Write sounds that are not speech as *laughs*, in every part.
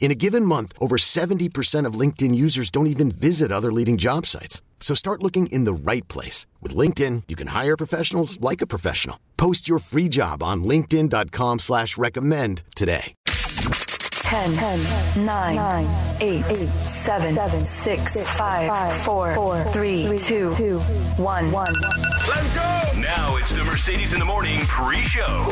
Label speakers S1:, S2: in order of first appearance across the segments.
S1: In a given month, over 70% of LinkedIn users don't even visit other leading job sites. So start looking in the right place. With LinkedIn, you can hire professionals like a professional. Post your free job on linkedin.com slash recommend today.
S2: 10, 10 9, 9 8, 8 7, 7 6, 5, 4, 3, 2, 1.
S3: Let's go! It's the Mercedes in the Morning pre-show.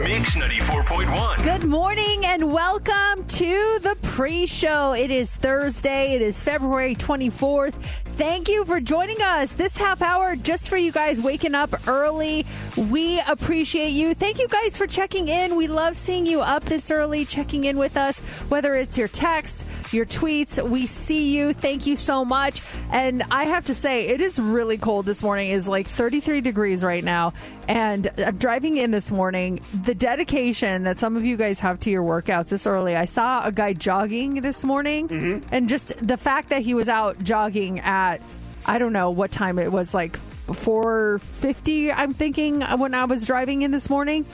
S3: Mix 94.1.
S4: Good morning and welcome to the pre show. It is Thursday. It is February 24th. Thank you for joining us this half hour just for you guys waking up early. We appreciate you. Thank you guys for checking in. We love seeing you up this early, checking in with us, whether it's your texts, your tweets. We see you. Thank you so much. And I have to say, it is really cold this morning. It is like 33 degrees right now. And I'm driving in this morning. The dedication that some of you guys have to your workouts this early. I saw a guy jogging this morning, and just the fact that he was out jogging at I don't know what time it was, like 4:50. I'm thinking when I was driving in this morning,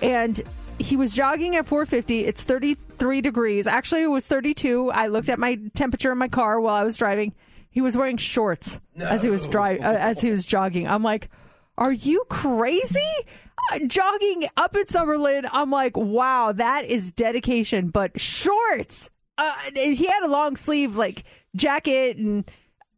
S4: and he was jogging at 4:50. It's 33 degrees. Actually, it was 32. I looked at my temperature in my car while I was driving. He was wearing shorts as he was driving, uh, as he was jogging. I'm like, are you crazy? Uh, Jogging up at Summerlin, I'm like, wow, that is dedication. But shorts, uh, he had a long sleeve like jacket, and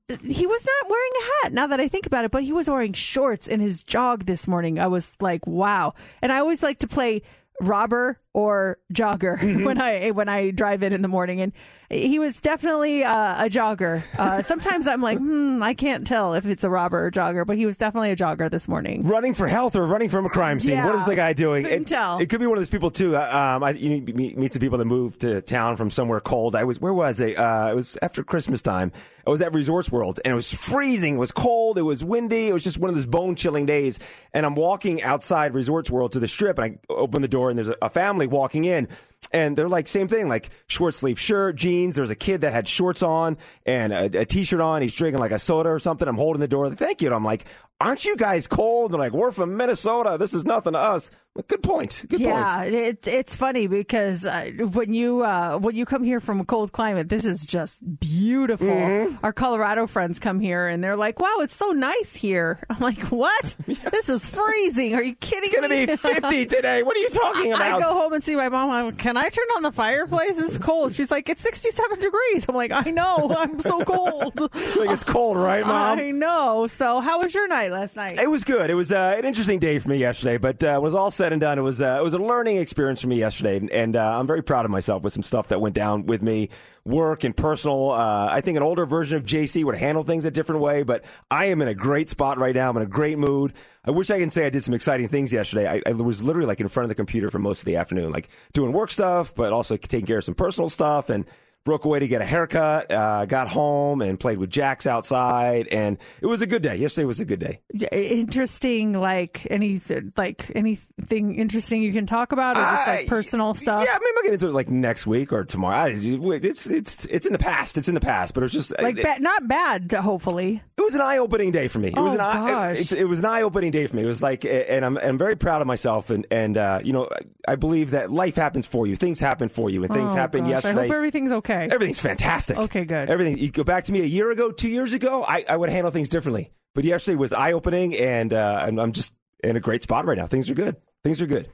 S4: he was not wearing a hat. Now that I think about it, but he was wearing shorts in his jog this morning. I was like, wow. And I always like to play robber or jogger *laughs* when I when I drive in in the morning, and he was definitely uh, a jogger. Uh, *laughs* sometimes I'm like, hmm, I can't tell if it's a robber or jogger, but he was definitely a jogger this morning.
S5: running for health or running from a crime scene.
S4: Yeah,
S5: what is the guy doing?
S4: couldn't
S5: it,
S4: tell.
S5: it could be one of those people too. Uh, Um, I, you meet, meet some people that moved to town from somewhere cold. I was where was I? Uh, it was after Christmas time. I was at Resorts World and it was freezing. It was cold. It was windy. It was just one of those bone chilling days. And I'm walking outside Resorts World to the strip and I open the door and there's a, a family walking in. And they're like, same thing, like short sleeve shirt, jeans. There's a kid that had shorts on and a, a t shirt on. He's drinking like a soda or something. I'm holding the door. Like, Thank you. And I'm like, aren't you guys cold? They're like, we're from Minnesota. This is nothing to us. Good point. Good
S4: yeah,
S5: point.
S4: it's it's funny because uh, when you uh, when you come here from a cold climate, this is just beautiful.
S5: Mm-hmm.
S4: Our Colorado friends come here and they're like, "Wow, it's so nice here." I'm like, "What? *laughs* This is freezing? Are you kidding me?
S5: It's going to
S4: me?"
S5: be 50 *laughs* today. What are you talking about?
S4: I go home and see my mom. I'm Can I turn on the fireplace? It's cold. She's like, It's 67 degrees. I'm like, I know. I'm so cold. *laughs*
S5: like it's cold, right, Mom?
S4: I know. So, how was your night last night?
S5: It was good. It was uh, an interesting day for me yesterday, but uh, it was all said and done, it was uh, it was a learning experience for me yesterday, and, and uh, I'm very proud of myself with some stuff that went down with me, work and personal. Uh, I think an older version of JC would handle things a different way, but I am in a great spot right now. I'm in a great mood. I wish I can say I did some exciting things yesterday. I, I was literally like in front of the computer for most of the afternoon, like doing work stuff, but also taking care of some personal stuff and broke away to get a haircut, uh, got home and played with Jax outside, and it was a good day. Yesterday was a good day.
S4: Interesting like anything like anything interesting you can talk about or just like
S5: Uh,
S4: personal stuff
S5: Yeah, I maybe I'll get into it like next week or tomorrow. It's it's it's in the past. It's in the past, but it was just
S4: like
S5: it,
S4: ba- not bad hopefully
S5: it was an eye opening day for me. It was
S4: Oh,
S5: an eye,
S4: gosh.
S5: It, it was an eye opening day for me. It was like, and I'm I'm very proud of myself, and and uh, you know I believe that life happens for you. Things happen for you, and things
S4: Oh,
S5: happened
S4: gosh.
S5: yesterday.
S4: i hope everything's okay
S5: Everything's fantastic.
S4: Okay, good.
S5: Everything. You go back to me a year ago, two years ago, I, I would handle things differently. But yesterday was eye opening, and uh, I'm, I'm just in a great spot right now. Things are good. Things are good.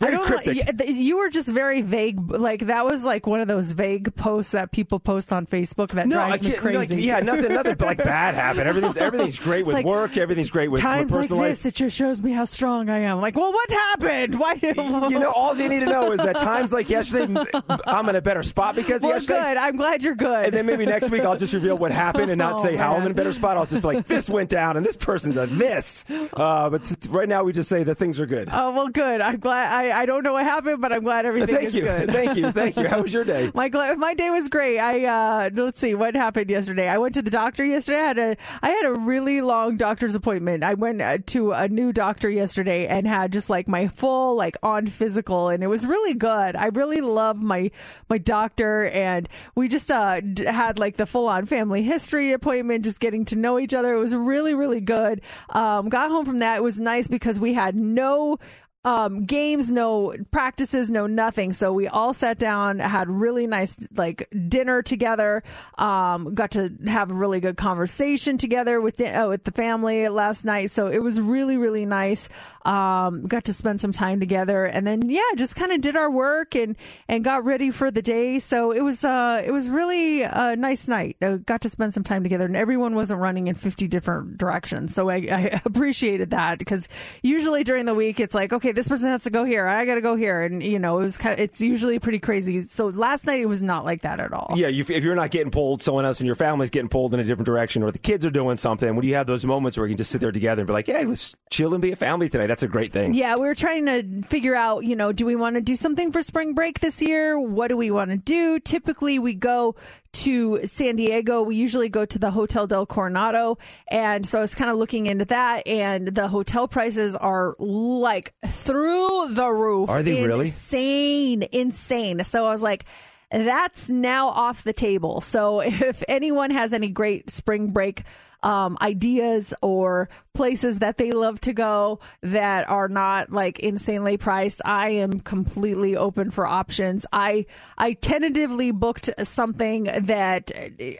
S5: Very
S4: I don't
S5: cryptic.
S4: know. You were just very vague. Like that was like one of those vague posts that people post on Facebook that
S5: No, I
S4: drives me
S5: can't. Like,
S4: crazy.
S5: yeah, nothing, nothing like bad *laughs* happened. Everything's everything's great with
S4: like,
S5: work. Everything's great with, with
S4: Times like
S5: personal
S4: this,
S5: life.
S4: it just shows me how strong I am. Like, well, what happened? Why? Do,
S5: You know, all you need to know is that times like yesterday, I'm in a better spot because
S4: well,
S5: yesterday.
S4: good. I'm glad you're good.
S5: And then maybe next week I'll just reveal what happened and not *laughs*
S4: Oh,
S5: say how I'm in a better spot. I'll just be like, this went down and this person's a this. Uh, but t- t- right now we just say that things are good.
S4: Oh well, good. I'm glad. I, I don't know what happened, but I'm glad everything
S5: Thank
S4: is
S5: you.
S4: good. *laughs*
S5: Thank you. Thank you. How was your day? *laughs*
S4: My my day was great. I uh, let's see what happened yesterday. I went to the doctor yesterday. I had a I had a really long doctor's appointment. I went uh, to a new doctor yesterday and had just like my full like on physical, and it was really good. I really love my my doctor, and we just uh, had like the full on family history appointment, just getting to know each other. It was really really good. Um, got home from that. It was nice because we had no um, games, no practices, no nothing. So we all sat down, had really nice like dinner together. Um, got to have a really good conversation together with the, uh, with the family last night. So it was really really nice. Um, got to spend some time together, and then yeah, just kind of did our work and and got ready for the day. So it was uh it was really a nice night. Uh, got to spend some time together, and everyone wasn't running in fifty different directions. So I, I *laughs* appreciated that because usually during the week it's like okay, this person has to go here, I got to go here, and you know it was kind of, it's usually pretty crazy. So last night it was not like that at all.
S5: Yeah, you, if you're not getting pulled, someone else in your family's getting pulled in a different direction, or the kids are doing something. When you have those moments where you can just sit there together and be like, "Hey, let's chill and be a family today," that's a great thing.
S4: Yeah, we were trying to figure out, you know, do we want to do something for spring break this year? What do we want to do? Typically, we go to San Diego. We usually go to the Hotel del Coronado. And so I was kind of looking into that, and the hotel prices are like through the roof.
S5: Are they really?
S4: Insane, insane. So I was like, that's now off the table. So *laughs* if anyone has any great spring break um, ideas or places that they love to go that are not like insanely priced, I am completely open for options. I I tentatively booked something that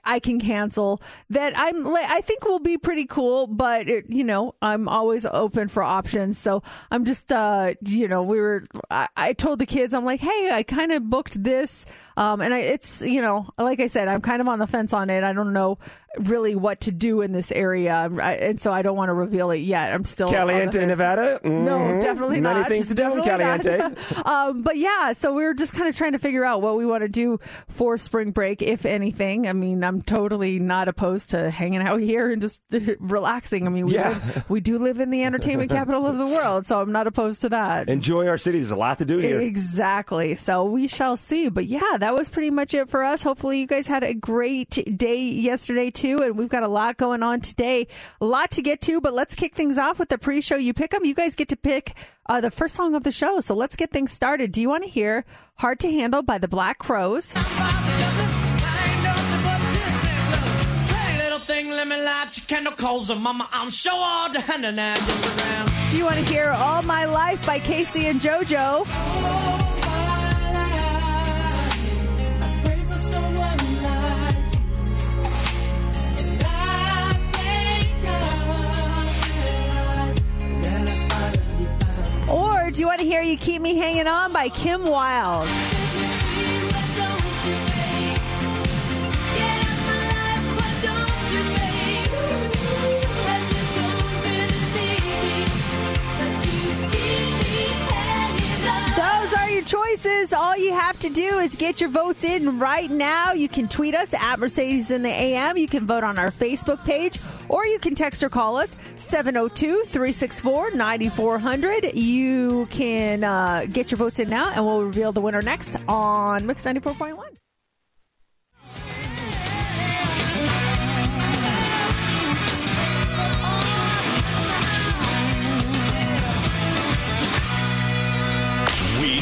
S4: I can cancel that I'm I think will be pretty cool, but it, you know I'm always open for options. So I'm just uh you know we were I, I told the kids I'm like hey I kind of booked this um and I it's you know like I said I'm kind of on the fence on it. I don't know really what to do in this area, I- and so I don't want to reveal it yet. I'm still
S5: Caliente. Nevada.
S4: No,
S5: Mhm.
S4: definitely
S5: Many
S4: not.
S5: things to do in Caliente. *laughs*
S4: um, but yeah, so we are just kind of trying to figure out what we want to do for spring break, if anything. I mean, I'm totally not opposed to hanging out here and just *laughs* relaxing. I mean, we,
S5: Yeah.
S4: live, we do live in the entertainment capital of the *laughs* world, so I'm not opposed to that.
S5: Enjoy our city. There's a lot to do here.
S4: Exactly. So we shall see. But yeah, that was pretty much it for us. Hopefully, you guys had a great day yesterday, too. And we've got a lot going on today. A lot to get to, but let's kick things off with the pre show. You pick them. You guys get to pick uh, the first song of the show. So let's get things started. Do you want to hear Hard to Handle by the Black
S6: Crowes? I'm sure the hand and just around.
S4: Do you want to hear All My Life by K-Ci and JoJo? Do you want to hear You Keep Me Hanging On by Kim Wilde? Your choices. All you have to do is get your votes in right now. You can tweet us at Mercedes in the AM. You can vote on our Facebook page, or you can text or call us 702 364 9400. You can uh, get your votes in now, and we'll reveal the winner next on Mix 94.1.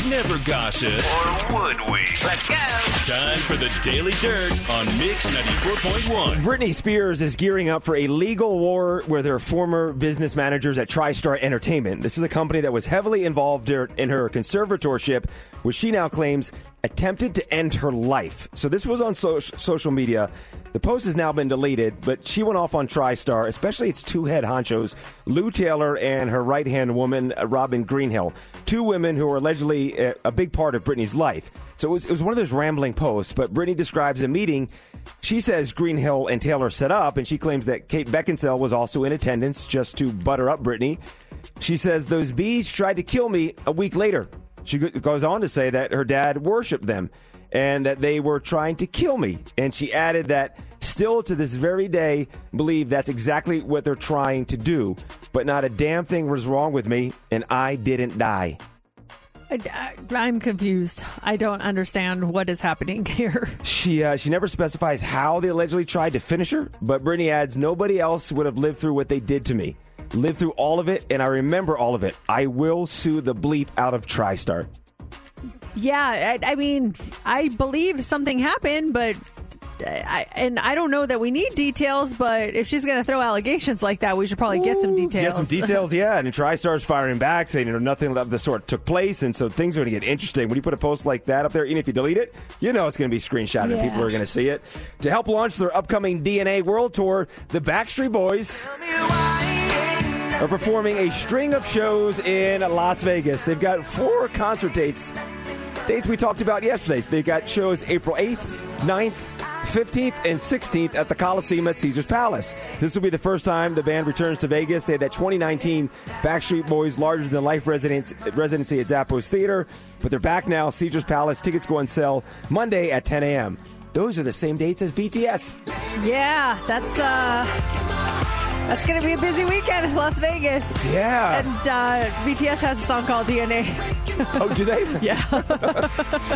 S3: never gossip. Or would we? Let's go. Time for the Daily Dirt on Mix 94.1.
S5: Britney Spears is gearing up for a legal war with her former business managers at TriStar Entertainment. This is a company that was heavily involved in her conservatorship, which she now claims attempted to end her life. So this was on so- social media. The post has now been deleted, but she went off on TriStar, especially its two head honchos, Lou Taylor and her right hand woman, uh, Robin Greenhill. Two women who are allegedly a, a big part of Britney's life. So it was, it was one of those rambling posts, but Britney describes a meeting she says Greenhill and Taylor set up, and she claims that Kate Beckinsale was also in attendance just to butter up Britney. She says those bees tried to kill me a week later. She goes on to say that her dad worshipped them and that they were trying to kill me. And she added that still to this very day believe that's exactly what they're trying to do. But not a damn thing was wrong with me, and I didn't die.
S4: I, am confused. I don't understand what is happening *laughs* here.
S5: She uh, she never specifies how they allegedly tried to finish her, but Britney adds nobody else would have lived through what they did to me. Lived through all of it, and I remember all of it. I will sue the bleep out of TriStar.
S4: Yeah, I, I mean, I believe something happened, but I, and I don't know that we need details, but if she's going to throw allegations like that, we should probably get some details.
S5: Get some details, *laughs* yeah. And TriStar's firing back, saying you know nothing of the sort took place, and so things are going to get interesting. When you put a post like that up there, even if you delete it, you know it's going to be screenshotted, and
S4: Yeah.
S5: people are going to see it. To help launch their upcoming DNA World Tour, the Backstreet Boys are performing a string of shows in Las Vegas. They've got four concert dates. Dates we talked about yesterday. They've got shows April 8th, 9th, 15th, and 16th at the Coliseum at Caesars Palace. This will be the first time the band returns to Vegas. They had that 2019 Backstreet Boys larger than life residency at Zappos Theater, but they're back now. Caesars Palace tickets go on sale Monday at 10 a.m. Those are the same dates as BTS.
S4: Yeah, that's uh, that's going to be a busy weekend in Las Vegas.
S5: Yeah.
S4: And uh, BTS has a song called DNA. *laughs*
S5: oh, do they?
S4: Yeah. *laughs*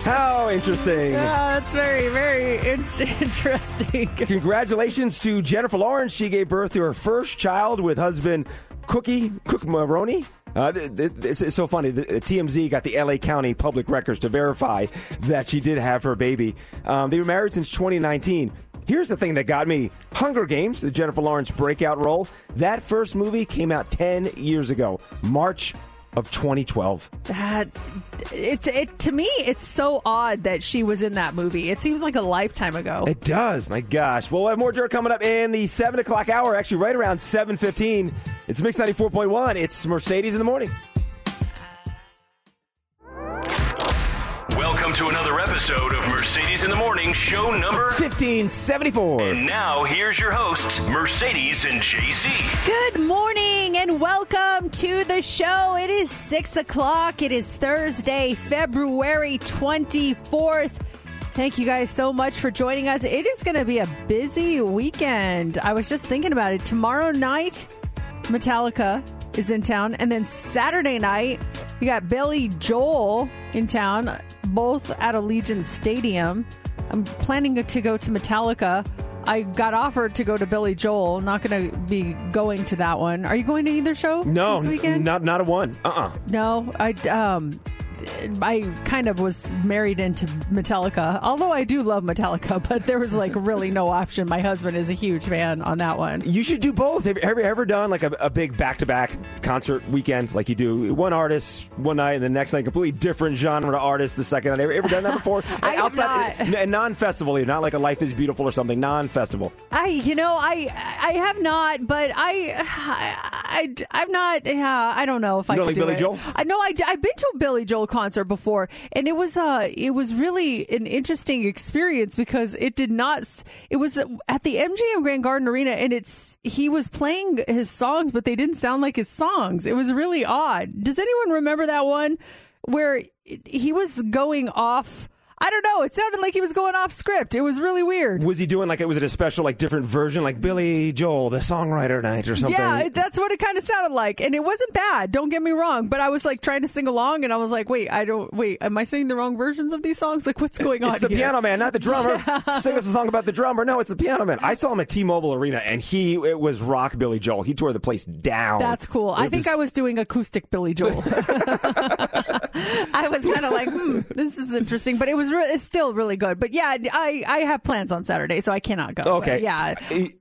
S5: How interesting.
S4: Yeah, that's very, very in- interesting. *laughs*
S5: Congratulations to Jennifer Lawrence. She gave birth to her first child with husband Cookie Cooke Maroney. Uh, th- th- it's, it's so funny. The, TMZ got the LA County public records to verify that she did have her baby. Um, they were married since 2019. Here's the thing that got me Hunger Games, the Jennifer Lawrence breakout role. That first movie came out 10 years ago, March of 2012.
S4: That it's it to me. It's so odd that she was in that movie. It seems like a lifetime ago.
S5: It does. My gosh. Well, we'll have more dirt coming up in the 7 o'clock hour, actually right around 7.15. It's Mix 94.1. It's Mercedes in the morning.
S3: Welcome to another episode of Mercedes in the Morning, show number
S5: 1574.
S3: And now here's your hosts, Mercedes and JC.
S4: Good morning and welcome to the show. It is six o'clock. It is Thursday, February 24th. Thank you guys so much for joining us. It is going to be a busy weekend. I was just thinking about it. Tomorrow night, Metallica is in town. And then Saturday night, you got Billy Joel in town, both at Allegiant Stadium. I'm planning to go to Metallica. I got offered to go to Billy Joel. Not going to be going to that one. Are you going to either show
S5: No,
S4: this weekend?
S5: not not a one. Uh uh
S4: No, I um I kind of was married into Metallica. Although I do love Metallica, *laughs* but there was like really no option. My husband is a huge fan on that one.
S5: You should do both. Have you ever, ever done like a, a big back to back concert weekend? Like you do one artist one night and the next night, completely different genre of artist the second night. Ever, ever done that *laughs* before?
S4: I have not.
S5: Eh, non festival, not like a Life is Beautiful or something, non festival.
S4: I you know I I have not, but I I, I am not. Yeah, I don't know if I
S5: don't
S4: could
S5: like
S4: do
S5: Billy
S4: it.
S5: Joel?
S4: Uh, I know I I've been to a Billy Joel concert before, and it was uh it was really an interesting experience because it did not. It was at the MGM Grand Garden Arena, and it's he was playing his songs, but they didn't sound like his songs. It was really odd. Does anyone remember that one where he was going off? I don't know. It sounded like he was going off script. It was really weird.
S5: Was he doing like, it was it a special, like different version, like Billy Joel, the songwriter night or something?
S4: Yeah, that's what it kind of sounded like, and it wasn't bad. Don't get me wrong, but I was like trying to sing along, and I was like, "Wait, I don't. Wait, am I singing the wrong versions of these songs? Like, what's going on
S5: It's the
S4: here?"
S5: piano man, not the drummer. *laughs* Sing us a song about the drummer. No, it's the piano man. I saw him at T-Mobile Arena, and he it was rock Billy Joel. He tore the place down.
S4: That's cool.
S5: It
S4: I think I was doing acoustic Billy Joel. *laughs* *laughs* I was kind of like, hmm, this is interesting, but it was re- it's still really good. But yeah, I I have plans on Saturday, so I cannot go.
S5: Okay.
S4: But yeah.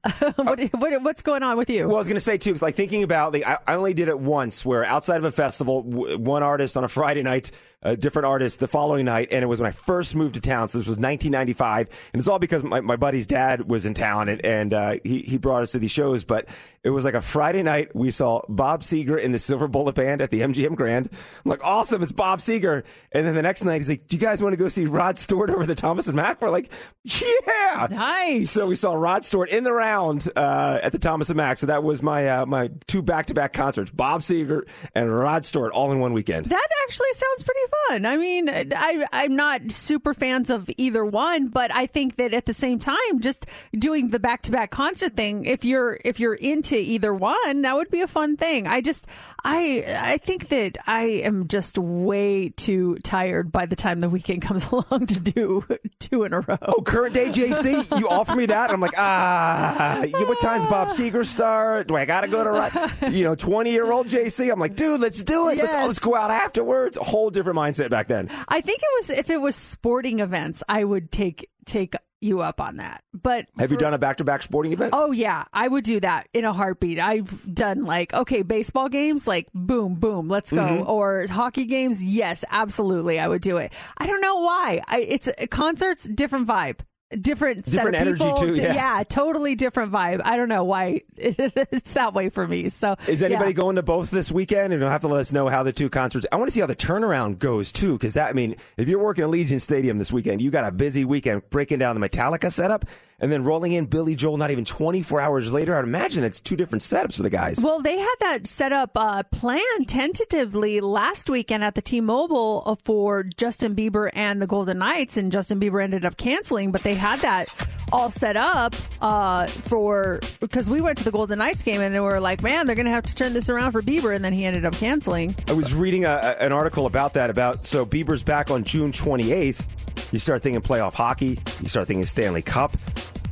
S5: Uh, *laughs*
S4: what, what, what's going on with you?
S5: Well, I was going to say too, like thinking about, like, I, I only did it once, where outside of a festival, w- one artist on a Friday night, a different artist the following night, and it was when I first moved to town. So this was 1995, and it's all because my, my buddy's dad was in town, and, and uh, he he brought us to these shows. But it was like a Friday night. We saw Bob Seger in the Silver Bullet Band at the MGM Grand. I'm like, awesome, it's Bob Seger. And then the next night, he's like, do you guys want to go see Rod Stewart over the Thomas and Mack? We're like, yeah,
S4: Nice.
S5: So we saw Rod Stewart in the round uh, at the Thomas and Mack. So that was my uh, my two back to back concerts: Bob Seger and Rod Stewart, all in one weekend.
S4: That actually sounds pretty fun. I mean, I, I'm not super fans of either one, but I think that at the same time, just doing the back to back concert thing, if you're if you're into either one, that would be a fun thing. I just I I think that I am just way too tired by the time the weekend *laughs* comes along to do two in a row.
S5: Oh, current day JC, you offer me that? I'm like, ah, you- what time's Bob Seger start? Do I got to go to, you know, 20 year old JC? I'm like, dude, let's do it. Let's, let's go out afterwards. A whole different mindset back then.
S4: I think it was if it was sporting events, I would take take you up on that. But
S5: Have you done a back to back sporting event?
S4: Oh yeah, I would do that in a heartbeat. I've done like okay, baseball games, like boom, boom, let's go.
S5: Mm-hmm.
S4: Or hockey games, yes, absolutely, I would do it. I don't know why. I, it's concerts, different vibe. Different, set
S5: Different
S4: of
S5: energy,
S4: people.
S5: too,
S4: D-
S5: yeah.
S4: totally different vibe. I don't know why *laughs* it's that way for me. So,
S5: Is anybody
S4: yeah.
S5: going to both this weekend? And you'll have to let us know how the two concerts. I want to see how the turnaround goes too, because that I mean, if you're working at Allegiant Stadium this weekend, you got a busy weekend breaking down the Metallica setup and then rolling in Billy Joel. Not even 24 hours later, I'd imagine it's two different setups for the guys.
S4: Well, they had that set up uh, planned tentatively last weekend at the T-Mobile uh, for Justin Bieber and the Golden Knights, and Justin Bieber ended up canceling. But they had that all set up uh, for because we went to the Golden Knights game and they were like, "Man, they're going to have to turn this around for Bieber," and then he ended up canceling.
S5: I was reading a, a- an article about that. About so Bieber's back on June 28th. You start thinking playoff hockey. You start thinking Stanley Cup.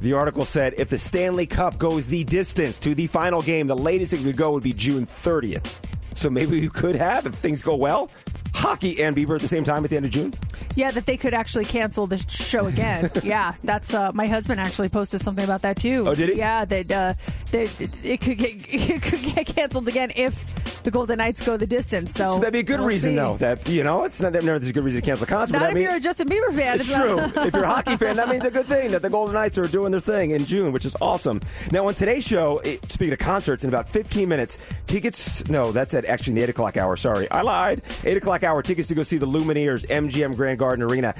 S5: The article said if the Stanley Cup goes the distance to the final game, the latest it could go would be June 30th. So maybe we could have, if things go well, hockey and Bieber at the same time at the end of June.
S4: Yeah, that they could actually cancel the show again. *laughs* yeah, that's uh, my husband actually posted something about that too.
S5: Oh, did he?
S4: Yeah, that uh, that it could get *laughs* it could get canceled again if the Golden Knights go the distance. So,
S5: So that'd be a good
S4: we'll
S5: reason,
S4: see.
S5: though. That you know, it's not that there's a good reason to cancel a concert.
S4: Not if
S5: mean-
S4: you're a Justin Bieber fan.
S5: It's true. if you're a hockey fan, that means a good thing that the Golden Knights are doing their thing in June, which is awesome. Now, on today's show, it, speaking of concerts, in about 15 minutes, tickets. No, that's at actually the 8 o'clock hour. Sorry, I lied. 8 o'clock hour tickets to go see the Lumineers, MGM Grand Garden Arena.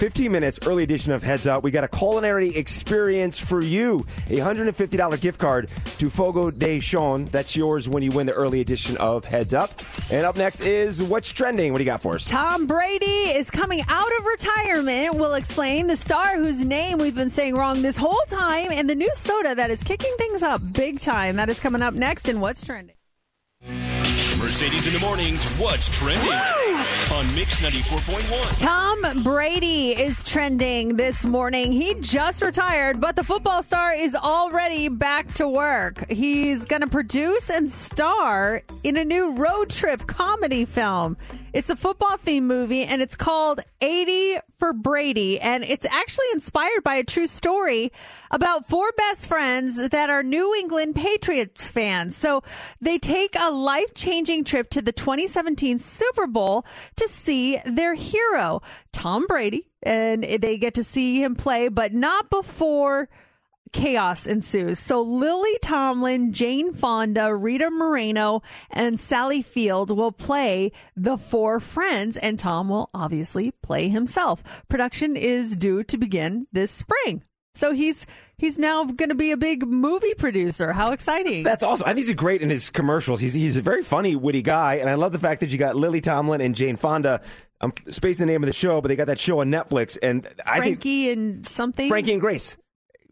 S5: 15 minutes, early edition of Heads Up. We got a culinary experience for you. A $150 gift card to Fogo de Chão. That's yours when you win the early edition of Heads Up. And up next is What's Trending. What do you got for us?
S4: Tom Brady is coming out of retirement. We'll explain the star whose name we've been saying wrong this whole time, and the new soda that is kicking things up big time. That is coming up next. And what's trending?
S3: Mercedes in the mornings. What's trending on Mix 94.1?
S4: Tom Brady is trending this morning. He just retired, but the football star is already back to work. He's going to produce and star in a new road trip comedy film. It's a football theme movie and it's called 80 for Brady. And it's actually inspired by a true story about four best friends that are New England Patriots fans. So they take a life changing trip to the 2017 Super Bowl to see their hero, Tom Brady. And they get to see him play, but not before chaos ensues. So Lily Tomlin, Jane Fonda, Rita Moreno, and Sally Field will play the four friends, and Tom will obviously play himself. Production is due to begin this spring. So he's he's now going to be a big movie producer. How exciting!
S5: That's awesome. I think he's great in his commercials. He's he's a very funny, witty guy, and I love the fact that you got Lily Tomlin and Jane Fonda. I'm spacing the name of the show, but they got that show on Netflix, and I think
S4: Frankie and something.
S5: Frankie and Grace.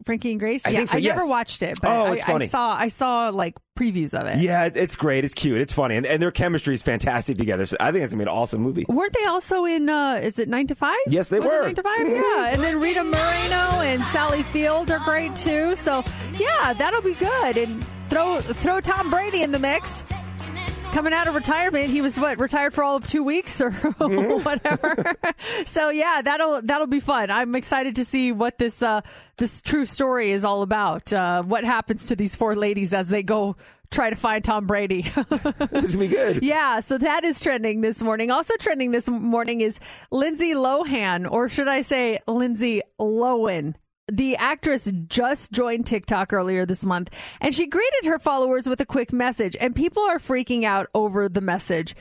S4: Frankie and Grace.
S5: I
S4: yeah,
S5: so,
S4: I never watched it, but
S5: Oh,
S4: I,
S5: it's funny.
S4: I saw I saw like previews of it.
S5: Yeah, it's great. It's cute. It's funny, and, and their chemistry is fantastic together. So I think it's gonna be an awesome movie.
S4: Weren't they also in? uh Is it Nine to Five?
S5: Yes, they
S4: Was
S5: were.
S4: Nine to Five, yeah. And then Rita Moreno and Sally Field are great too. So yeah, that'll be good. And throw throw Tom Brady in the mix. Coming out of retirement. He was what retired for all of two weeks or *laughs* whatever. *laughs* so yeah, that'll that'll be fun. I'm excited to see what this uh, this true story is all about. Uh, what happens to these four ladies as they go try to find Tom Brady. *laughs*
S5: This will be good.
S4: Yeah, so that is trending this morning. Also trending this morning is Lindsay Lohan, or should I say Lindsay Lohan. The actress just joined TikTok earlier this month, and she greeted her followers with a quick message, and people are freaking out over the message.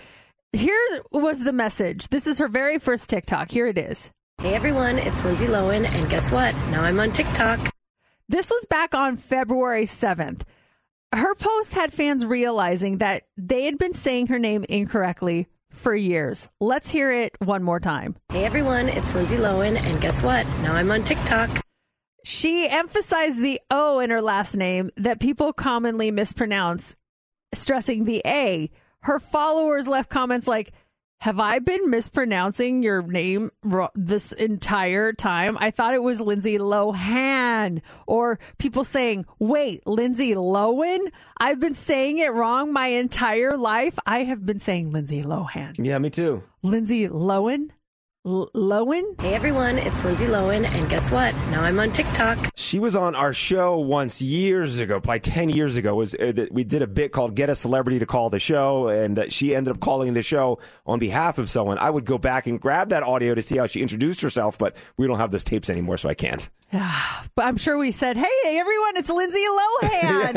S4: Here was the message. This is her very first TikTok. Here it is.
S7: Hey everyone, it's Lindsay Lohan, and guess what? Now I'm on TikTok.
S4: This was back on February 7th. Her post had fans realizing that they had been saying her name incorrectly for years. Let's hear it one more time.
S7: Hey everyone, it's Lindsay Lohan, and guess what? Now I'm on TikTok.
S4: She emphasized the O in her last name that people commonly mispronounce, stressing the A. Her followers left comments like, have I been mispronouncing your name this entire time? I thought it was Lindsay Lohan. Or people saying, wait, Lindsay Lohan? I've been saying it wrong my entire life. I have been saying Lindsay Lohan.
S5: Yeah, me too.
S4: Lindsay Lohan? L- Lohan?
S7: Hey everyone, it's Lindsay Lowen, and guess what? Now I'm on TikTok.
S5: She was on our show once years ago, probably 10 years ago. Was uh, We did a bit called Get a Celebrity to Call the Show, and uh, she ended up calling the show on behalf of someone. I would go back and grab that audio to see how she introduced herself, but we don't have those tapes anymore, so I can't. *sighs*
S4: But I'm sure we said, "Hey, everyone, it's Lindsay Lohan."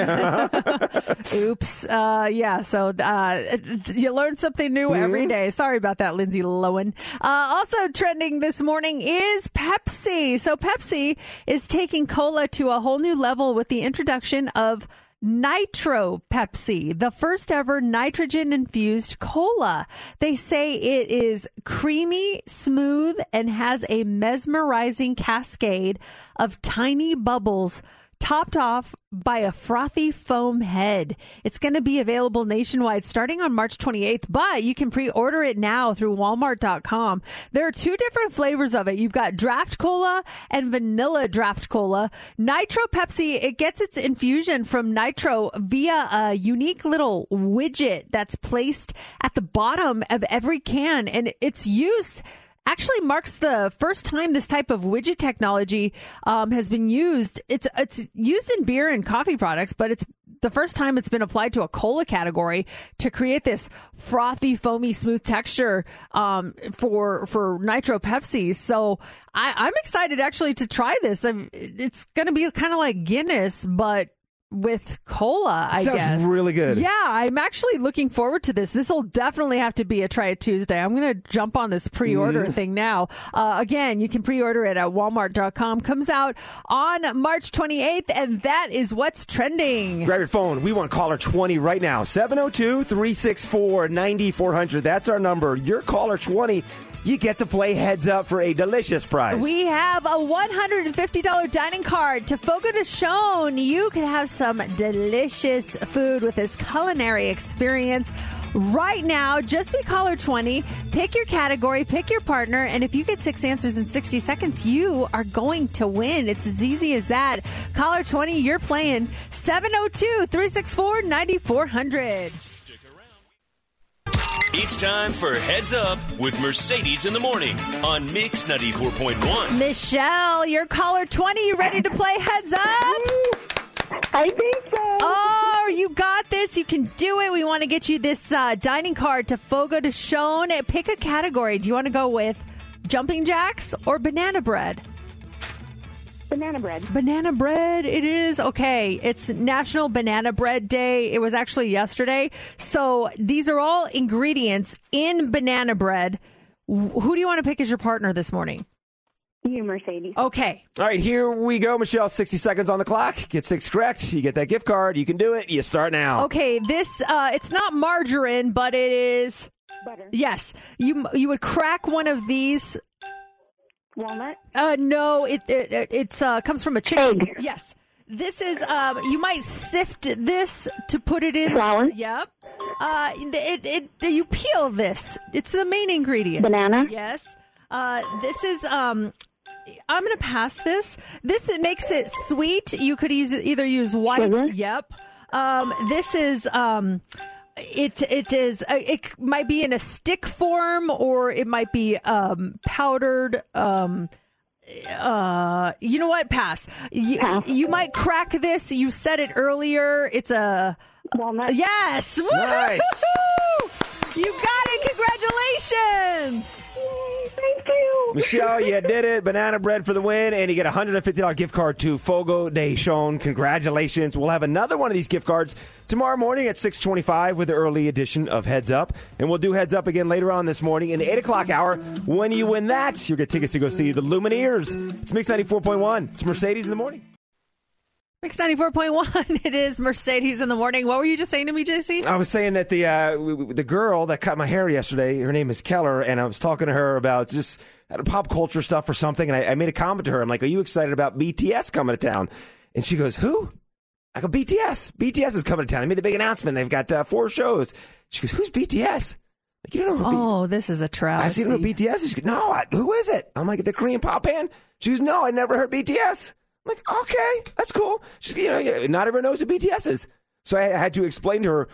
S4: *laughs* *laughs* Oops. Uh, yeah. So uh, you learn something new every day. Sorry about that, Lindsay Lohan. Uh, also trending this morning is Pepsi. So Pepsi is taking cola to a whole new level with the introduction of. Nitro Pepsi, the first ever nitrogen infused cola. They say it is creamy, smooth, and has a mesmerizing cascade of tiny bubbles topped off by a frothy foam head. It's going to be available nationwide starting on March 28th, but you can pre-order it now through walmart.com. There are two different flavors of it. You've got draft cola and vanilla draft cola. Nitro Pepsi, it gets its infusion from nitro via a unique little widget that's placed at the bottom of every can and its use actually marks the first time this type of widget technology um, has been used. It's it's used in beer and coffee products, but it's the first time it's been applied to a cola category to create this frothy, foamy, smooth texture um, for for nitro Pepsi. So I, I'm excited actually to try this. I'm, it's going to be kind of like Guinness, but with cola, I
S5: Sounds
S4: guess.
S5: really good.
S4: Yeah, I'm actually looking forward to this. This will definitely have to be a try it Tuesday. I'm going to jump on this pre-order
S5: Mm-hmm.
S4: thing now. Uh, again, you can pre-order it at walmart.com. Comes out on March 28th, and that is what's trending.
S5: Grab your phone. We want caller 20 right now. 702 364 9400. That's our number. You're caller 20. You get to play heads up for a delicious prize.
S4: We have a $150 dining card to Fogo de Chão. You can have some delicious food with this culinary experience. Right now, just be caller 20, pick your category, pick your partner, and if you get six answers in 60 seconds, you are going to win. It's as easy as that. Caller 20, you're playing 702 364 9400.
S3: It's time for Heads Up with Mercedes in the Morning on Mix 94.1.
S4: Michelle, you're caller 20. You ready to play heads up?
S8: I think so.
S4: Oh, you got this. You can do it. We want to get you this uh, dining card to Fogo de Chão. Pick a category. Do you want to go with jumping jacks or banana bread?
S8: Banana bread.
S4: Banana bread, it is. Okay, it's National Banana Bread Day. It was actually yesterday. So these are all ingredients in banana bread. Who do you want to pick as your partner this morning?
S8: You, Mercedes.
S4: Okay.
S5: All right, here we go, Michelle. 60 seconds on the clock. Get six correct. You get that gift card. You can do it. You start now.
S4: Okay, this uh it's not margarine, but it is
S8: Butter.
S4: Yes. You you would crack one of these
S8: Walnut.
S4: Uh, no, it it it it's, uh, comes from a chicken.
S8: Egg.
S4: Yes, this is um. You might sift this to put it in
S8: Flour.
S4: Yep. Uh, it, it it you peel this. It's the main ingredient.
S8: Banana.
S4: Yes. Uh, this is um. I'm gonna pass this. This makes it sweet. You could use either use white.
S8: Sugar?
S4: Yep. Um, this is um. It it is uh, it might be in a stick form or it might be um, powdered. Um, uh, you know what? Pass. You,
S8: Pass.
S4: you might crack this. You said it earlier. It's a
S8: Walnut.
S4: yes.
S5: Nice.
S4: Woo-hoo-hoo! You got it. Congratulations.
S8: Thank you.
S5: Michelle, you *laughs* did it. Banana bread for the win, and you get a $150 gift card to Fogo de Chão. Congratulations. We'll have another one of these gift cards tomorrow morning at 625 with the early edition of Heads Up. And we'll do Heads Up again later on this morning in the 8 o'clock hour. When you win that, you'll get tickets to go see the Lumineers. It's Mix 94.1. It's Mercedes in the morning.
S4: Mix ninety four point one. *laughs* It is Mercedes in the morning. What were you just saying to me, JC?
S5: I was saying that the uh, the girl that cut my hair yesterday, her name is Keller, and I was talking to her about just uh, pop culture stuff or something, and I, I made a comment to her. I'm like, "Are you excited about BTS coming to town?" And she goes, "Who?" I go, "BTS. BTS is coming to town. They made a big announcement. They've got uh, four shows." She goes, "Who's BTS?" Like, you don't know who B-
S4: Oh, this is a
S5: I
S4: travesty.
S5: see know BTS. She goes, "No, I, who is it?" I'm like, "The Korean pop band." She goes, "No, I never heard BTS." I'm like, "Okay, that's cool." She's, you know, not everyone knows who BTS is. So I had to explain to her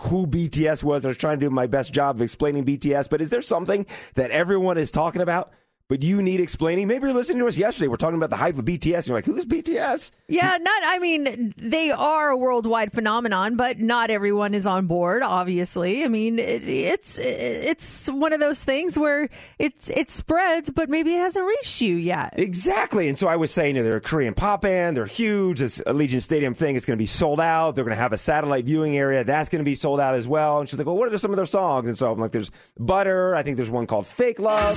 S5: who BTS was. I was trying to do my best job of explaining BTS. But is there something that everyone is talking about, but you need explaining? Maybe you're listening to us yesterday. We're talking about the hype of BTS. And you're like, who's BTS?
S4: Yeah, not. I mean, they are a worldwide phenomenon, but not everyone is on board. Obviously, I mean, it, it's it's one of those things where it's it spreads, but maybe it hasn't reached you yet.
S5: Exactly. And so I was saying, you know, they're a Korean pop band. They're huge. This Allegiant Stadium thing is going to be sold out. They're going to have a satellite viewing area. That's going to be sold out as well. And she's like, well, what are some of their songs? And so I'm like, there's Butter. I think there's one called Fake Love.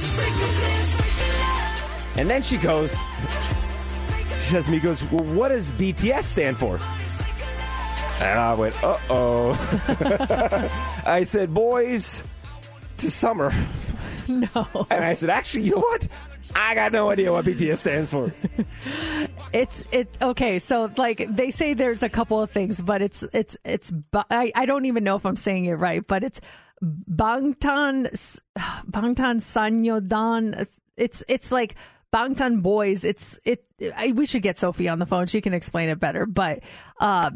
S5: And then she goes, she says to me, goes, well, what does BTS stand for? And I went, uh oh. *laughs* I said, boys to summer.
S4: No,
S5: And I said, actually, you know what? I got no idea what BTS stands for.
S4: it's it. Okay, so like they say, there's a couple of things, but it's it's it's. I, I don't even know if I'm saying it right, but it's Bangtan *sighs* Bangtan Sonyeondan. It's it's like Bangtan Boys. It's it. I, we should get Sophie on the phone. She can explain it better. But uh,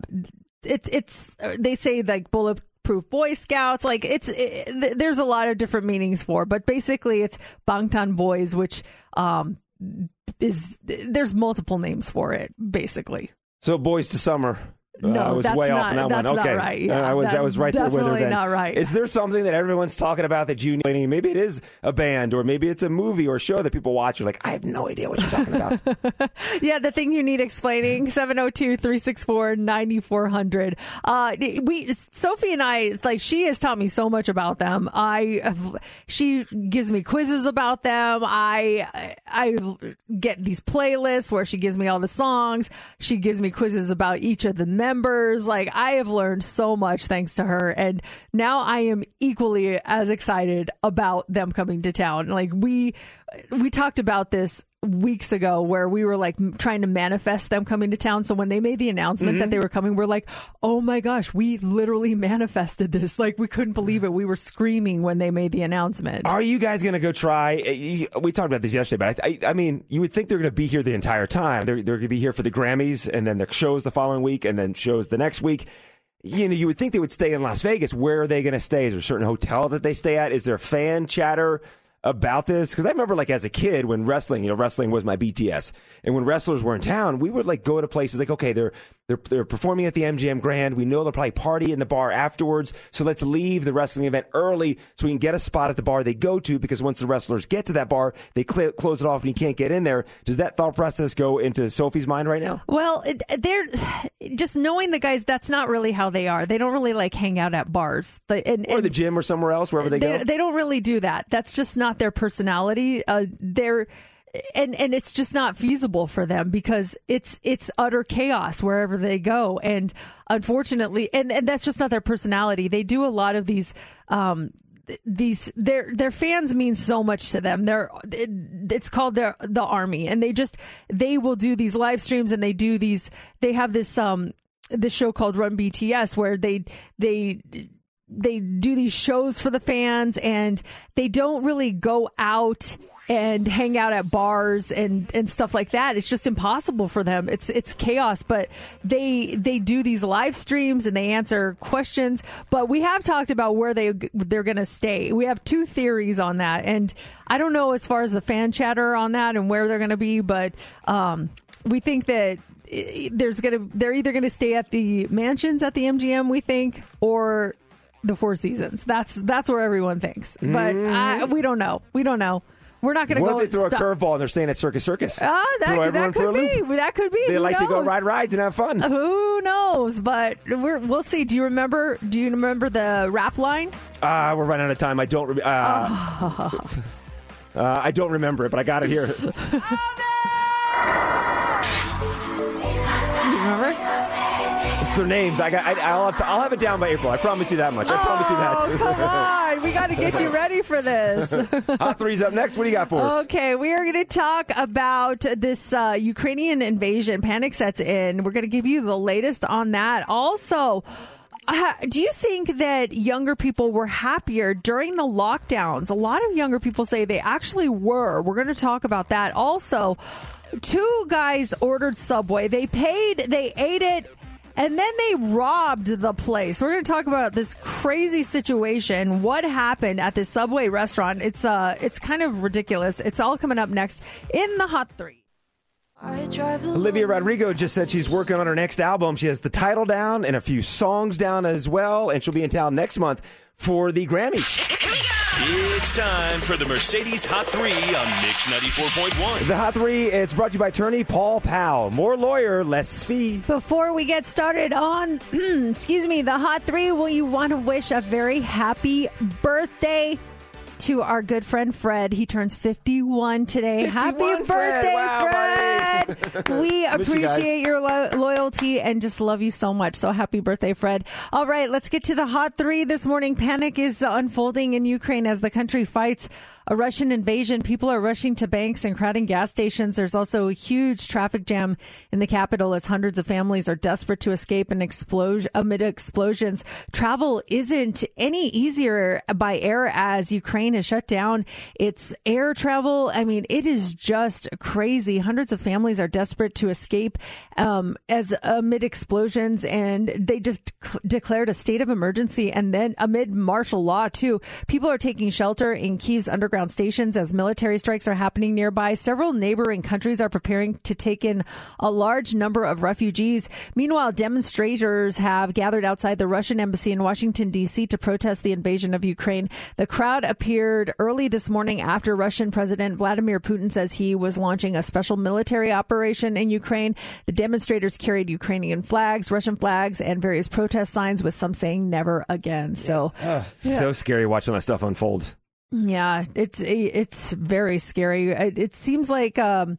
S4: it's it's they say like bulletproof Boy Scouts. Like it's it, th- there's a lot of different meanings for, but basically it's Bangtan Boys, which um is there's multiple names for it. Basically,
S5: So, Boys to Summer. Uh,
S4: No,
S5: I was
S4: that's
S5: way off
S4: not-
S5: on that
S4: that's
S5: one.
S4: not
S5: Okay,
S4: right. Yeah,
S5: I was I was right there with her. Then.
S4: not right.
S5: Is there something that everyone's talking about that you know? Maybe it is a band, or maybe it's a movie or show that people watch. You're like, I have no idea what you're talking about. *laughs*
S4: yeah, the thing you need explaining *laughs* 702-364-9400. Uh we Sophie and I like she has taught me so much about them. I she gives me quizzes about them. I I get these playlists where she gives me all the songs. She gives me quizzes about each of the members. Like I have learned so much thanks to her and now I am equally as excited about them coming to town. Like we we talked about this weeks ago where we were like trying to manifest them coming to town. So when they made the announcement that they were coming, we're like, oh my gosh, we literally *laughs* manifested this. Like we couldn't believe it. We were screaming when they made the announcement.
S5: Are you guys going to go try? uh, We talked about this yesterday, but I, I, I mean, you would think they're going to be here the entire time. They're, they're going to be here for the Grammys and then the shows the following week and then shows the next week. You know, you would think they would stay in Las Vegas. Where are they going to stay? Is there a certain hotel that they stay at? Is there fan chatter about this? Because I remember, like, as a kid, when wrestling, you know, wrestling was my BTS, and when wrestlers were in town, we would like go to places like, okay, they're they're they're performing at the MGM Grand. We know they'll probably party in the bar afterwards, so let's leave the wrestling event early so we can get a spot at the bar they go to. Because once the wrestlers get to that bar, they cl- close it off and you can't get in there. Does that thought process go into Sophie's mind right now?
S4: Well, it- they're just knowing the guys. That's not really how they are. They don't really like hang out at bars. The- and,
S5: Or the gym or somewhere else, wherever they,
S4: they,
S5: go.
S4: they don't really do that. That's just not their personality. Uh, they're and and it's just not feasible for them because it's it's utter chaos wherever they go. And unfortunately, and and that's just not their personality. They do a lot of these. Um, th- these their their fans mean so much to them. They're it, it's called their the army, and they just they will do these live streams and they do these. They have this um this show called Run BTS where they they they do these shows for the fans and they don't really go out and hang out at bars and, and stuff like that. It's just impossible for them. It's it's chaos. But they they do these live streams and they answer questions. But we have talked about where they they're going to stay. We have two theories on that, and I don't know as far as the fan chatter on that and where they're going to be, but um, we think that there's gonna they're either gonna stay at the mansions at the MGM we think or the Four Seasons. That's that's where everyone thinks, but I, we don't know. We don't know. We're not going to
S5: What
S4: go.
S5: if they throw a curveball and they're staying at Circus Circus?
S4: Ah, that, that could be.
S5: loop?
S4: That could be.
S5: They
S4: Who
S5: like to go ride rides and have fun.
S4: Who knows? But we're, we'll see. Do you remember? Do you remember the rap line?
S5: Ah, we're running out of time. I don't. Re- uh,
S4: Oh. *laughs* *laughs*
S5: uh, I don't remember it, but I got it *laughs* here.
S4: Do
S5: their names. I got. I, I'll, have to, I'll have it down by April. I promise you that much. I promise you that.
S4: Oh, come on. We got to get you ready for this. *laughs*
S5: Hot three's up next. What do you got for us?
S4: Okay, we are going to talk about this uh, Ukrainian invasion. Panic sets in. We're going to give you the latest on that. Also, uh, do you think that younger people were happier during the lockdowns? A lot of younger people say they actually were. We're going to talk about that. Also, two guys ordered Subway. They paid, they ate it. And then they robbed the place. We're going to talk about this crazy situation. What happened at this Subway restaurant? It's uh, it's kind of ridiculous. It's all coming up next in the Hot Three.
S5: Olivia Rodrigo just said she's working on her next album. She has the title down and a few songs down as well, and she'll be in town next month for the Grammys.
S3: It's time for the Mercedes Hot 3 on Mix 94.1.
S5: The Hot Three, it's brought to you by attorney Paul Powell. More lawyer, less fee.
S4: Before we get started on, *clears throat* excuse me, the Hot Three, will you want to wish a very happy birthday? To our good friend Fred. He turns 51 today. happy
S5: 51, Fred.
S4: birthday,
S5: Wow,
S4: Fred. *laughs* we
S5: Miss you
S4: appreciate your lo- loyalty and just love you so much. So happy birthday, Fred. All right, let's get to the hot three this morning. Panic is unfolding in Ukraine as the country fights a Russian invasion. People are rushing to banks and crowding gas stations. There's also a huge traffic jam in the capital as hundreds of families are desperate to escape an explosion amid explosions. Travel isn't any easier by air as Ukraine has shut down its air travel. I mean, it is just crazy. Hundreds of families are desperate to escape um, as amid explosions, and they just declared a state of emergency. And then amid martial law too, people are taking shelter in Kiev's underground stations as military strikes are happening nearby. Several neighboring countries are preparing to take in a large number of refugees. Meanwhile, demonstrators have gathered outside the Russian embassy in Washington D.C. to protest the invasion of Ukraine. The crowd appeared early this morning after Russian President Vladimir Putin says he was launching a special military operation in Ukraine. The demonstrators carried Ukrainian flags, Russian flags, and various protest signs, with some saying "Never again." So.
S5: Ah, so scary watching that stuff unfold.
S4: Yeah, it's it's very scary. It, it seems like um,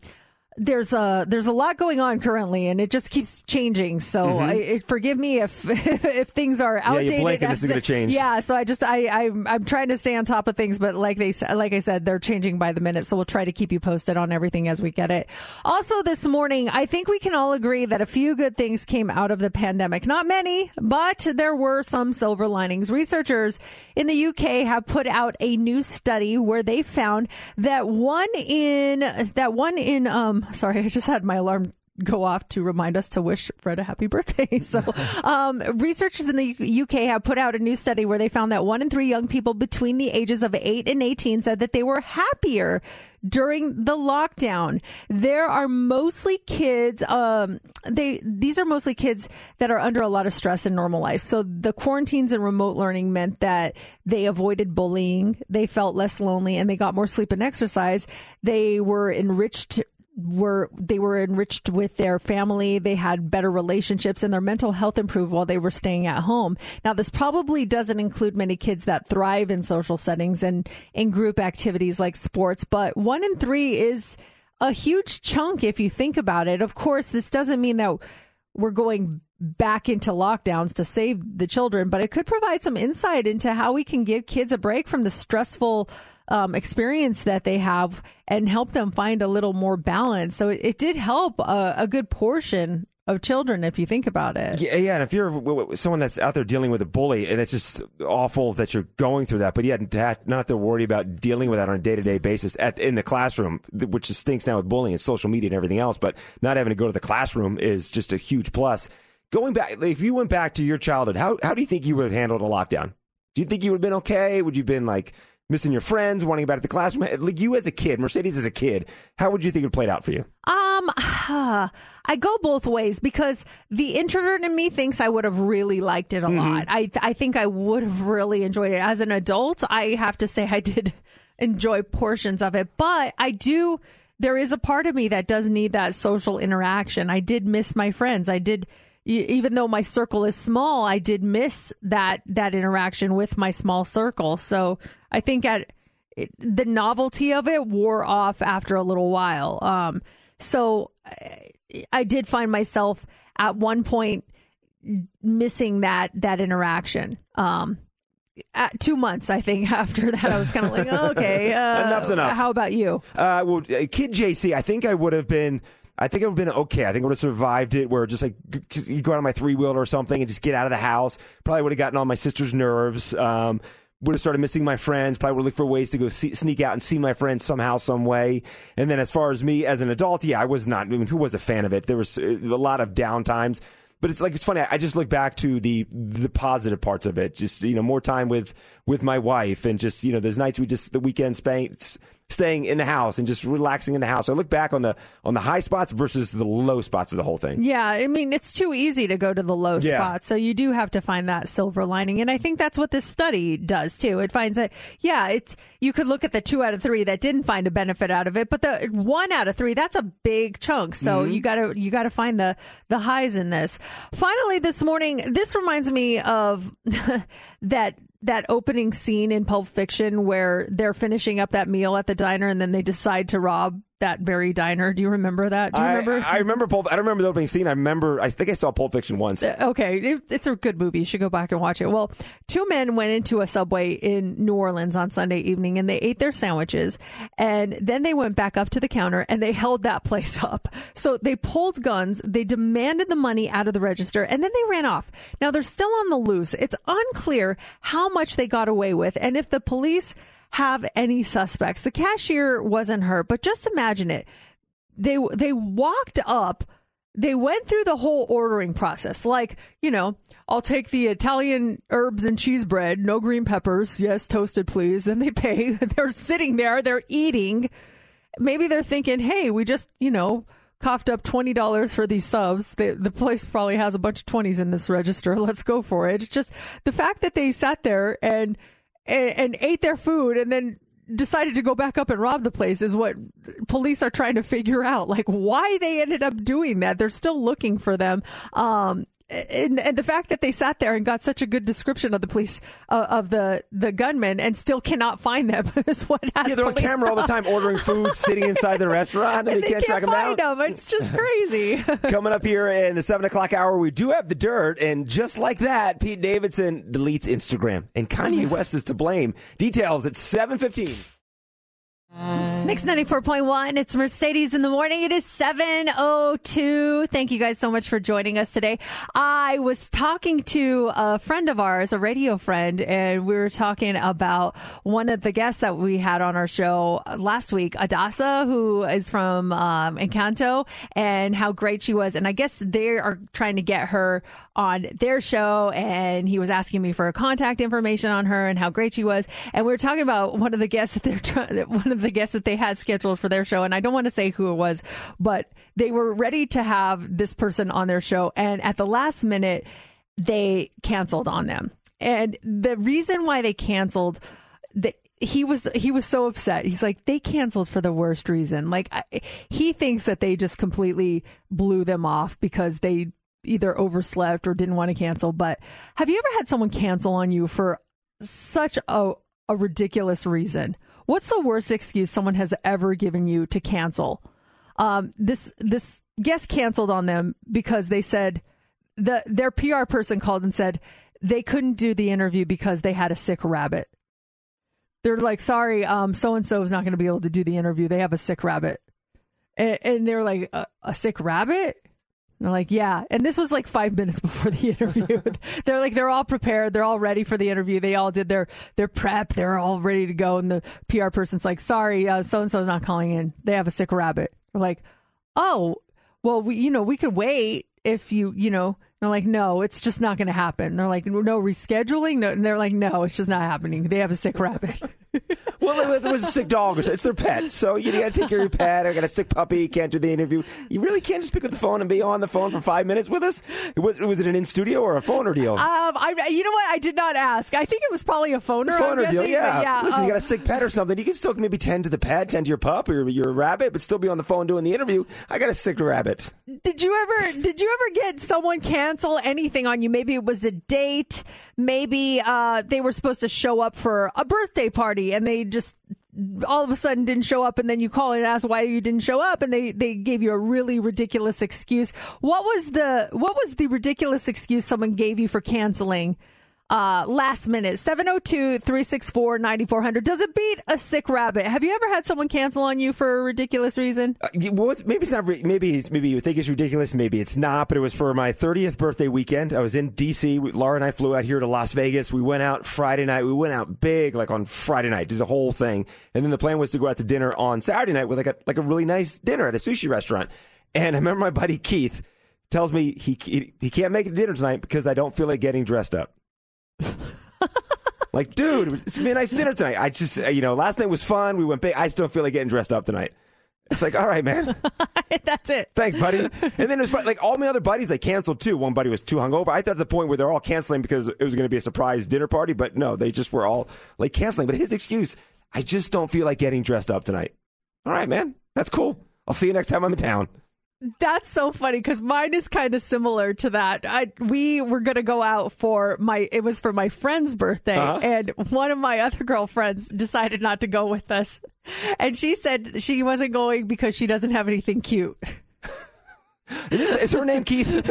S4: there's a there's a lot going on currently, and it just keeps changing. So I, it, forgive me if *laughs* if things are
S5: Mm-hmm. you
S4: outdated.
S5: blink and this is change.
S4: Yeah, so I just I I'm, I'm trying to stay on top of things, but like they like I said, they're changing by the minute. So we'll try to keep you posted on everything as we get it. Also, this morning, I think we can all agree that a few good things came out of the pandemic. Not many, but there were some silver linings. Researchers in the UK have put out a new study where they found that one in that one in um *laughs* sorry, I just had my alarm go off to remind us to wish Fred a happy birthday. *laughs* So, um, researchers in the UK have put out a new study where they found that one in three young people between the ages of 8 and 18 said that they were happier during the lockdown. There are mostly kids, um, they, these are mostly kids that are under a lot of stress in normal life. So the quarantines and remote learning meant that they avoided bullying, they felt less lonely, and they got more sleep and exercise. They were enriched were they were enriched with their family. They had better relationships and their mental health improved while they were staying at home. Now this probably doesn't include many kids that thrive in social settings and in group activities like sports but one in three is a huge chunk if you think about it. Of course this doesn't mean that we're going back into lockdowns to save the children, but it could provide some insight into how we can give kids a break from the stressful um, experience that they have and help them find a little more balance. So it, it did help a, a good portion of children if you think about it.
S5: Yeah, yeah. And if you're someone that's out there dealing with a bully, and it's just awful that you're going through that, but yet have- not to worry about dealing with that on a day to day basis at, in the classroom, which just stinks now with bullying and social media and everything else. But not having to go to the classroom is just a huge plus. Going back, if you went back to your childhood, how how do you think you would have handled a lockdown? Do you think you would have been okay? Would you have been like missing your friends, wanting back at the classroom? Like you as a kid, Mercedes as a kid, how would you think it played out for you?
S4: Um, *sighs* I go both ways because the introvert in me thinks I would have really liked it a lot. I I think I would have really enjoyed it. As an adult, I have to say I did *laughs* enjoy portions of it, but I do. There is a part of me that does need that social interaction. I did miss my friends. I did, even though my circle is small, I did miss that that interaction with my small circle. So I think at it, the novelty of it wore off after a little while. Um, so I, I did find myself at one point missing that that interaction. Um, at two months, I think *laughs* after that, I was kind of like, okay, *laughs* uh,
S5: Enough's enough.
S4: How about you?
S5: Uh, well, uh, kid JC, I think I would have been. I think I would have been okay. I think I would have survived it. Where just like you go out on my three wheeler or something and just get out of the house. Probably would have gotten on my sister's nerves. Um, would have started missing my friends. Probably would look for ways to go see, sneak out and see my friends somehow, some way. And then as far as me as an adult, yeah, I was not. I mean, who was a fan of it? There was uh, a lot of down times. But it's like it's funny. I just look back to the the positive parts of it. Just you know, more time with with my wife, and just you know, those nights we just the weekend spent staying in the house and just relaxing in the house. I look back on the on the high spots versus the low spots of the whole thing.
S4: Yeah, I mean, it's too easy to go to the low
S5: Yeah.
S4: spot. So you do have to find that silver lining. And I think that's what this study does too. It finds that, yeah, it's, you could look at the two out of three that didn't find a benefit out of it, but the one out of three, that's a big chunk. So
S5: Mm-hmm.
S4: you gotta, you gotta find the, the highs in this. Finally, this morning, this reminds me of *laughs* that, that opening scene in Pulp Fiction where they're finishing up that meal at the diner and then they decide to rob that very diner. Do you remember that? Do you
S5: I,
S4: remember?
S5: I remember Pulp. I don't remember the opening scene. I remember. I think I saw Pulp Fiction once.
S4: Uh, okay, it, it's a good movie. You should go back and watch it. Well, two men went into a subway in New Orleans on Sunday evening and they ate their sandwiches and then they went back up to the counter and they held that *laughs* place up. So they pulled guns, they demanded the money out of the register and then they ran off. Now they're still on the loose. It's unclear how much they got away with and if the police have any suspects. The cashier wasn't hurt, but just imagine it. They they walked up they went through the whole ordering process. Like you know i'll take the italian herbs and cheese bread no green peppers yes toasted please. Then they pay *laughs* they're sitting there they're eating. Maybe they're thinking hey we just you know coughed up $20 for these subs. The, the place probably has a bunch of 20s in this register. *laughs* Let's go for it. It's just the fact that they sat there and and, and ate their food and then decided to go back up and rob the place is what police are trying to figure out. Like why they ended up doing that. They're still looking for them. Um and, and the fact that they sat there and got such a good description of the police uh, of the the gunmen and still cannot find them *laughs* is what has
S5: Yeah, they're on camera all the time ordering food, sitting inside the restaurant, and,
S4: and *laughs*
S5: they, can't, track them
S4: find
S5: down.
S4: them. It's just *laughs* crazy.
S5: Coming up here in the seven o'clock hour, we do have the dirt, and just like that, Pete Davidson deletes Instagram, and Kanye West is to blame. Details at seven fifteen.
S4: Mix 94.1. It's Mercedes in the morning. It is 7.02. Thank you guys so much for joining us today. I was talking to a friend of ours, a radio friend, and we were talking about one of the guests that we had on our show last week, Adassa, who is from um, Encanto, and how great she was. And I guess they are trying to get her on their show and he was asking me for contact information on her and how great she was and we were talking about one of the guests that they're one of the guests that they had scheduled for their show and I don't want to say who it was but they were ready to have this person on their show and at the last minute they canceled on them and the reason why they canceled the he was he was so upset. He's like they canceled for the worst reason. Like I, he thinks that they just completely blew them off because they either overslept or didn't want to cancel. But have you ever had someone cancel on you for such a a ridiculous reason? What's the worst excuse someone has ever given you to cancel? Um, this this guest canceled on them because they said the their PR person called and said they couldn't do the interview because they had a sick rabbit. They're like, sorry, so and so is not going to be able to do the interview. They have a sick rabbit, and, and they're like, a, a sick rabbit. They're like, yeah. And this was like five minutes *laughs* before the interview. *laughs* they're like, they're all prepared. They're all ready for the interview. They all did their, their prep. They're all ready to go. And the PR person's like, sorry, so and so's not calling in. They have a sick rabbit. We're like, oh, well, we, you know, we could wait if you, you know, they're like, no, it's just not going to happen. They're like, no rescheduling. No, and they're like, no, it's just not happening. They have a sick rabbit. *laughs* *laughs*
S5: well, it was a sick dog. It's their pet, so you got to take care of your pet. I got a sick puppy. You can't do the interview. You really can't just pick up the phone and be on the phone for five minutes with us. Was, was it an in studio or a phone or deal? Um,
S4: I, you know what? I did not ask. I think it was probably a phone or
S5: phone
S4: or
S5: deal. Yeah.
S4: yeah.
S5: Listen, um, you got a sick pet or something. You can still maybe tend to the pet, tend to your pup or your rabbit, but still be on the phone doing the interview. I got a sick rabbit.
S4: Did you ever? Did you ever get someone cancel anything on you? Maybe it was a date. Maybe uh, they were supposed to show up for a birthday party and they just all of a sudden didn't show up and then you call and ask why you didn't show up and they, they gave you a really ridiculous excuse. What was the what was the ridiculous excuse someone gave you for canceling uh, last minute. 702-364-9400 does it beat a sick rabbit? Have you ever had someone cancel on you for a ridiculous reason?
S5: Uh, well, maybe it's not maybe maybe you think it's ridiculous maybe it's not but it was for my 30th birthday weekend. I was in dc laura and i flew out here to las vegas. We went out friday night. We went out big like on friday night did the whole thing. And then the plan was to go out to dinner on saturday night with like a like a really nice dinner at a sushi restaurant. And i remember my buddy keith tells me he, he, he can't make it to dinner tonight because i don't feel like getting dressed up like, dude, it's gonna be a nice dinner tonight. I just, you know, last night was fun. We went big. I still feel like getting dressed up tonight. It's like, all right, man. *laughs*
S4: That's it.
S5: Thanks, buddy. And then it was like all my other buddies, they canceled too. One buddy was too hungover. I thought at the point where they're all canceling because it was going to be a surprise dinner party, but no, they just were all like canceling. But his excuse, I just don't feel like getting dressed up tonight. All right, man. That's cool. I'll see you next time I'm in town.
S4: That's so funny because mine is kind of similar to that. I, we were gonna go out for my it was for my friend's birthday, uh-huh. and one of my other girlfriends decided not to go with us, and she said she wasn't going because she doesn't have anything cute.
S5: Is, this, is her name Keith? *laughs*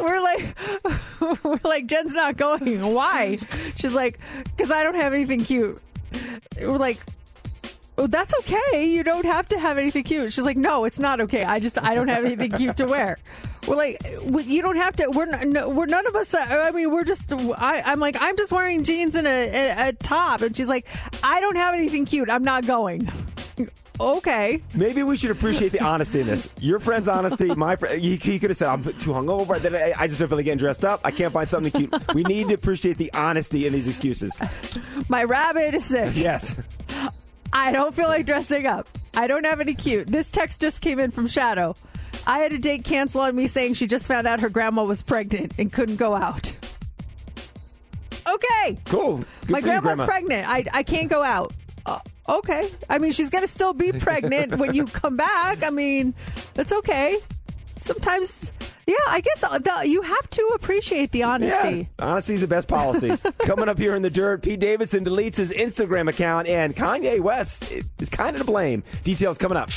S4: we're like, we're like Jen's not going. Why? She's like, because I don't have anything cute. We're like, oh, that's okay. You don't have to have anything cute. She's like, no, it's not okay. I just, I don't have anything cute to wear. We're like, you don't have to. We're, no, we're none of us. Uh, I mean, we're just. I, I'm like, I'm just wearing jeans and a, a, a top, and she's like, I don't have anything cute. I'm not going. okay.
S5: Maybe we should appreciate the honesty in this. Your friend's honesty, my friend. He, he could have said, "I'm too hungover. Then I, I just don't feel like getting dressed up. I can't find something cute." We need to appreciate the honesty in these excuses.
S4: My rabbit is sick.
S5: Yes. *laughs*
S4: I don't feel like dressing up. I don't have any cute. This text just came in from Shadow. I had a date cancel on me saying she just found out her grandma was pregnant and couldn't go out. Okay.
S5: Cool. Good
S4: My grandma's
S5: grandma.
S4: pregnant. I, I can't go out. Uh, okay. I mean, she's going to still be pregnant when you come back. I mean, that's okay. Sometimes yeah, I guess uh, the, you have to appreciate the honesty.
S5: Yeah, honesty is the best policy. *laughs* Coming up here in the dirt, Pete Davidson deletes his Instagram account, and Kanye West is kind of to blame. Details coming up.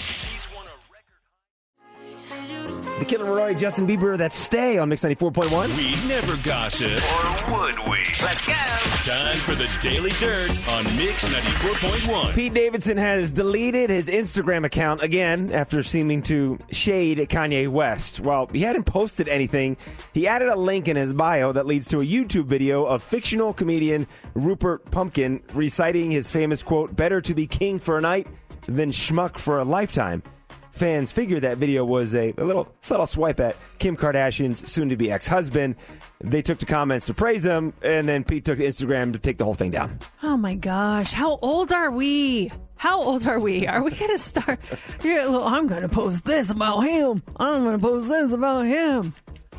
S5: The Kid LAROI, Justin Bieber, that stay on Mix 94.1.
S3: We never gossip. Or would we? Let's go. Time for the Daily Dirt on Mix 94.1.
S5: Pete Davidson has deleted his Instagram account again after seeming to shade Kanye West. While he hadn't posted anything, he added a link in his bio that leads to a YouTube video of fictional comedian Rupert Pupkin reciting his famous quote, Better to be king for a night than schmuck for a lifetime fans figured that video was a, a little subtle swipe at Kim Kardashian's soon to be ex husband. They took to comments to praise him, and then Pete took to Instagram to take the whole thing down.
S4: Oh my gosh, how old are we? How old are we? Are we going to start? Yeah, well, I'm going to post this about him. I'm going to post this about him.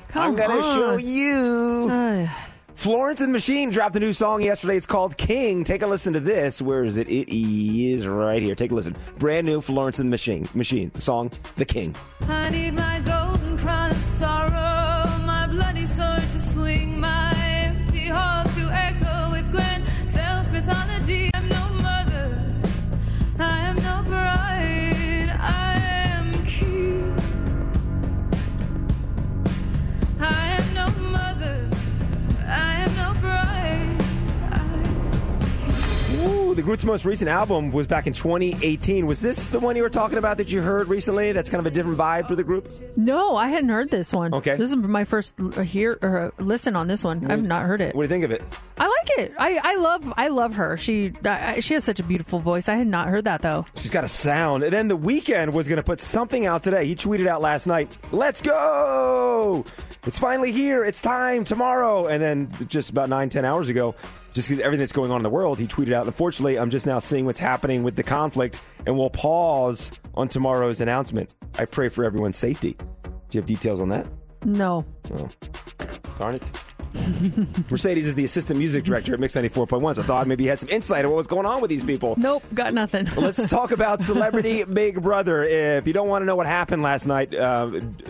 S4: Come
S5: I'm going to show you.
S4: Uh,
S5: Florence and the Machine dropped a new song yesterday. It's called King. Take a listen to this. Where is it? It is right here. Take a listen. Brand new Florence and the Machine. Machine. The song, The King.
S9: I need my golden crown of sorrow, my bloody sword to swing, my empty to echo with grand self mythology. I'm no mother, I am
S5: Ooh, the group's most recent album was back in 2018. Was this the one you were talking about that you heard recently? That's kind of a different vibe for the group.
S4: No, I hadn't heard this one.
S5: Okay.
S4: This is my first hear or uh, listen on this one. I've not heard it.
S5: What do you think of it?
S4: I like it. I, I love I love her. She I, she has such a beautiful voice. I had not heard that though.
S5: She's got a sound. And then the Weeknd was going to put something out today. He tweeted out last night, "Let's go! It's finally here. It's time tomorrow." And then just about nine, ten hours ago, just because everything that's going on in the world, he tweeted out, "Unfortunately, I'm just now seeing what's happening with the conflict, and we'll pause on tomorrow's announcement. I pray for everyone's safety." Do you have details on that?
S4: No.
S5: Oh, darn it. *laughs* Mercedes is the assistant music director at Mix 94.1, so I thought maybe you had some insight on what was going on with these people.
S4: Nope, got nothing.
S5: Let's talk about *laughs* Celebrity Big Brother. If you don't want to know what happened last night, uh,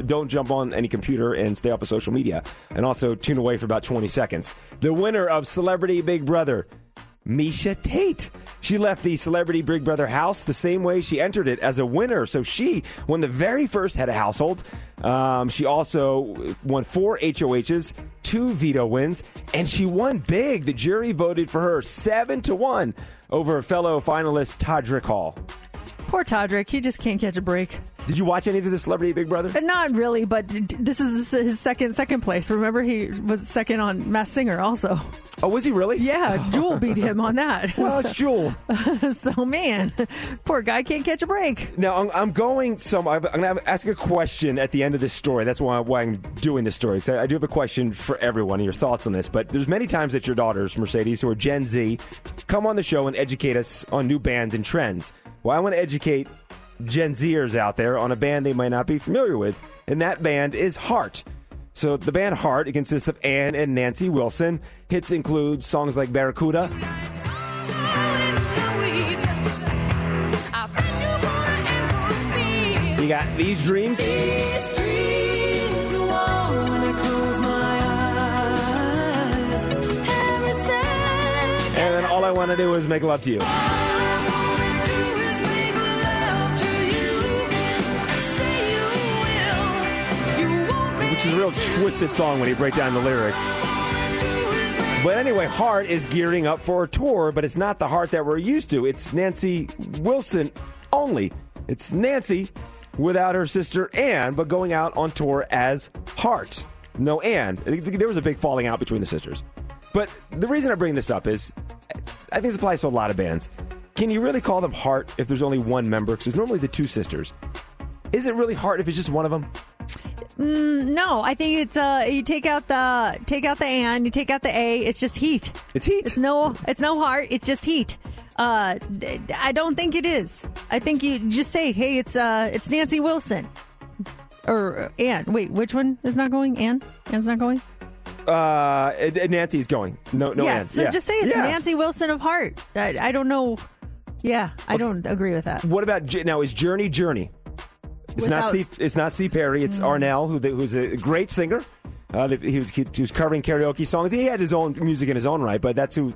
S5: don't jump on any computer and stay off of social media. And also tune away for about 20 seconds. The winner of Celebrity Big Brother, Miesha Tate. She left the Celebrity Big Brother house the same way she entered it as a winner. So she won the very first head of household. Um, she also won four HOHs, two veto wins, and she won big. The jury voted for her seven to one over fellow finalist Todrick Hall.
S4: Poor Todrick, he just can't catch a break.
S5: Did you watch any of the Celebrity Big Brother?
S4: Uh, Not really, but this is his second second place. Remember, he was second on Masked Singer also.
S5: Oh, was he really?
S4: Yeah, Jewel beat him on that.
S5: Well, it's *laughs* Jewel.
S4: so man, poor guy can't catch a break.
S5: Now I'm, I'm going some. I'm going to ask a question at the end of this story. That's why, why I'm doing this story. 'cause I, I do have a question for everyone and your thoughts on this. But there's many times that your daughters, Mercedes, who are Gen Z, come on the show and educate us on new bands and trends. Well, I want to educate Gen Zers out there on a band they might not be familiar with, and that band is Heart. So the band Heart it consists of Ann and Nancy Wilson. Hits include songs like Barracuda, You got These Dreams. And then All I Want to Do Is Make Love to You. Is a real twisted song when you break down the lyrics. But anyway, Heart is gearing up for a tour, but it's not the Heart that we're used to. It's Nancy Wilson only. It's Nancy without her sister Anne, but going out on tour as Heart. No Anne. There was a big falling out between the sisters. But the reason I bring this up is I think this applies to a lot of bands. Can you really call them Heart if there's only one member? Because there's normally the two sisters. Is it really Heart if it's just one of them?
S4: Mm, no, I think it's uh you take out the take out the and you take out the a. It's just heat.
S5: It's heat.
S4: It's no it's no heart. It's just heat. Uh, I don't think it is. I think you just say, hey, it's uh it's Nancy Wilson or Anne. Wait, which one is not going? Anne? Anne's not going.
S5: Uh, Nancy's going. No, no
S4: yeah.
S5: Anne.
S4: So
S5: Yeah.
S4: just say it's
S5: Yeah.
S4: Nancy Wilson of Heart. I, I don't know. Yeah, I don't agree with that.
S5: What about now? Is Journey Journey? It's not Steve. It's not Steve Perry. It's Arnel, who who's a great singer. Uh, he was he was covering karaoke songs. He had his own music in his own right, but that's who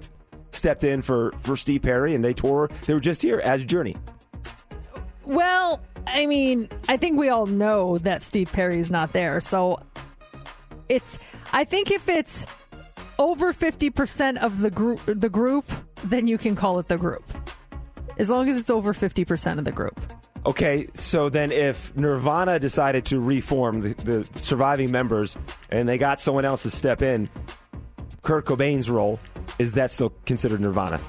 S5: stepped in for for Steve Perry, and they toured. They were just here as Journey.
S4: Well, I mean, I think we all know that Steve Perry's not there. So it's I think if it's over 50% of the group the group, then you can call it the group. As long as it's over 50% of the group.
S5: Okay, so then if Nirvana decided to reform the, the surviving members, and they got someone else to step in, Kurt Cobain's role, is that still considered Nirvana?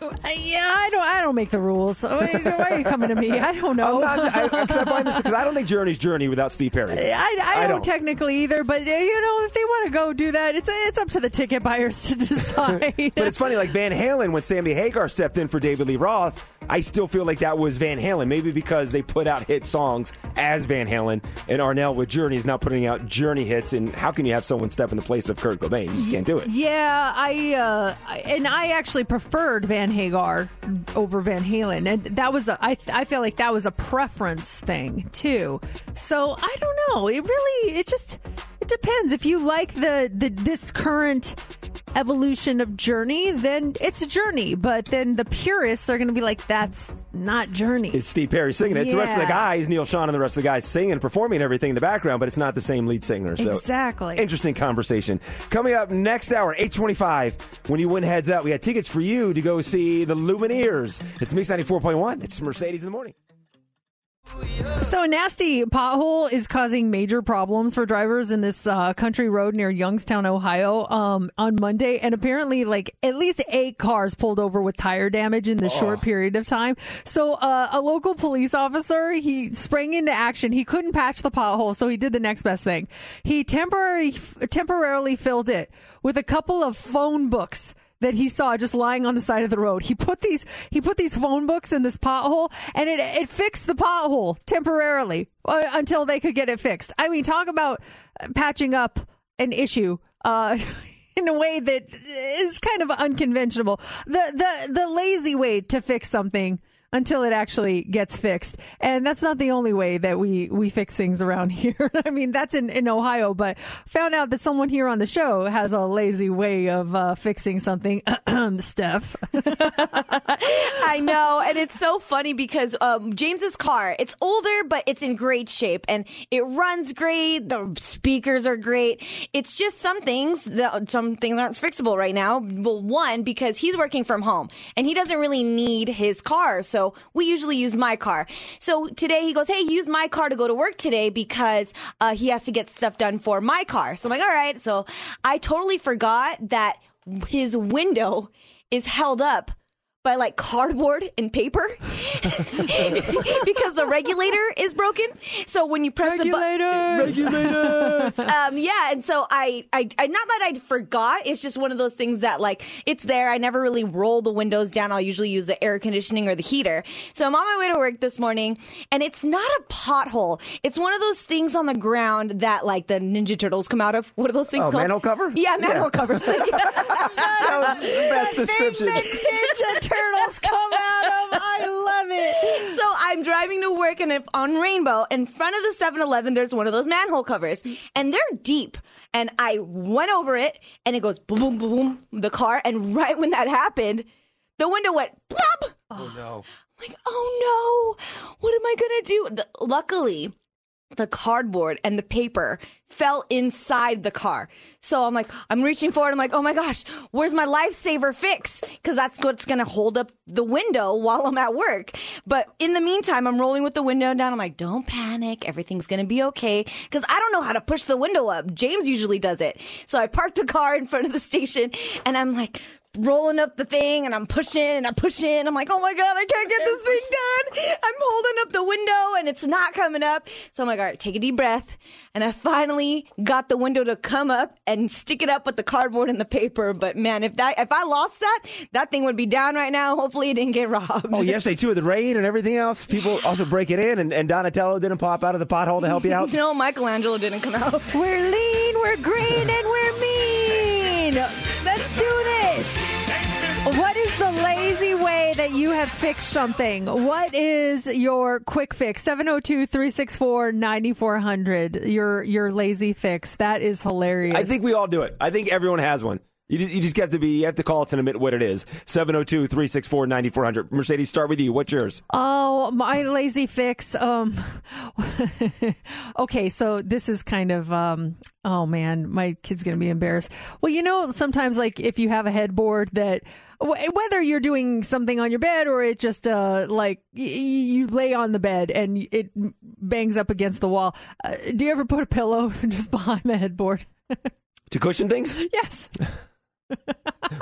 S4: Uh, Yeah, I don't I don't make the rules. Why why are you coming to me? I don't know.
S5: Not, I, 'cause I this because I don't think Journey's Journey without Steve Perry.
S4: I, I, don't,
S5: don't.
S4: technically either, but uh, you know, if they want to go do that, it's it's up to the ticket buyers to *laughs* decide.
S5: But it's funny, like Van Halen, when Sammy Hagar stepped in for David Lee Roth, I still feel like that was Van Halen. Maybe because they put out hit songs as Van Halen, and Arnel with Journey is now putting out Journey hits. And how can you have someone step in the place of Kurt Cobain? You just can't do it.
S4: Yeah, I uh, and I actually preferred Van Hagar over Van Halen, and that was a, I I feel like that was a preference thing too. So I don't know. It really it just it depends. If you like the the this current evolution of journey, then it's a journey. But then the purists are going to be like, that's not journey.
S5: It's Steve Perry singing it. It's the rest of the guys, Neal Schon and the rest of the guys singing and performing everything in the background, but it's not the same lead singer. So
S4: Exactly.
S5: Interesting conversation. Coming up next hour, 825, when you win heads up, we had tickets for you to go see the Lumineers. It's Mix 94.1. It's Mercedes in the morning.
S4: So a nasty pothole is causing major problems for drivers in this uh, country road near Youngstown, Ohio, um, on Monday, and apparently, like at least eight cars pulled over with tire damage in this short period of time. So uh, a local police officer he sprang into action. He couldn't patch the pothole, so he did the next best thing. He temporarily temporarily filled it with a couple of phone books that he saw just lying on the side of the road. He put these he put these phone books in this pothole, and it it fixed the pothole temporarily uh, until they could get it fixed. I mean, talk about patching up an issue. Uh, *laughs* in a way that is kind of unconventional, the the the lazy way to fix something until it actually gets fixed, and that's not the only way that we we fix things around *laughs* here. I mean, that's in in Ohio, but found out that someone here on the show has a lazy way of uh, fixing something. *clears throat* Steph, *laughs*
S10: I know, and it's so funny because um, James's car, it's older, but it's in great shape, and it runs great. The speakers are great. It's just some things that some things aren't fixable right now. Well, one because he's working from home and he doesn't really need his car, so we usually use my car. So today he goes, "Hey, use my car to go to work today because uh, he has to get stuff done for my car." So I'm like, "All right." So I totally forgot that his window is held up by like cardboard and paper *laughs* because the regulator is broken. So when you press the button, *laughs* um, yeah, and so I, I, I, not that I forgot. It's just one of those things that like it's there. I never really roll the windows down. I'll usually use the air conditioning or the heater. So I'm on my way to work this morning, and it's not a pothole. It's one of those things on the ground that like the Ninja Turtles come out of. What are those things
S5: Oh,
S10: called?
S5: manhole cover?
S10: Yeah, manhole
S5: Yeah.
S10: covers. *laughs*
S5: That was the best description.
S4: Ninja Turtles come out of. I love it.
S10: So I'm driving to work and if on Rainbow in front of the 7-Eleven, there's one of those manhole covers and they're deep. And I went over it and it goes boom, boom, boom, boom, the car. And right when that happened, the window went plop.
S5: Oh, no.
S10: Like, oh no, what am I gonna do? The, luckily, the cardboard and the paper fell inside the car. So I'm like, I'm reaching forward. I'm like, oh my gosh, where's my lifesaver fix? Because that's what's going to hold up the window while I'm at work. But in the meantime, I'm rolling with the window down. I'm like, don't panic. Everything's going to be okay. Because I don't know how to push the window up. James usually does it. So I park the car in front of the station and I'm like, rolling up the thing and I'm pushing and I'm pushing. I'm like, oh my God, I can't get this thing done. I'm holding up the window and it's not coming up. So I'm like, all right, take a deep breath. And I finally got the window to come up and stick it up with the cardboard and the paper. But man, if that, if I lost that, that thing would be down right now. Hopefully it didn't get robbed.
S5: Oh, yesterday, too, with the rain and everything else, people *laughs* also break it in, and, and Donatello didn't pop out of the pothole to help you out. *laughs*
S10: No, Michelangelo didn't come out.
S4: We're lean, we're green, and we're mean. That you have fixed something? What is your quick fix? 702-364-9400. Your your lazy fix. That is hilarious.
S5: I think we all do it. I think everyone has one. You just, you just have to be, you have to call us and admit what it is. 702 364 9400. Mercedes, start with you. What's yours?
S4: Oh, my lazy fix. Um, *laughs* okay, so this is kind of um, oh man, my kid's gonna be embarrassed. Well, you know, sometimes like if you have a headboard that whether you're doing something on your bed or it just uh like y- you lay on the bed and it bangs up against the wall. Uh, do you ever put a pillow *laughs* just behind the headboard?
S5: To cushion things? *laughs*
S4: yes.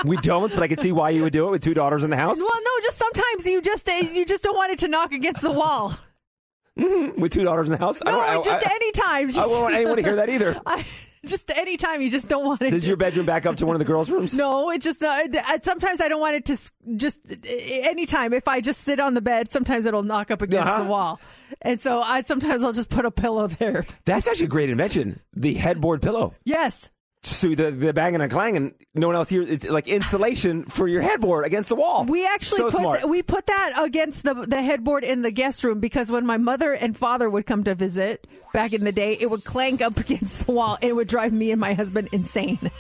S5: We don't, but I can see why you would do it with two daughters in the house.
S4: Well, no, just sometimes you just uh, you just don't want it to knock against the wall. *laughs*
S5: With two daughters in the house? I
S4: No,
S5: don't- I-
S4: just
S5: I-
S4: anytime.
S5: I don't want anyone to hear that either. *laughs*
S4: I, just anytime you just don't want it.
S5: Does your bedroom back up to one of the girls' rooms?
S4: No, it just uh, I- sometimes I don't want it to just anytime. If I just sit on the bed, sometimes it'll knock up against
S5: Uh-huh.
S4: the wall, and so I sometimes I'll just put a pillow there.
S5: That's actually a great invention. The headboard pillow.
S4: Yes,
S5: so the, the banging and clanging, no one else hears. It's like insulation for your headboard against the wall.
S4: We actually
S5: so
S4: put th- we put that against the the headboard in the guest room because when my mother and father would come to visit back in the day, it would clank up *laughs* against the wall and it would drive me and my husband insane.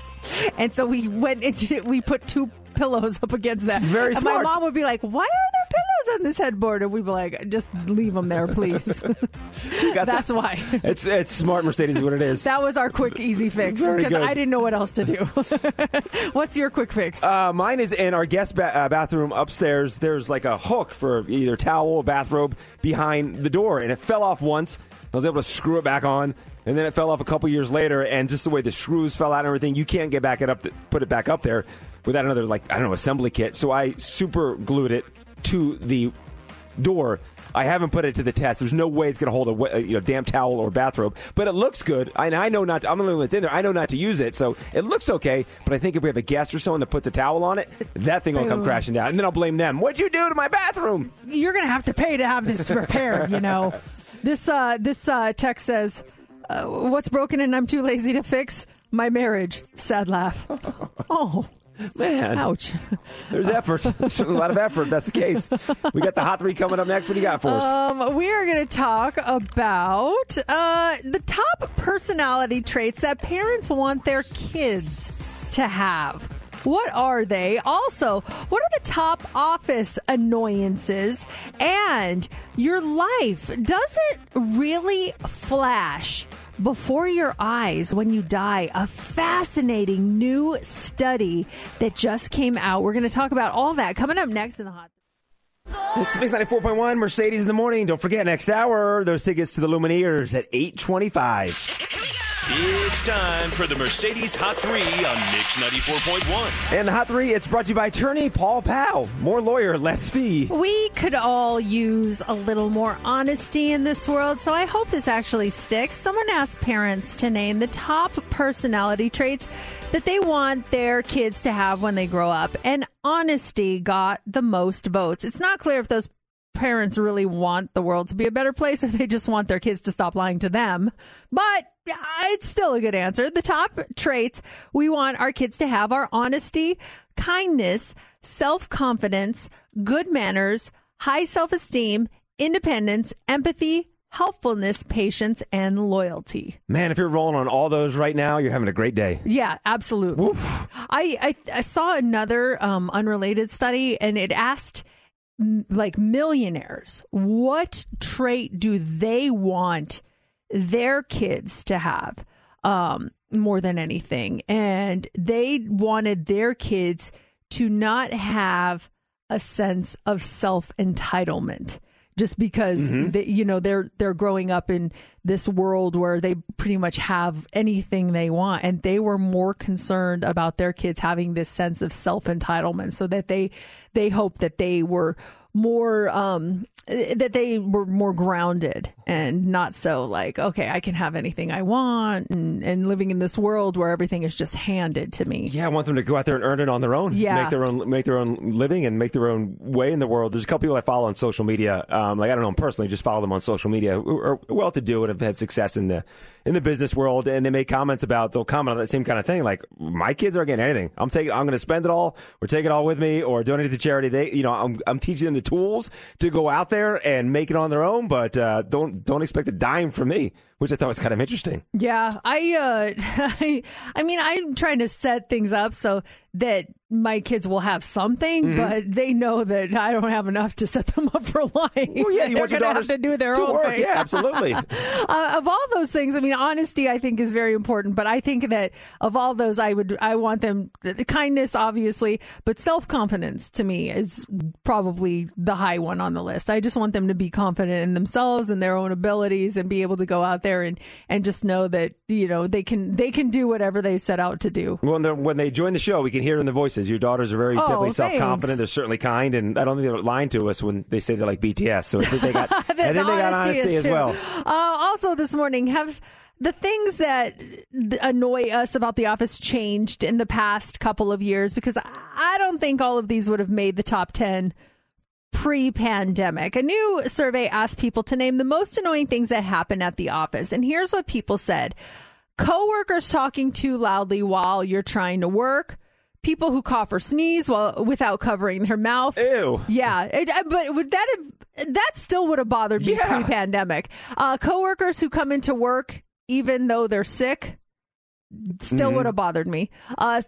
S4: And so we went into we put two pillows up against that.
S5: very
S4: and
S5: smart.
S4: my mom would be like, "Why are there pillows on this headboard?" And we'd be like, "Just leave them there, please." *laughs* That's why.
S5: it's it's smart Mercedes is what it is.
S4: That was our quick, easy fix because. I didn't know what else to do. *laughs* What's your quick fix?
S5: Uh, mine is in our guest ba- uh, bathroom upstairs. There's like a hook for either towel or bathrobe behind the door, and it fell off once. I was able to screw it back on, and then it fell off a couple years later. And just the way the screws fell out and everything, you can't get back it up, put it back up there without another like I don't know assembly kit. So I super glued it to the door. I haven't put it to the test. There's no way it's going to hold a you know, damp towel or bathrobe, but it looks good. And I know not. To, I'm the only one that's in there. I know not to use it, so it looks okay. But I think if we have a guest or someone that puts a towel on it, that thing will come crashing down, and then I'll blame them. What'd you do to my bathroom?
S4: you're gonna have to pay to have this repaired. You know, *laughs* this uh, this uh, text says, uh, "What's broken and I'm too lazy to fix my marriage." Sad laugh. *laughs* Oh
S5: Man,
S4: ouch.
S5: there's effort. *laughs* There's a lot of effort. That's the case. We got the hot three coming up next. What do you got for us?
S4: Um, we are going to talk about uh, the top personality traits that parents want their kids to have. What are they? Also, what are the top office annoyances? And your life, does it really flash before your eyes when you die? A fascinating new study that just came out. We're going to talk about all that coming up next in the hot.
S5: It's Mix 94.1, Mercedes in the morning. Don't forget, next hour, those tickets to the Lumineers at 825.
S3: It's time for the Mercedes Hot 3 on Mix 94.1.
S5: And the Hot Three, it's brought to you by attorney Paul Powell. More lawyer, less fee.
S4: We could all use a little more honesty in this world, so I hope this actually sticks. Someone asked parents to name the top personality traits that they want their kids to have when they grow up, and honesty got the most votes. It's not clear if those parents really want the world to be a better place or they just want their kids to stop lying to them. But it's still a good answer. The top traits we want our kids to have are honesty, kindness, self confidence, good manners, high self esteem, independence, empathy, helpfulness, patience, and loyalty.
S5: Man, if you're rolling on all those right now, you're having a great day.
S4: Yeah, absolutely. I, I I saw another um, unrelated study, and it asked like millionaires what trait do they want their kids to have um, more than anything, and they wanted their kids to not have a sense of self entitlement just because they, you know they're they're growing up in this world where they pretty much have anything they want. And they were more concerned about their kids having this sense of self entitlement so that they they hope that they were more um that they were more grounded and not so like okay I can have anything I want and and living in this world where everything is just handed to me
S5: Yeah, I want them to go out there and earn it on their own.
S4: Yeah.
S5: make their own, make their own living, and make their own way in the world. There's a couple people I follow on social media. Um, like I don't know them personally, just follow them on social media who are well to do and have had success in the in the business world. And they make comments about they'll comment on that same kind of thing. Like my kids aren't getting anything. I'm taking. I'm going to spend it all, or take it all with me, or donate it to charity. They, you know, I'm I'm teaching them the tools to go out there and make it on their own, but uh, don't don't expect a dime from me, which I thought was kind of interesting.
S4: Yeah, I, uh, *laughs* I, I mean, I'm trying to set things up so that my kids will have something,
S5: Mm-hmm.
S4: but they know that I don't have enough to set them up for life.
S5: Well, yeah, you want your daughters
S4: have to do their
S5: to
S4: own
S5: work.
S4: thing.
S5: Yeah, absolutely. *laughs*
S4: uh, of all those things, I mean, honesty, I think is very important. But I think that of all those, I would, I want them the, the kindness, obviously, but self confidence to me is probably the high one on the list. I just want them to be confident in themselves and their own abilities, and be able to go out there and and just know that you know they can they can do whatever they set out to do.
S5: When, they when they join the show, we can hear in their voices. Your daughters are very
S4: Oh,
S5: definitely self confident. They're certainly kind, and I don't think they're lying to us when they say they're like BTS. So I think they got, *laughs* I think they
S4: The
S5: got honesty as
S4: too.
S5: well.
S4: Uh, also, this morning, have the things that annoy us about The Office changed in the past couple of years? Because I don't think all of these would have made the top 10 pre pandemic. A new survey asked people to name the most annoying things that happen at the office. And here's what people said coworkers talking too loudly while you're trying to work, people who cough or sneeze while without covering their mouth.
S5: Ew.
S4: Yeah, it, but would that have, that still would have bothered me
S5: Yeah.
S4: pre-pandemic. Uh, coworkers who come into work even though they're sick still
S5: Mm-hmm.
S4: would have bothered me. Uh,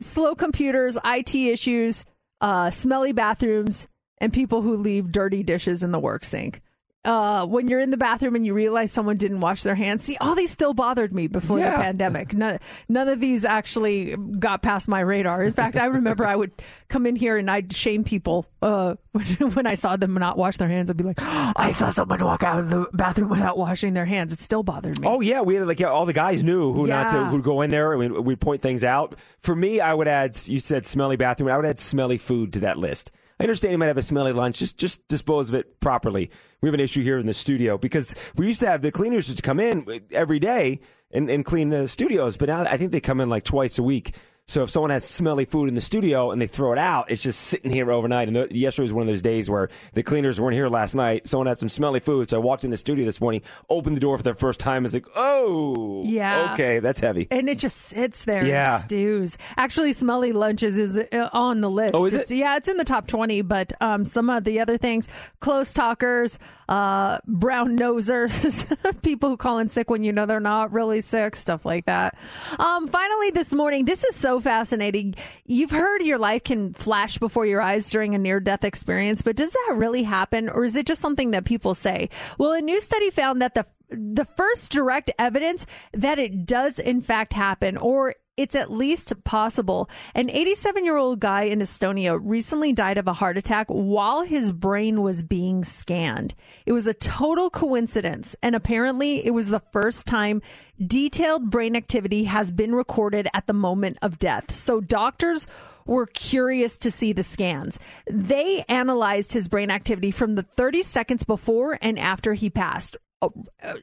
S4: slow computers, IT issues, uh, smelly bathrooms, and people who leave dirty dishes in the work sink. Uh, when you're in the bathroom and you realize someone didn't wash their hands, see, all these still bothered me before the pandemic. None, none of these actually got past my radar. In fact, I remember I would come in here and I'd shame people uh, *laughs* when, I saw them not wash their hands. I'd be like, *gasps* I saw someone walk out of the bathroom without washing their hands. It still bothered me.
S5: Oh yeah, we had like yeah, all the guys knew who not to
S4: Yeah.
S5: who go in there. and We we'd point things out. For me, I would add. You said smelly bathroom. I would add smelly food to that list. I understand you might have a smelly lunch. Just just dispose of it properly. We have an issue here in the studio because we used to have the cleaners to come in every day and, and clean the studios, but now I think they come in like twice a week. So if someone has smelly food in the studio and they throw it out, it's just sitting here overnight. And the, yesterday was one of those days where the cleaners weren't here last night. Someone had some smelly food, so I walked in the studio this morning, opened the door for the first time, and was like, "Oh,
S4: Yeah.
S5: okay, that's heavy."
S4: and it just sits there
S5: Yeah.
S4: and stews. Actually, smelly lunches is uh, on the list.
S5: Oh, is it?
S4: It's- yeah, it's in the top twenty. But um, some of the other things: close talkers, uh, brown nosers, *laughs* people who call in sick when you know they're not really sick, stuff like that. Um, finally, this morning, this is so fascinating. You've heard your life can flash before your eyes during a near-death experience, but does that really happen, or is it just something that people say? Well, a new study found that the the first direct evidence that it does in fact happen or it's at least possible. An 87 year old guy in Estonia recently died of a heart attack while his brain was being scanned. It was a total coincidence, and apparently, it was the first time detailed brain activity has been recorded at the moment of death. So, doctors were curious to see the scans. They analyzed his brain activity from the 30 seconds before and after he passed. Uh,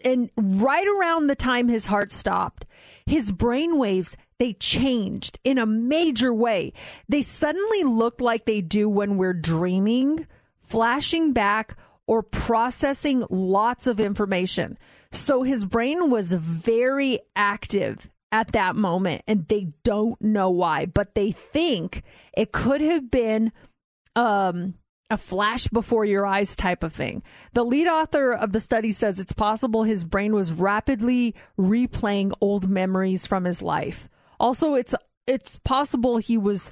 S4: And right around the time his heart stopped, his brain waves they changed in a major way. They suddenly looked like they do when we're dreaming, flashing back or processing lots of information. So his brain was very active at that moment and they don't know why, but they think it could have been um a flash before your eyes type of thing. The lead author of the study says it's possible his brain was rapidly replaying old memories from his life. Also, it's it's possible he was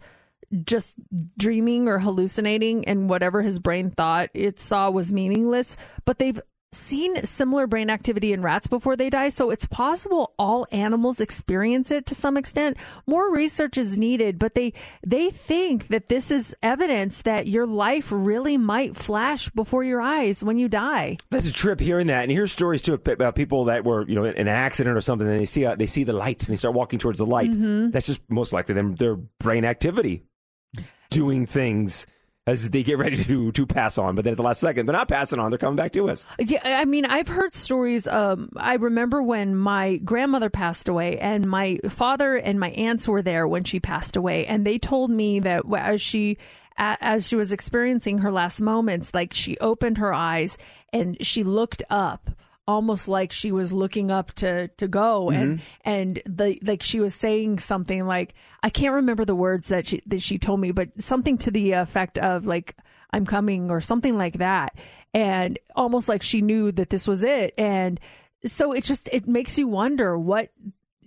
S4: just dreaming or hallucinating and whatever his brain thought it saw was meaningless, but they've seen similar brain activity in rats before they die, so it's possible all animals experience it to some extent. More research is needed, but they they think that this is evidence that your life really might flash before your eyes when you die.
S5: That's a trip hearing that, and hear stories too about people that were, you know, in an accident or something, and they see uh, they see the light and they start walking towards the light.
S4: Mm-hmm.
S5: That's just most likely them their brain activity, doing things as they get ready to to pass on. But then at the last second, they're not passing on; they're coming back to us.
S4: Yeah, I mean, I've heard stories. Um, I remember when my grandmother passed away, and my father and my aunts were there when she passed away, and they told me that as she as she was experiencing her last moments, like she opened her eyes and she looked up. Almost like she was looking up to to go, and mm-hmm. and the like she was saying something like I can't remember the words that she that she told me, but something to the effect of like I'm coming or something like that. And almost like she knew that this was it. And so it just it makes you wonder what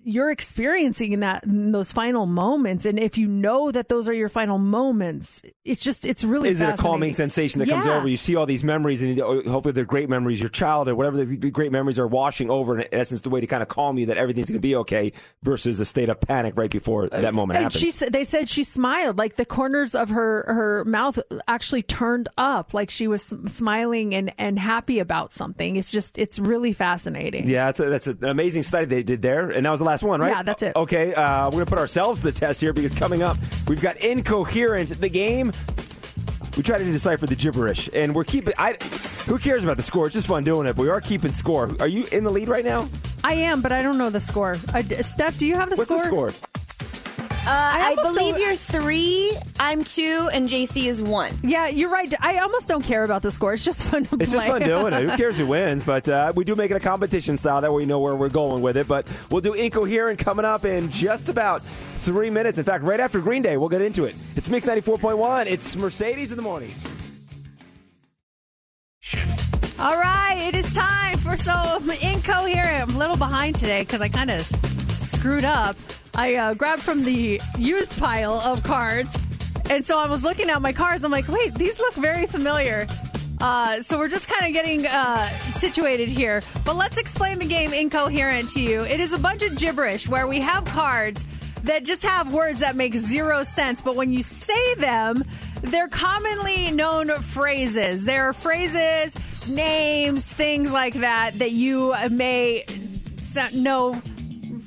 S4: you're experiencing in that in those final moments and if you know that those are your final moments it's just it's really
S5: Is it a calming sensation that comes over? You see all these memories, and oh, hopefully they're great memories. Your childhood, whatever the great memories are, washing over. And in essence, the way to kind of calm you that everything's going to be okay, versus a state of panic right before uh, that moment
S4: and
S5: happens.
S4: she they said she smiled like the corners of her her mouth actually turned up like she was smiling and and happy about something it's just it's really fascinating
S5: Yeah, that's, a, that's an amazing study they did there. And that was the last one, right?
S4: Yeah, that's it.
S5: Okay, uh, we're going to put ourselves to the test here because coming up, we've got Incoherent, the game. We try to decipher the gibberish, and we're keeping. I, who cares about the score? It's just fun doing it, but we are keeping score. Are you in the lead right now?
S4: i am but i don't know the score uh, steph do you have the
S5: What's
S4: score
S5: the score?
S10: I,
S4: almost
S10: believe you're three, I'm two, and JC is one.
S4: Yeah, you're right. I almost don't care about the score. It's just fun to
S5: It's
S4: play.
S5: just fun doing it. Who *laughs* cares who wins? But uh, we do make it a competition style. That way we know where we're going with it. But we'll do Incoherent coming up in just about three minutes. In fact, right after Green Day, we'll get into it. It's Mix 94.1. It's Mercedes in the morning.
S4: All right, it is time for some incoherent. I'm a little behind today because I kind of screwed up. I uh, grabbed from the used pile of cards, and so I was looking at my cards. I'm like, wait, these look very familiar. Uh, so we're just kind of getting uh, situated here. But let's explain the game incoherent to you. It is a bunch of gibberish where we have cards that just have words that make zero sense, but when you say them, they're commonly known phrases. There are phrases, names, things like that that you may know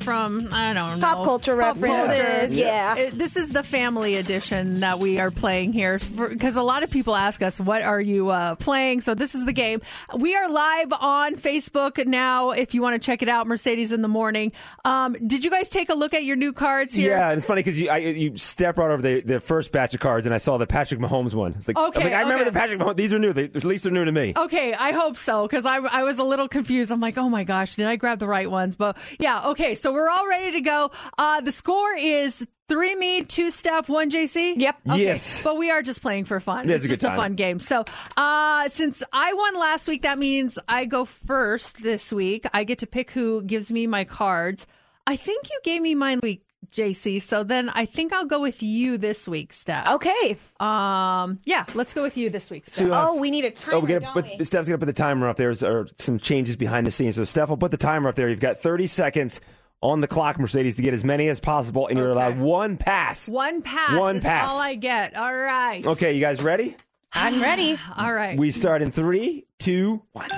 S4: from I don't know
S10: Pop culture
S4: Pop
S10: references,
S4: culture.
S10: yeah.
S4: It- this is the family edition that we are playing here because a lot of people ask us, "What are you uh, playing?" So this is the game. We are live on Facebook now. If you want to check it out, Mercedes in the morning. Um, did you guys take a look at your new cards here?
S5: Yeah, and it's funny because you I, you step right over the, the first batch of cards, and I saw the Patrick Mahomes one. It's like,
S4: Okay,
S5: like, I remember
S4: okay.
S5: the Patrick Mahomes. These are new. They, at least they're new to me.
S4: Okay, I hope so because I, I was a little confused. I'm like, oh my gosh, did I grab the right ones? But yeah, okay, so we're all ready to go. Uh, the score is three me, two Steph, one JC.
S10: Yep.
S4: Okay,
S5: Yes.
S4: But we are just playing for fun.
S5: It
S4: it's
S5: is a good
S4: just a fun game. So uh, since I won last week, that means I go first this week. I get to pick who gives me my cards. I think you gave me mine week. JC, so then I think I'll go with you this week, Steph.
S10: Okay.
S4: Um, yeah, let's go with you this week, Steph.
S5: So, uh,
S10: Oh, we need a timer,
S5: Oh, we gotta
S10: don't we?
S5: Steph's gonna put the timer up there. There's some changes behind the scenes. So Steph will put the timer up there. You've got 30 seconds on the clock, Mercedes, to get as many as possible, and you're
S4: Okay.
S5: allowed one pass.
S4: One pass
S5: One
S4: is
S5: pass.
S4: all I get. All right.
S5: Okay, you guys ready?
S10: I'm ready. *sighs*
S4: All right.
S5: We start in three, two, one.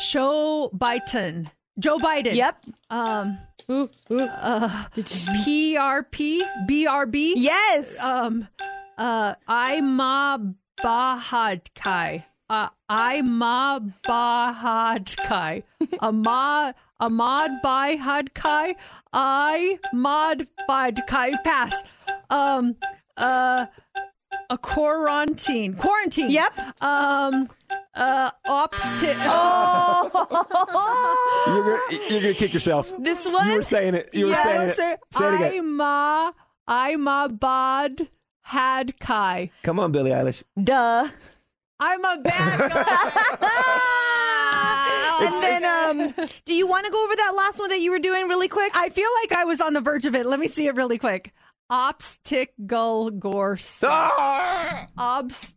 S4: Joe Biden. Joe Biden.
S10: Yep.
S4: Um. Ooh. Uh, PRP. BRB.
S10: Yes.
S4: Um. Uh. Ima Bahadkai. Uh. Ima Bahadkai. *laughs* Ahmad. Ahmad Bahadkai. I Mod Bahadkai. Pass. Um. Uh. A quarantine. Quarantine.
S10: Yep.
S4: Um. Uh. Obsti- *laughs*
S5: You're gonna, you're gonna kick yourself.
S10: This one.
S5: You were saying it. You were
S4: Yes.
S5: saying it. Say it again.
S4: Ima Ima Bad Had Kai.
S5: Come on, Billie Eilish.
S10: Duh.
S4: I'm a bad guy. *laughs*
S10: And then, um, do you want to go over that last one that you were doing really quick?
S4: I feel like I was on the verge of it. Let me see it really quick. Obstacle gorse.
S5: Ah!
S4: Obst-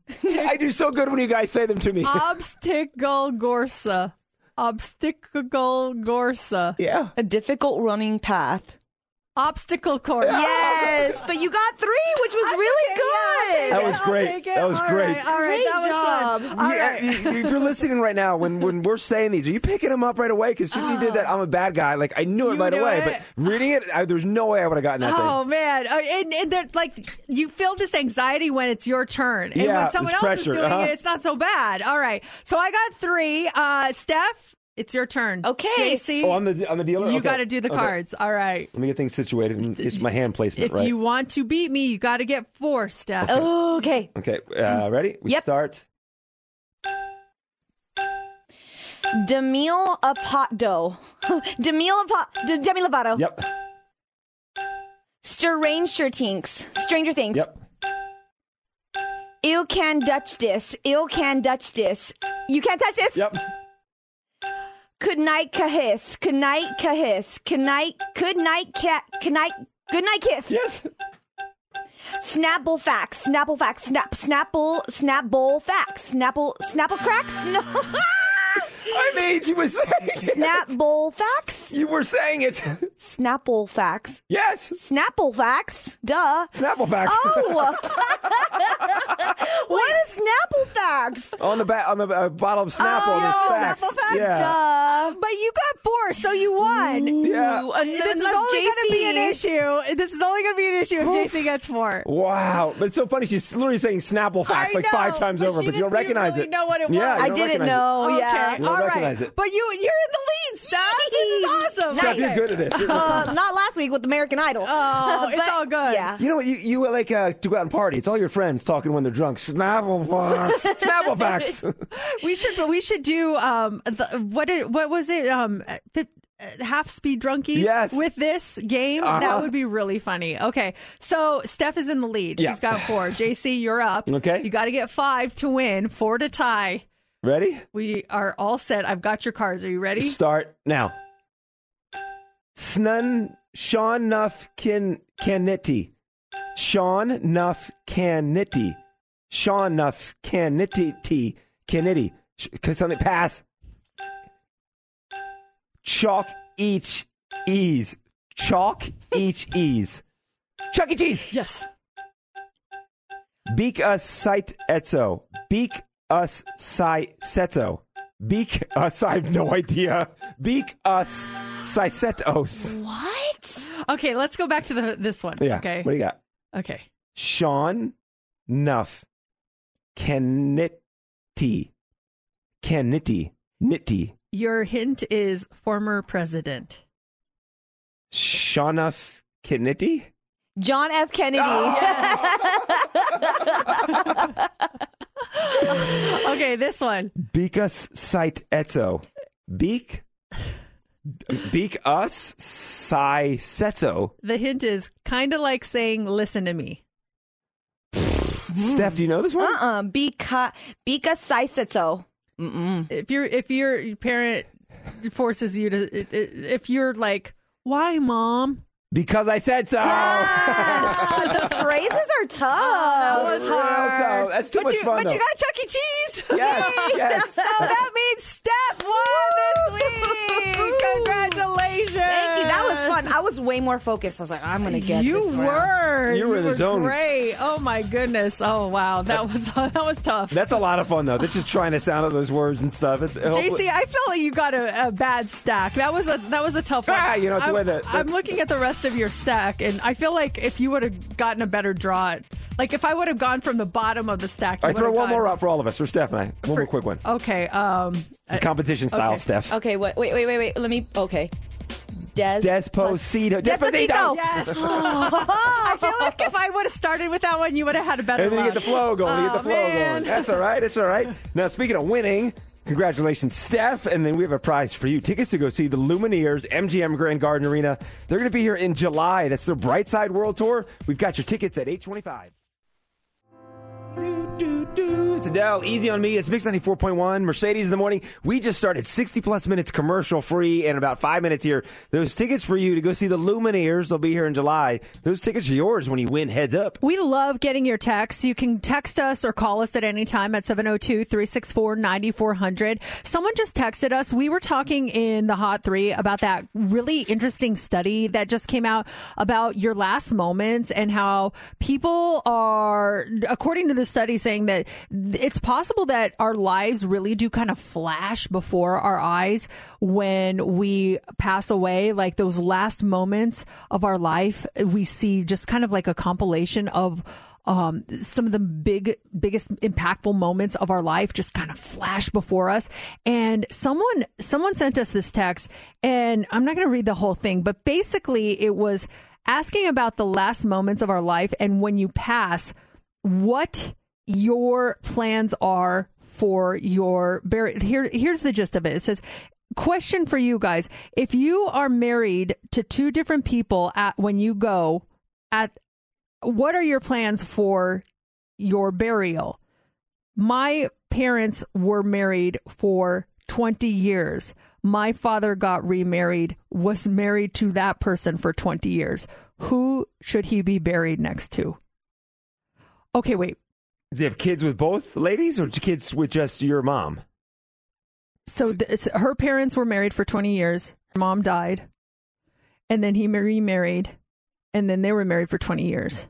S5: I do so good when you guys say them to me.
S4: obstacle gorsa. Obstacle gorsa.
S5: yeah.
S10: A difficult running path.
S4: Obstacle course.
S10: Yes, but you got three, which was really good.
S5: That was
S4: I'll
S5: great.
S4: take it.
S5: That was
S4: All
S5: great.
S4: right, all right,
S10: Great
S4: that was
S10: job.
S4: fun. All
S5: Yeah,
S4: right.
S5: you- if you're listening right now, when, when we're saying these, are you picking them up right away? Because since you did that, I'm a bad guy. Like I knew it
S4: You
S5: right
S4: knew
S5: away,
S4: it.
S5: but reading it, I, there's no way I would have gotten that
S4: Oh
S5: thing.
S4: man, Uh, and, and they're like you feel this anxiety when it's your turn, and
S5: Yeah,
S4: when someone else
S5: pressure,
S4: is doing
S5: uh-huh.
S4: it, it's not so bad. All right, so I got three. Uh, Steph, it's your turn.
S10: Okay.
S4: JC,
S5: Oh, on the on the dealer.
S4: you
S5: Okay.
S4: got to do the
S5: Okay.
S4: cards. All right.
S5: Let me get things situated and it's my hand placement right?
S4: If
S5: right.
S4: you want to beat me, you got to get four, Steph.
S10: Okay.
S5: Okay, uh, ready? We
S10: Yep.
S5: start.
S10: Demille of hot dough. *laughs* Demille of hot. De- Demi Lovato.
S5: Yep.
S10: Stranger Things. Stranger Things.
S5: Yep.
S10: You can Dutch this. You can Dutch this. You can't touch this.
S5: Yep.
S10: Good night, kahiss. Good night, kahiss. Good night. Good night, cat. Good night. Good night, kiss.
S5: Yes.
S10: Snapple facts. Snapple facts. Snap. Snapple. Snapple facts. Snapple. Snapple cracks. *laughs* No.
S5: I made you were saying it.
S10: Snapple facts.
S5: You were saying it.
S10: Snapple facts.
S5: yes.
S10: Snapple facts. Duh.
S5: Snapple facts.
S10: Oh. *laughs* what is Snapple facts?
S5: on the back on the uh, bottle of Snapple.
S10: Oh,
S5: there's facts.
S4: Snapple facts,
S5: Yeah.
S10: Duh.
S4: But you got four, so you won.
S5: Yeah.
S10: Ooh,
S4: This is only going to be an issue. This is only going to be an issue if JC gets four.
S5: Wow, but it's so funny. She's literally saying Snapple facts
S4: I
S5: like five times
S4: but
S5: over, but you don't recognize
S4: really
S5: it.
S4: know what it
S5: Yeah,
S4: was.
S5: you
S10: I didn't
S5: recognize it.
S10: know.
S4: okay,
S10: Yeah.
S5: You don't
S4: all right.
S5: recognize it.
S4: But you, you're in the lead, Steph. This is *laughs* awesome.
S5: Steph, you're good at this. You're- *laughs*
S10: Uh, not last week with American Idol.
S4: Oh, it's all good.
S10: Yeah.
S5: You know what? You, you like uh, to go out and party. It's all your friends talking when they're drunk. Snapple facts. Snapple facts.
S4: We should we should do um the, what did, what was it um fi- uh, half speed drunkies
S5: Yes.
S4: with this game
S5: Uh-huh.
S4: that would be really funny. Okay, so Steph is in the lead.
S5: Yeah.
S4: She's got four. JC, you're up.
S5: Okay.
S4: you got to get five to win, four to tie.
S5: Ready?
S4: We are all set. I've got your cards. Are you ready?
S5: Start now. Snun Sean Nuff Kin Canity. Sean Nuff Canity. Sean Nuff Canity. Canity. Cause something pass. Chalk each ease. Chalk each *laughs* ease. Chuck E. Cheese.
S4: Yes.
S5: Beak us sight etzo. Beak us sight setzo. Beak us, I have no idea. Beak us sisetos.
S10: What?
S4: Okay, let's go back to the this one.
S5: Yeah.
S4: Okay.
S5: What do you got?
S4: Okay.
S5: Sean Nuff Canity. Canity. Nitty.
S4: Your hint is former president.
S5: Sean Nuff Canity?
S10: John F. Kennedy.
S4: Ah, *laughs* *laughs* Okay, this one.
S5: Beak us sight etzo. Beak. Beak us siseto.
S4: The hint is kind of like saying "listen to me."
S5: Steph, do you know this one?
S10: Uh-uh. Bika, Bika Saisetso. Mm-mm.
S4: if your if your parent forces you to if you're like why mom
S5: Because I said so. *laughs*
S10: the phrases are tough.
S4: Oh, that was hard.
S5: That's too
S4: but
S5: much
S4: you,
S5: fun,
S4: but
S5: though.
S4: you got chuck e cheese *laughs*
S5: Yes, *laughs* yes.
S4: so that means steph won this week congratulations
S10: Thank I was way more focused. I was like, I'm going to get
S4: you
S10: this round.
S4: were
S5: You were in the zone.
S4: great oh my goodness oh wow that was *laughs* that was tough
S5: That's a lot of fun, though. That's just trying to sound out those words and stuff. It's,
S4: JC, I feel like you got a, a bad stack. That was a that was a tough one.
S5: Ah, you know, it's the
S4: I'm,
S5: way that- that-
S4: I'm looking at the rest of your stack, and I feel like if you would have gotten a better draw, like if I would have gone from the bottom of the stack, you
S5: I throw
S4: would've
S5: one more
S4: gotten-
S5: out for all of us, for Steph and I. One more quick one.
S4: Okay. Um.
S5: It's a competition style,
S4: okay.
S5: Steph.
S10: Okay, wait, wait, wait, wait, wait. Let me. Okay. Des.
S5: Desposito.
S10: Despacito.
S4: Yes. *laughs* I feel like if I would have started with that one, you would have had a better.
S5: And then you get the flow going. You get the
S4: Oh,
S5: flow
S4: man.
S5: going. That's all right. It's all right. Now, speaking of winning, congratulations, Steph. And then we have a prize for you tickets to go see the Lumineers, MGM Grand Garden Arena. They're going to be here in July. That's their Bright Side World Tour. We've got your tickets at 825. It's Adele, easy on me. It's Mix 94.1, Mercedes in the morning. We just started 60 plus minutes commercial free in about five minutes here. Those tickets for you to go see the Lumineers. They'll be here in July. Those tickets are yours when you win heads up.
S4: We love getting your texts. You can text us or call us at any time at 702 364 9400. Someone just texted us. We were talking in the Hot Three about that really interesting study that just came out about your last moments and how people are, according to the study, saying that it's possible that our lives really do kind of flash before our eyes when we pass away. Like those last moments of our life, we see just kind of like a compilation of um, some of the big, biggest impactful moments of our life just kind of flash before us. And someone, someone sent us this text, and I'm not going to read the whole thing, but basically it was asking about the last moments of our life and when you pass, what your plans are for your burial. Here, here's the gist of it. It says, question for you guys. If you are married to two different people at when you go at what are your plans for your burial? My parents were married for 20 years. My father got remarried, was married to that person for 20 years. Who should he be buried next to? Okay, wait.
S5: Do you have kids with both ladies or kids with just your mom?
S4: So th- her parents were married for 20 years. Her mom died. And then he remarried. And then they were married for 20 years.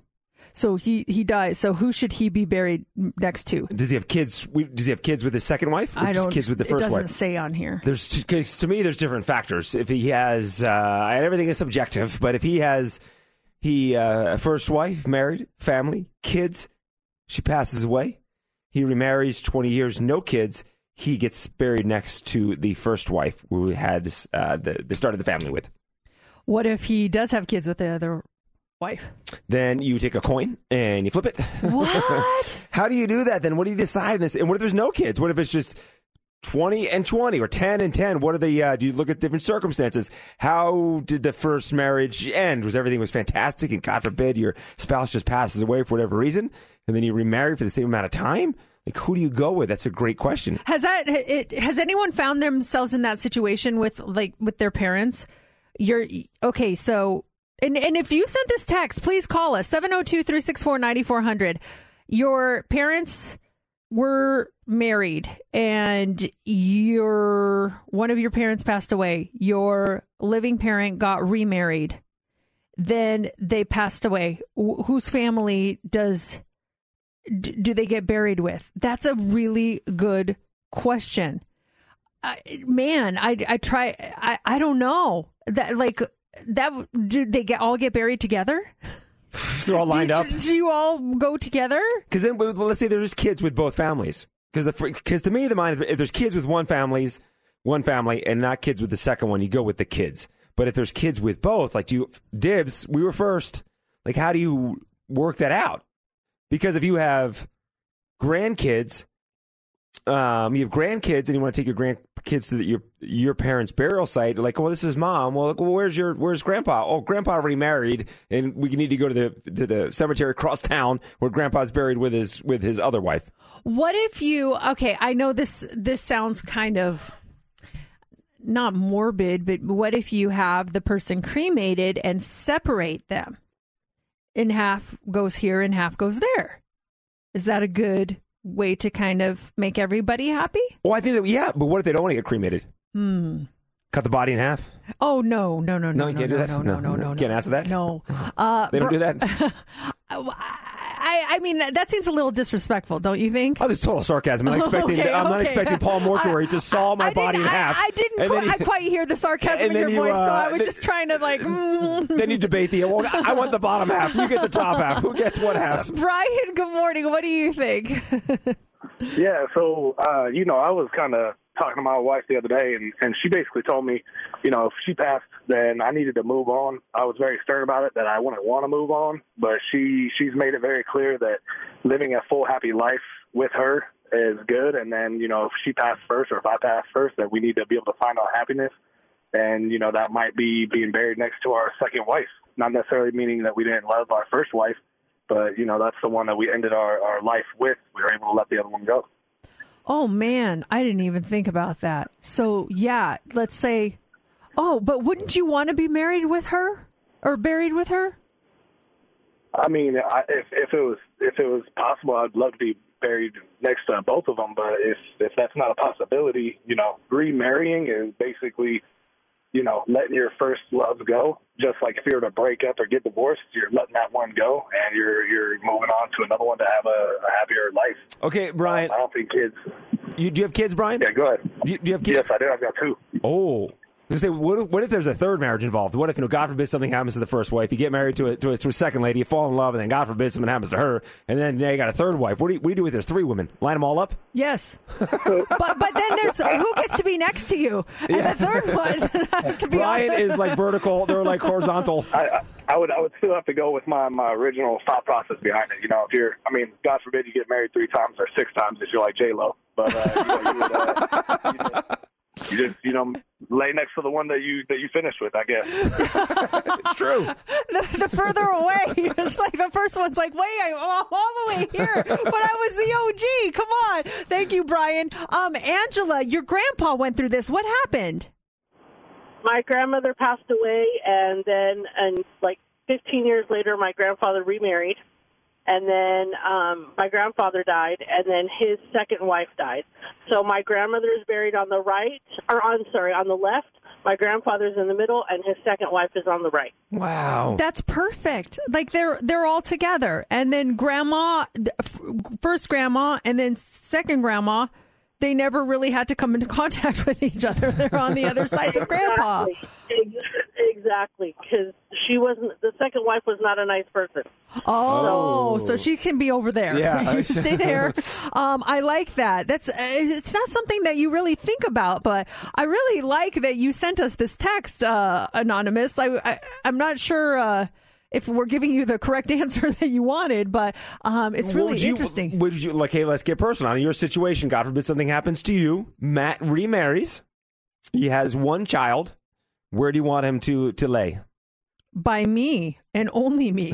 S4: So he, he dies. So who should he be buried next to?
S5: Does he have kids? Does he have kids with his second wife? Or
S4: I
S5: just
S4: don't.
S5: kids with the first wife.
S4: it doesn't
S5: wife?
S4: say on here.
S5: There's to me, there's different factors. If he has, uh, everything is subjective, but if he has, he uh, first wife, married, family, kids, she passes away. He remarries, 20 years, no kids. he gets buried next to the first wife who had uh, the, the started the family with.
S4: What if he does have kids with the other wife?
S5: Then you take a coin and you flip it. *laughs*
S4: What?
S5: How do you do that? Then what do you decide in this? And what if there's no kids? What if it's just 20 and 20 or 10 and 10? What are the, uh, do you look at different circumstances? How did the first marriage end? Was everything was fantastic and God forbid your spouse just passes away for whatever reason and then you remarry for the same amount of time? Like, who do you go with? That's a great question.
S4: Has that it, has anyone found themselves in that situation with like with their parents? You're okay, so and and if you sent this text, please call us 702-364-9400. Your parents were married and your one of your parents passed away. Your living parent got remarried. Then they passed away. Wh- whose family does d- do they get buried with? That's a really good question. I man, I I try. I I don't know that like that. Do they get all get buried together?
S5: They're all lined
S4: do,
S5: up.
S4: Do you all go together?
S5: Because then, let's say there's kids with both families. Because because to me, the mind if there's kids with one families, one family, and not kids with the second one, you go with the kids. But if there's kids with both, like do you dibs? We were first. Like, how do you work that out? Because if you have grandkids, um, you have grandkids, and you want to take your grandkids to the, your your parents' burial site, like, well, this is mom. Well, like, well, where's your where's grandpa? Oh, grandpa already married, and we need to go to the to the cemetery across town where grandpa's buried with his with his other wife.
S4: What if you? Okay, I know this. This sounds kind of not morbid, but what if you have the person cremated and separate them? In half goes here and half goes there. Is that a good way to kind of make everybody happy?
S5: Well, I think that yeah, but what if they don't want to get cremated?
S4: Hmm.
S5: Cut the body in half.
S4: Oh no, no, no, no,
S5: No, you can't do
S4: no,
S5: that?
S4: No, no,
S5: No,
S4: no, no,
S5: can't
S4: no.
S5: answer that?
S4: No, *laughs* uh,
S5: They don't
S4: br-
S5: do that. *laughs*
S4: I, I mean, that, that seems a little disrespectful, don't you think?
S5: Oh, this is total sarcasm. I'm not *laughs* expecting.
S4: Okay,
S5: I'm not
S4: okay.
S5: expecting Palm Mortuary to just saw my
S4: I
S5: body in half.
S4: I, I didn't
S5: And
S4: quite,
S5: then
S4: I quite hear the sarcasm in your
S5: you,
S4: voice, so
S5: uh,
S4: I was
S5: th-
S4: just trying to like. mm.
S5: then you debate the. Well, I want the bottom half. You get the top half. Who gets what half?
S4: Brian, good morning. What do you think?
S11: Yeah, so uh, you know, I was kind of talking to my wife the other day, and and she basically told me, you know, if she passed, then I needed to move on. I was very stern about it that I wouldn't want to move on, but she she's made it very clear that living a full happy life with her is good, and then you know, if she passed first or if I passed first, that we need to be able to find our happiness, and you know, that might be being buried next to our second wife. Not necessarily meaning that we didn't love our first wife, but you know, that's the one that we ended our, our life with. We were able to let the other one go.
S4: Oh man, I didn't even think about that. So yeah, let's say, oh, but wouldn't you want to be married with her or buried with her?
S11: I mean, I, if if it was if it was possible, I'd love to be buried next to both of them. But if if that's not a possibility, you know, remarrying is basically, you know, letting your first love go. Just like were to break up or get divorced, you're letting that one go, and you're you're moving on to another one to have a, a happier life.
S5: Okay, um, Brian.
S11: I don't think kids.
S5: You do you have kids, Brian?
S11: Yeah, go ahead.
S5: Do you, do you have kids?
S11: Yes, I do. I've got two.
S5: Oh. I was gonna say, what if, what if there's a third marriage involved? What if, you know, God forbid something happens to the first wife, you get married to a, to a, to a second lady, you fall in love, and then God forbid something happens to her, and then now you got a third wife. What do you, what do, you do if there's three women? Line them all up?
S4: Yes, but but then there's who gets to be next to you, and the third one *laughs* has to be.
S5: Brian
S4: on.
S5: is like vertical, they're like horizontal.
S11: I, I I would I would still have to go with my my original thought process behind it. You know, if you're, I mean, God forbid you get married three times or six times if you're like J Lo, but uh, you, know, you, would, uh, you, just, you just you know lay next to the one that you that you finished with. I guess *laughs*
S5: it's true.
S4: the, the further away, *laughs* it's like the first one's like, wait, I'm all the way here, but I was the OG. Come on, thank you, Brian. Um, Angela, your grandpa went through this. What happened?
S8: My grandmother passed away, and then, and like 15 years later, my grandfather remarried, and then um, my grandfather died, and then his second wife died. So my grandmother is buried on the right, or on sorry, on the left. My grandfather's in the middle, and his second wife is on the right.
S5: Wow,
S4: That's perfect. Like they're they're all together, and then grandma, first grandma, and then second grandma. They never really had to come into *laughs* contact with each other. They're on the other sides of grandpa.
S8: Exactly. Ex- exactly because she wasn't. The second wife was not a nice person.
S4: Oh, so she can be over there.
S8: Yeah. *laughs*
S4: you stay there. Um, I like that. That's uh, it's not something that you really think about, but I really like that you sent us this text, uh, anonymous. I, I I'm not sure. Uh, if we're giving you the correct *laughs* answer that you wanted, but um, it's really
S5: would you-
S4: interesting.
S5: Would you like? Hey, let's get personal. In your situation, God forbid something happens to you. Matt remarries. He has one child. Where do you want him to to lay?
S4: by me and only me *laughs*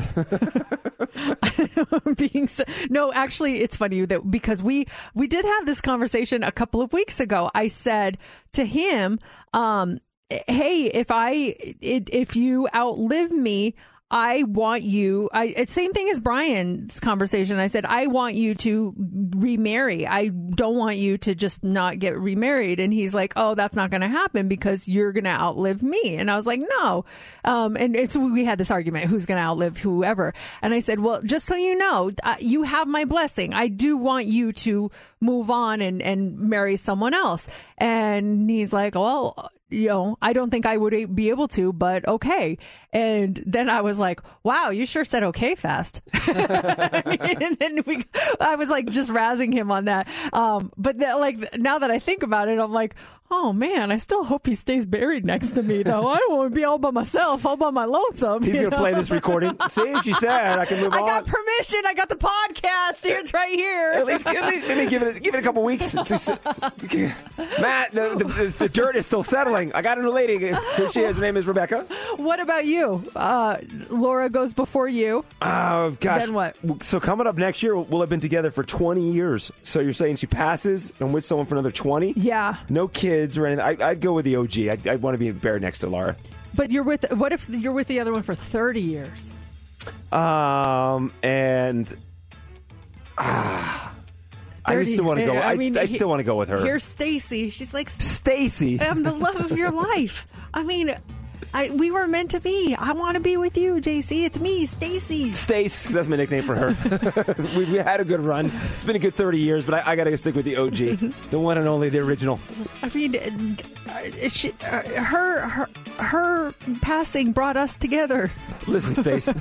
S4: *laughs* being so, no actually it's funny that because we we did have this conversation a couple of weeks ago i said to him um hey if i it, if you outlive me I want you. I same thing as Brian's conversation. I said I want you to remarry. I don't want you to just not get remarried. And he's like, "Oh, that's not going to happen because you're going to outlive me." And I was like, "No." Um, and it's we had this argument: who's going to outlive whoever? And I said, "Well, just so you know, uh, you have my blessing. I do want you to move on and and marry someone else." And he's like, "Well." you know, I don't think I would be able to, but okay. And then I was like, wow, you sure said okay fast. *laughs* and then we, I was like just razzing him on that. Um, but that, like now that I think about it, I'm like, oh man, I still hope he stays buried next to me though. I don't want to be all by myself, all by my lonesome.
S5: He's gonna
S4: know?
S5: play this recording. *laughs* See, she said I can move
S4: I
S5: on.
S4: I got permission. I got the podcast. It's right here.
S5: At least, at least maybe give it give it a couple weeks. *laughs* Matt, the, the, the dirt is still settling. I got a new lady. Here she is. Her name is Rebecca.
S4: What about you? Uh, Laura goes before you.
S5: Oh gosh.
S4: Then what?
S5: So coming up next year, we'll have been together for 20 years. So you're saying she passes and with someone for another 20?
S4: Yeah.
S5: No kids or anything. I, I'd go with the OG. I'd, I'd want to be buried next to Laura.
S4: But you're with. What if you're with the other one for 30 years?
S5: Um, and ah, I still want to go.
S4: I, mean,
S5: I still want to go with her.
S4: Here's Stacy. She's like
S5: Stacy.
S4: I'm the love of your *laughs* life. I mean, I we were meant to be. I want to be with you, JC. It's me, Stacy.
S5: Stace, 'cause that's my nickname for her. *laughs* we, we had a good run. It's been a good 30 years, but I, I got to stick with the OG, the one and only, the original.
S4: I mean, uh, she, uh, her her her passing brought us together.
S5: Listen, Stace. *laughs*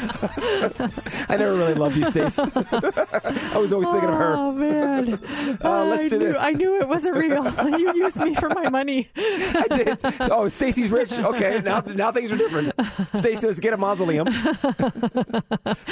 S5: I never really loved you, Stace. *laughs* I was always thinking of her.
S4: Oh man,
S5: Uh, let's
S4: I
S5: do
S4: knew,
S5: this.
S4: I knew it wasn't real. you used me for my money.
S5: I did. Oh, Stacy's rich. Okay, now now things are different. Stacy, let's get a mausoleum. *laughs*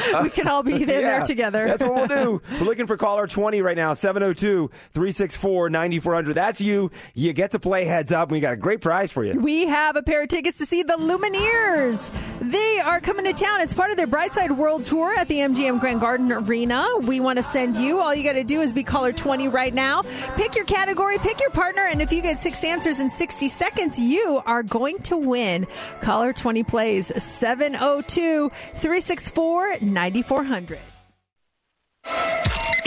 S4: Uh, we can all be there, there *laughs* together.
S5: That's what we'll do. We're looking for caller 20 right now, 702 364 9400. That's you. You get to play heads up. We got a great prize for you.
S4: We have a pair of tickets to see the Lumineers. They are coming to town. It's part of their Brightside World Tour at the MGM Grand Garden Arena. We want to send you. All you got to do is be caller 20 right now. Pick your category, pick your partner, and if you get six answers in 60 seconds, you are going to win. Caller 20 plays 702 364 9400.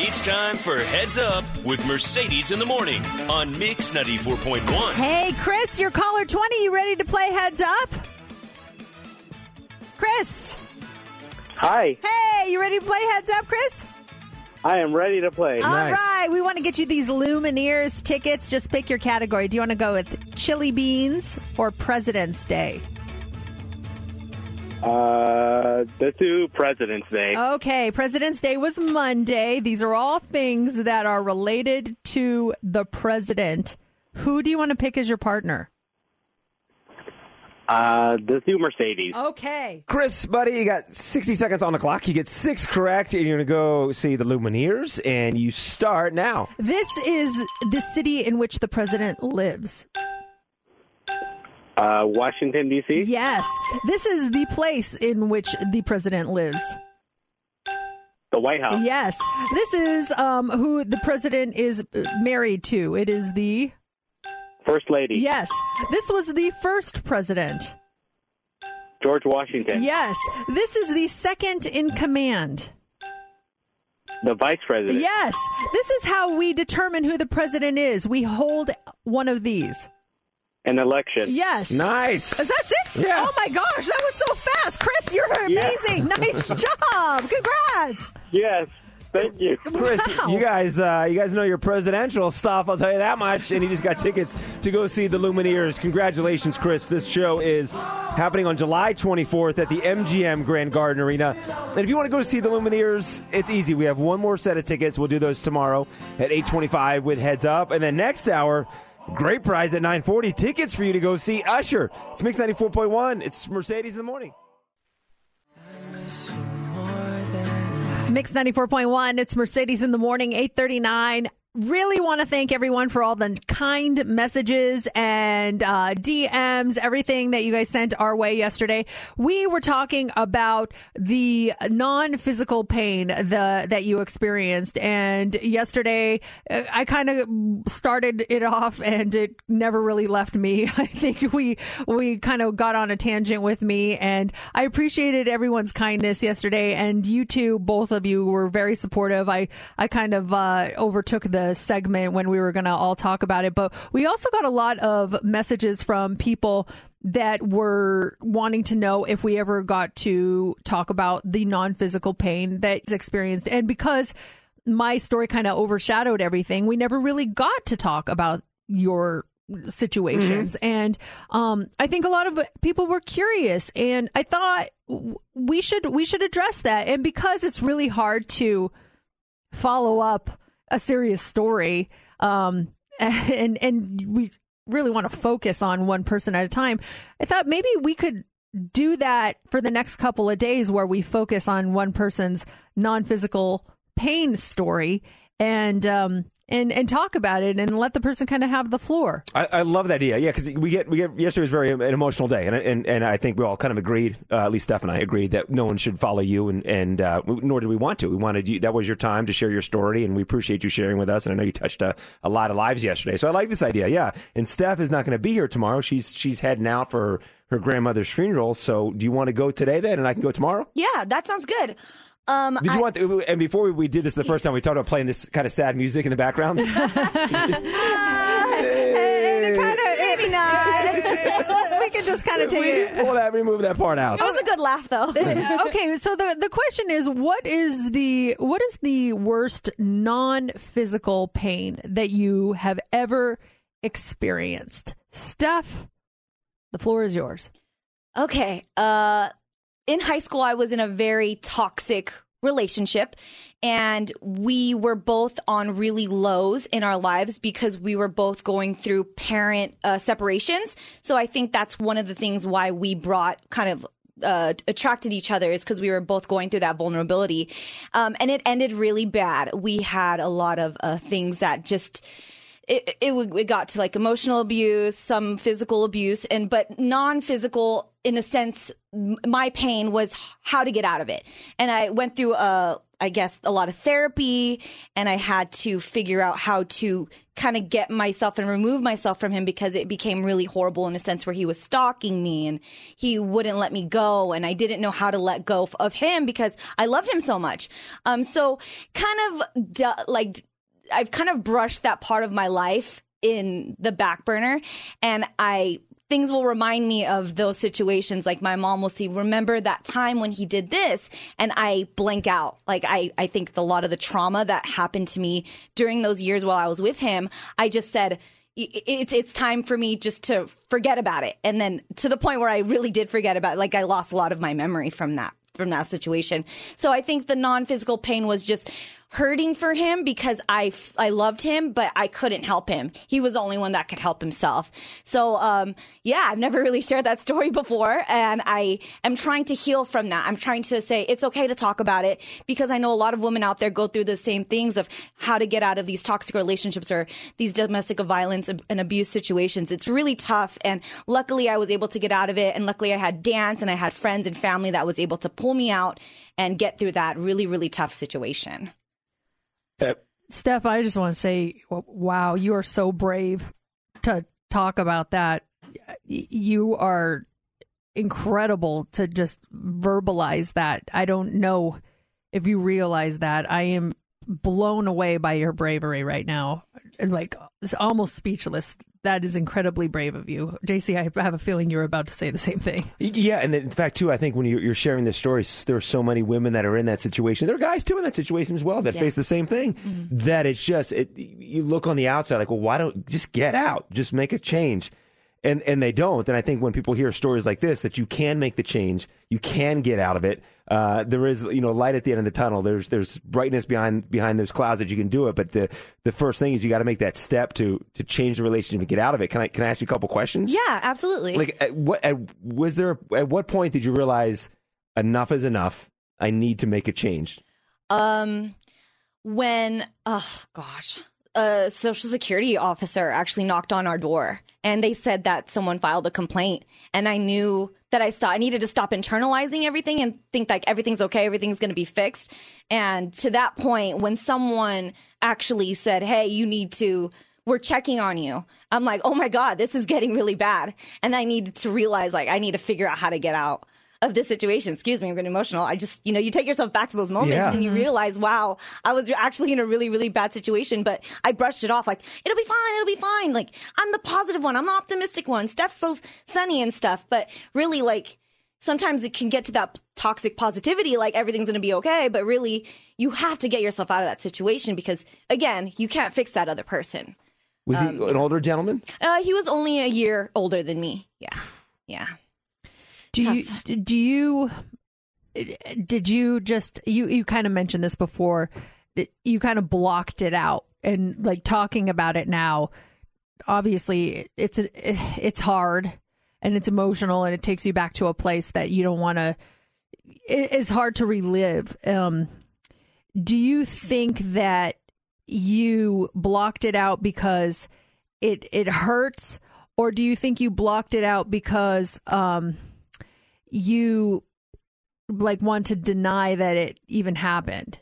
S3: It's time for Heads Up with Mercedes in the Morning on Mix 94.1.
S4: Hey, Chris, you're caller 20. You ready to play Heads Up? Chris.
S11: Hi,
S4: Hey, you ready to play Heads Up, Chris?
S11: I am ready to play.
S4: All right, we want to get you these Lumineers tickets. Just pick your category. Do you want to go with chili beans or President's Day?
S11: Uh, let's do President's Day.
S4: Okay, President's Day was Monday. These are all things that are related to the president. Who do you want to pick as your partner?
S11: Uh, let's do Mercedes.
S4: Okay.
S5: Chris, buddy, you got 60 seconds on the clock. You get six correct, and you're going to go see the Lumineers, and you start now.
S4: This is the city in which the president lives.
S11: Uh, Washington D.C.
S4: Yes. This is the place in which the president lives.
S11: The White House.
S4: Yes. This is um, who the president is uh, married to. It is the.
S11: First Lady.
S4: Yes. This was the first president.
S11: George Washington.
S4: Yes. This is the second in command.
S11: The Vice President.
S4: Yes. This is how we determine who the president is. We hold one of these.
S11: An election.
S4: Yes.
S5: Nice.
S4: Is that six?
S11: Yeah.
S4: Oh my gosh, that was so fast. Chris, you're
S11: Yeah.
S4: amazing. *laughs* nice job. Congrats.
S11: Yes. Thank you,
S5: Chris. You guys, uh, you guys know your presidential stuff. I'll tell you that much. And he just got tickets to go see the Lumineers. Congratulations, Chris. This show is happening on July 24th at the MGM Grand Garden Arena. And if you want to go see the Lumineers, it's easy. We have one more set of tickets. We'll do those tomorrow at 8:25 with Heads Up, and then next hour. Great prize at 940. Tickets for you to go see Usher. It's Mix 94.1. It's Mercedes in the morning.
S4: Mix 94.1. It's Mercedes in the morning, 839. Really want to thank everyone for all the kind messages and uh, DMs, everything that you guys sent our way yesterday. We were talking about the non-physical pain the, that you experienced, and yesterday uh, I kind of started it off, and it never really left me. *laughs* I think we we kind of got on a tangent with me, and I appreciated everyone's kindness yesterday, and you two, both of you, were very supportive. I I kind of uh, overtook the segment when we were going to all talk about it. But we also got a lot of messages from people that were wanting to know if we ever got to talk about the non physical pain that's experienced. And because my story kind of overshadowed everything, we never really got to talk about your situations
S12: Mhm.
S4: and um, I think a lot of people were curious and I thought w- we should we should address that and because it's really hard to follow up a serious story um, *laughs* and and we really want to focus on one person at a time. I thought maybe we could do that for the next couple of days where we focus on one person's non-physical pain story. And um and and talk about it and let the person kind of have the floor
S5: I, I love that idea. Yeah, because we get we get yesterday was very an emotional day, and and and I think we all kind of agreed, uh, at least Steph and I agreed that no one should follow you, and and uh, nor did we want to. We wanted you. That was your time to share your story, and we appreciate you sharing with us. And I know you touched a, a lot of lives yesterday, so I like this idea. Yeah, and Steph is not going to be here tomorrow. She's she's heading out for her, her grandmother's funeral. So do you want to go today then, and I can go tomorrow?
S10: Yeah, that sounds good. Um,
S5: Did you
S10: I-
S5: want? To, and before we, we did this the first time, we talked about playing this kind of sad music in the background. *laughs*
S10: It kind of, Maybe not.
S4: we can just kind of take
S5: We
S4: it.
S5: pull that, remove that part out.
S10: It was a good laugh, though. *laughs*
S4: okay, so the the question is, what is the what is the worst non physical pain that you have ever experienced? Steph, the floor is yours.
S10: Okay. Uh, in high school, I was in a very toxic relationship, and we were both on really lows in our lives because we were both going through parent uh, separations. So I think that's one of the things why we brought kind of. Uh, attracted each other is because we were both going through that vulnerability, um, and it ended really bad. We had a lot of uh, things that just it, it it got to like emotional abuse, some physical abuse, and but non-physical in a sense. My pain was how to get out of it, and I went through a, I guess, a lot of therapy, and I had to figure out how to kind of get myself and remove myself from him because it became really horrible in a sense where he was stalking me and he wouldn't let me go, and I didn't know how to let go of him because I loved him so much. Um, so kind of like I've kind of brushed that part of my life in the back burner and I things will remind me of those situations. Like my mom will see remember that time when he did this? And I blank out. Like I I think a lot of the trauma that happened to me during those years while I was with him I just said it's it's time for me just to forget about it. And then to the point where I really did forget about it like I lost a lot of my memory from that from that situation. So I think the non-physical pain was just hurting for him because I I loved him, but I couldn't help him. He was the only one that could help himself. So um, yeah, I've never *laughs* really shared that story before, and I am trying to heal from that. I'm trying to say it's okay to talk about it because I know a lot of women out there go through the same things of how to get out of these toxic relationships or these domestic violence and abuse situations. It's really tough, and luckily I was able to get out of it, and luckily I had dance and I had friends and family that was able to pull me out and get through that really really tough situation.
S4: Uh, Steph, I just want to say, wow, you are so brave to talk about that. You are incredible to just verbalize that. I don't know if you realize that. I am blown away by your bravery right now. Like, almost speechless that is incredibly brave of you, JC. I have a feeling you're about to say the same thing.
S5: Yeah, and in fact, too, I think when you're, you're sharing this story, there are so many women that are in that situation. There are guys too in that situation as well that
S10: Yeah.
S5: face the same thing. Mm-hmm. That it's just it, you look on the outside like, well, why don't just get out, just make a change, and and they don't. And I think when people hear stories like this, that you can make the change, you can get out of it. Uh, there is you know light at the end of the tunnel. There's there's brightness behind behind those clouds that you can do it. But the the first thing is you got to make that step to to change the relationship and get out of it. Can I can I ask you a couple questions?
S10: Yeah, absolutely.
S5: Like, at what at, was there? At what point did you realize enough is enough? I need to make a change.
S10: Um, when oh gosh, a social security officer actually knocked on our door, and they said that someone filed a complaint, and I knew that I st- I needed to stop internalizing everything and think like everything's okay, everything's going to be fixed. And to that point, when someone actually said, "Hey, you need to." We're checking on you. I'm like, oh my God, this is getting really bad. And I needed to realize, like, I need to figure out how to get out of this situation. Excuse me, I'm getting emotional. I just, you know, you take yourself back to those moments
S5: Yeah.
S10: and you realize, wow, I was actually in a really, really bad situation, but I brushed it off like, it'll be fine, it'll be fine. Like, I'm the positive one, I'm the optimistic one. Steph's so sunny and stuff, but really, like, sometimes it can get to that toxic positivity, like everything's gonna be okay, but really, you have to get yourself out of that situation because, again, you can't fix that other person.
S5: Was
S10: Um,
S5: he an older gentleman?
S10: Uh, he was only a year older than me. Yeah. Yeah.
S4: Do you do you did you just you you kind of mentioned this before you kind of blocked it out and like talking about it now obviously it's a, it's hard and it's emotional and it takes you back to a place that you don't want to it's hard to relive. Um do you think that you blocked it out because it it hurts or do you think you blocked it out because um you like want to deny that it even happened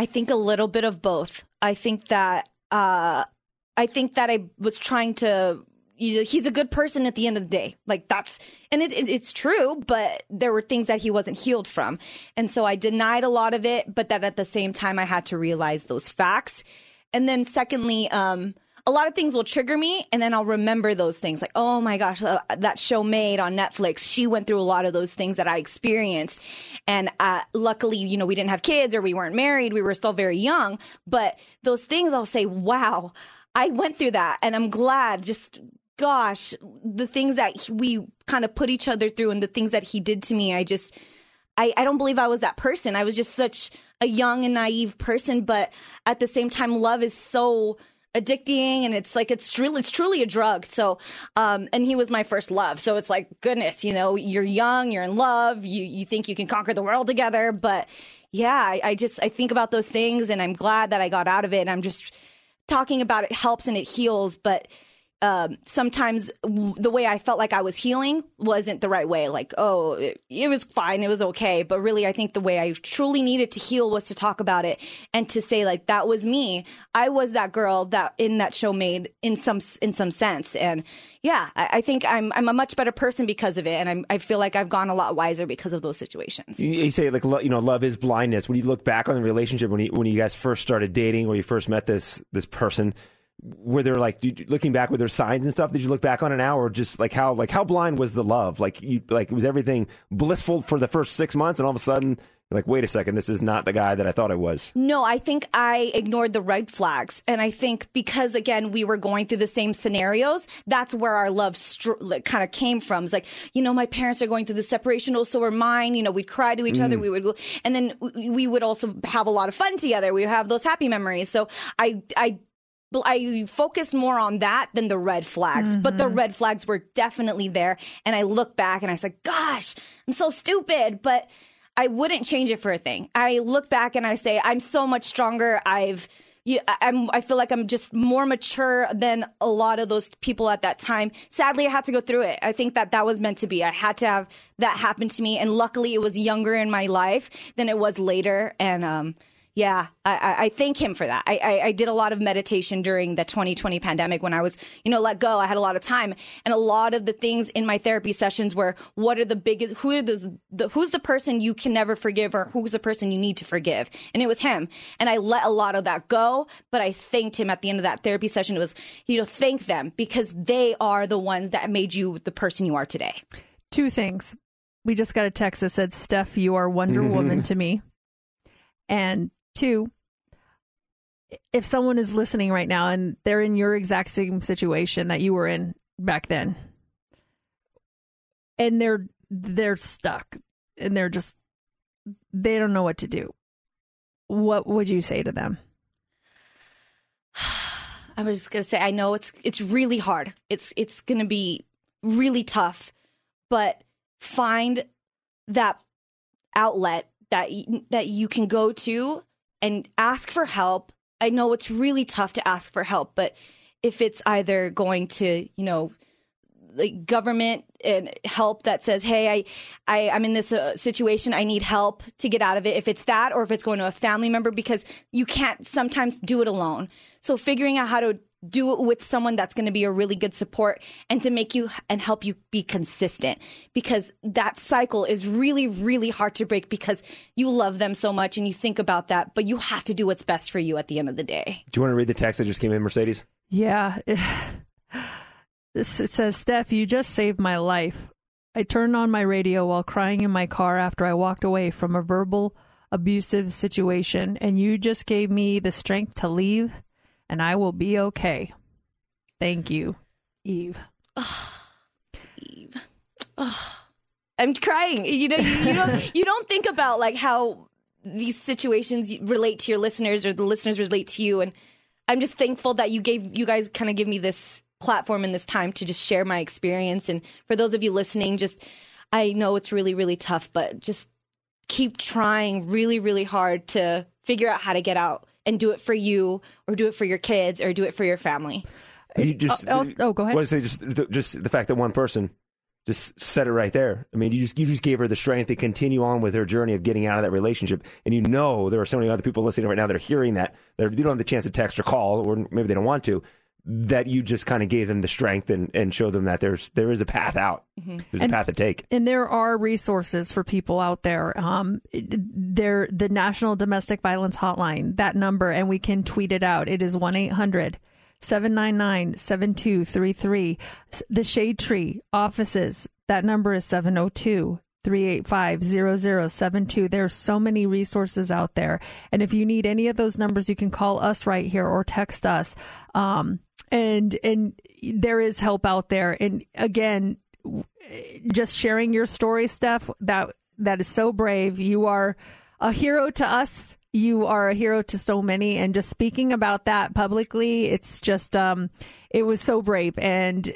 S10: I think a little bit of both. I think that uh, I think that I was trying to. He's a good person at the end of the day. Like that's, and it, it, it's true. But there were things that he wasn't healed from, and so I denied a lot of it. But that at the same time, I had to realize those facts. And then secondly, um, a lot of things will trigger me, and then I'll remember those things. Like, oh my gosh, uh, that show Maid on Netflix. She went through a lot of those things that I experienced, and uh, luckily, you know, we didn't have kids or we weren't married. We were still very young, but those things, I'll say, wow, I went through that, and I'm glad. Just gosh, the things that we kind of put each other through, and the things that he did to me, I just. I, I don't believe I was that person. I was just such a young and naive person, but at the same time, love is so addicting and it's like it's truly it's truly a drug. So um and he was my first love. So it's like goodness you know you're young you're in love you you think you can conquer the world together. But yeah I, I just i think about those things and i'm glad that i got out of it and i'm just talking about it helps and it heals. But um, sometimes w- the way I felt like I was healing wasn't the right way. Like, oh, it, it was fine, it was okay. But really, I think the way I truly needed to heal was to talk about it and to say like that was me. I was that girl that in that show made in some in some sense. And yeah, I, I think I'm I'm a much better person because of it, and I'm, I feel like I've gone a lot wiser because of those situations.
S5: You, you say like lo- you know, love is blindness. When you look back on the relationship when you when you guys first started dating or you first met this this person, were there like did you- looking back, were there signs and stuff? Did you look back on it now, or just like how like how blind was the love? Like you like was everything blissful for the first six months, and all of a sudden like, wait a second, this is not the guy that I thought I was.
S10: No, I think I ignored the red flags. And I think because, again, we were going through the same scenarios, that's where our love str- like, kind of came from. It's like, you know, my parents are going through the separation, also so are mine. You know, we'd cry to each other.
S12: Mm.
S10: We would go, and then we we would also have a lot of fun together. We would have those happy memories. So I, I, I focused more on that than the red flags, but the red flags were definitely there. And I look back and I said, gosh, I'm so stupid. But I wouldn't change it for a thing. I look back and I say, I'm so much stronger. I've, you, I'm, I feel like I'm just more mature than a lot of those people at that time. Sadly, I had to go through it. I think that that was meant to be. I had to have that happen to me. And luckily, it was younger in my life than it was later. And, um, Yeah, I, I, I thank him for that. I, I, I did a lot of meditation during the 2020 pandemic when I was, you know, let go. I had a lot of time, and a lot of the things in my therapy sessions were, what are the biggest, who are the, the who's the person you can never forgive, or who's the person you need to forgive, and it was him. And I let a lot of that go, but I thanked him at the end of that therapy session. It was, you know, thank them because they are the ones that made you the person you are today.
S4: Two things. We just got a text that said, Steph, you are Wonder Woman mm-hmm. to me. And two, if someone is listening right now and they're in your exact same situation that you were in back then, and they're they're stuck and they're just they don't know what to do, what would you say to them? *sighs*
S10: I was just gonna say, I know it's it's really hard. It's it's gonna be really tough, but find that outlet that that you can go to and ask for help. I know it's really tough to ask for help, but if it's either going to, you know, like government and help that says, "Hey, I, I I'm in this uh, situation. I need help to get out of it." If it's that, or if it's going to a family member, because you can't sometimes do it alone. So figuring out how to do it with someone that's going to be a really good support and to make you and help you be consistent because that cycle is really really hard to break because you love them so much and you think about that but you have to do what's best for you at the end of the day
S5: Do you want to read the text that just came in, Mercedes?
S4: Yeah. This- It says, Steph, you just saved my life. I turned on my radio while crying in my car after I walked away from a verbal abusive situation, and you just gave me the strength to leave, and I will be okay. Thank you, Eve.
S10: Eve, I'm crying. You know, you, don't you don't think about like how these situations relate to your listeners or the listeners relate to you, and I'm just thankful that you gave you guys kind of give me this platform and this time to just share my experience. And for those of you listening, just I know it's really really tough, but just keep trying really really hard to figure out how to get out and do it for you or do it for your kids or do it for your family.
S5: You just
S4: Oh, oh, oh, go ahead.
S5: What to say? Just just the fact that one person just said it right there. I mean, you just you just gave her the strength to continue on with her journey of getting out of that relationship. And you know there are so many other people listening right now that are hearing that that you don't have the chance to text or call, or maybe they don't want to. That you just kind of gave them the strength and, and showed them that there's there is a path out. There's
S4: And-
S5: a path to take.
S4: And there are resources for people out there. Um, there, the National Domestic Violence Hotline, that number, and we can tweet it out. It is 1 800 799 7233. The Shade Tree offices, that number is 702 385 0072. There's so many resources out there. And if you need any of those numbers, you can call us right here or text us. Um, and, and there is help out there. And again, just sharing your story, Steph, that that is so brave. You are a hero to us. You are a hero to so many, and just speaking about that publicly, it's just um, it was so brave, and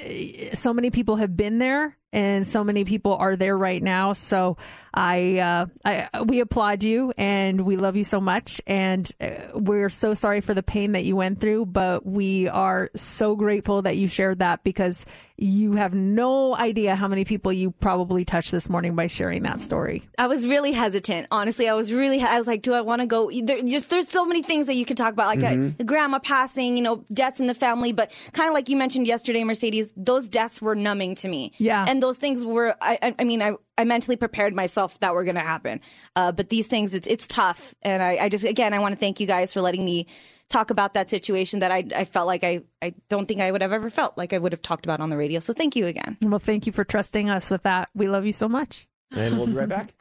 S4: so many people have been there, and so many people are there right now. So I, uh, I we applaud you, and we love you so much, and uh, we're so sorry for the pain that you went through, but we are so grateful that you shared that because you have no idea how many people you probably touched this morning by sharing that story.
S10: I was really hesitant. Honestly, I was really. I was like, do I want to go? There, just there's so many things that you could talk about, like
S4: Mm-hmm.
S10: uh, the grandma passing, you know, deaths in the family. But kind of like you mentioned yesterday, Mercedes, those deaths were numbing to me.
S4: Yeah.
S10: and those things were. I, I, I mean, I, I mentally prepared myself that were going to happen. Uh, but these things, it's it's tough, and I, I just again, I want to thank you guys for letting me talk about that situation that I, I felt like I, I don't think I would have ever felt like I would have talked about on the radio. So thank you again.
S4: Well, thank you for trusting us with that. We love you so much.
S5: And we'll be right back.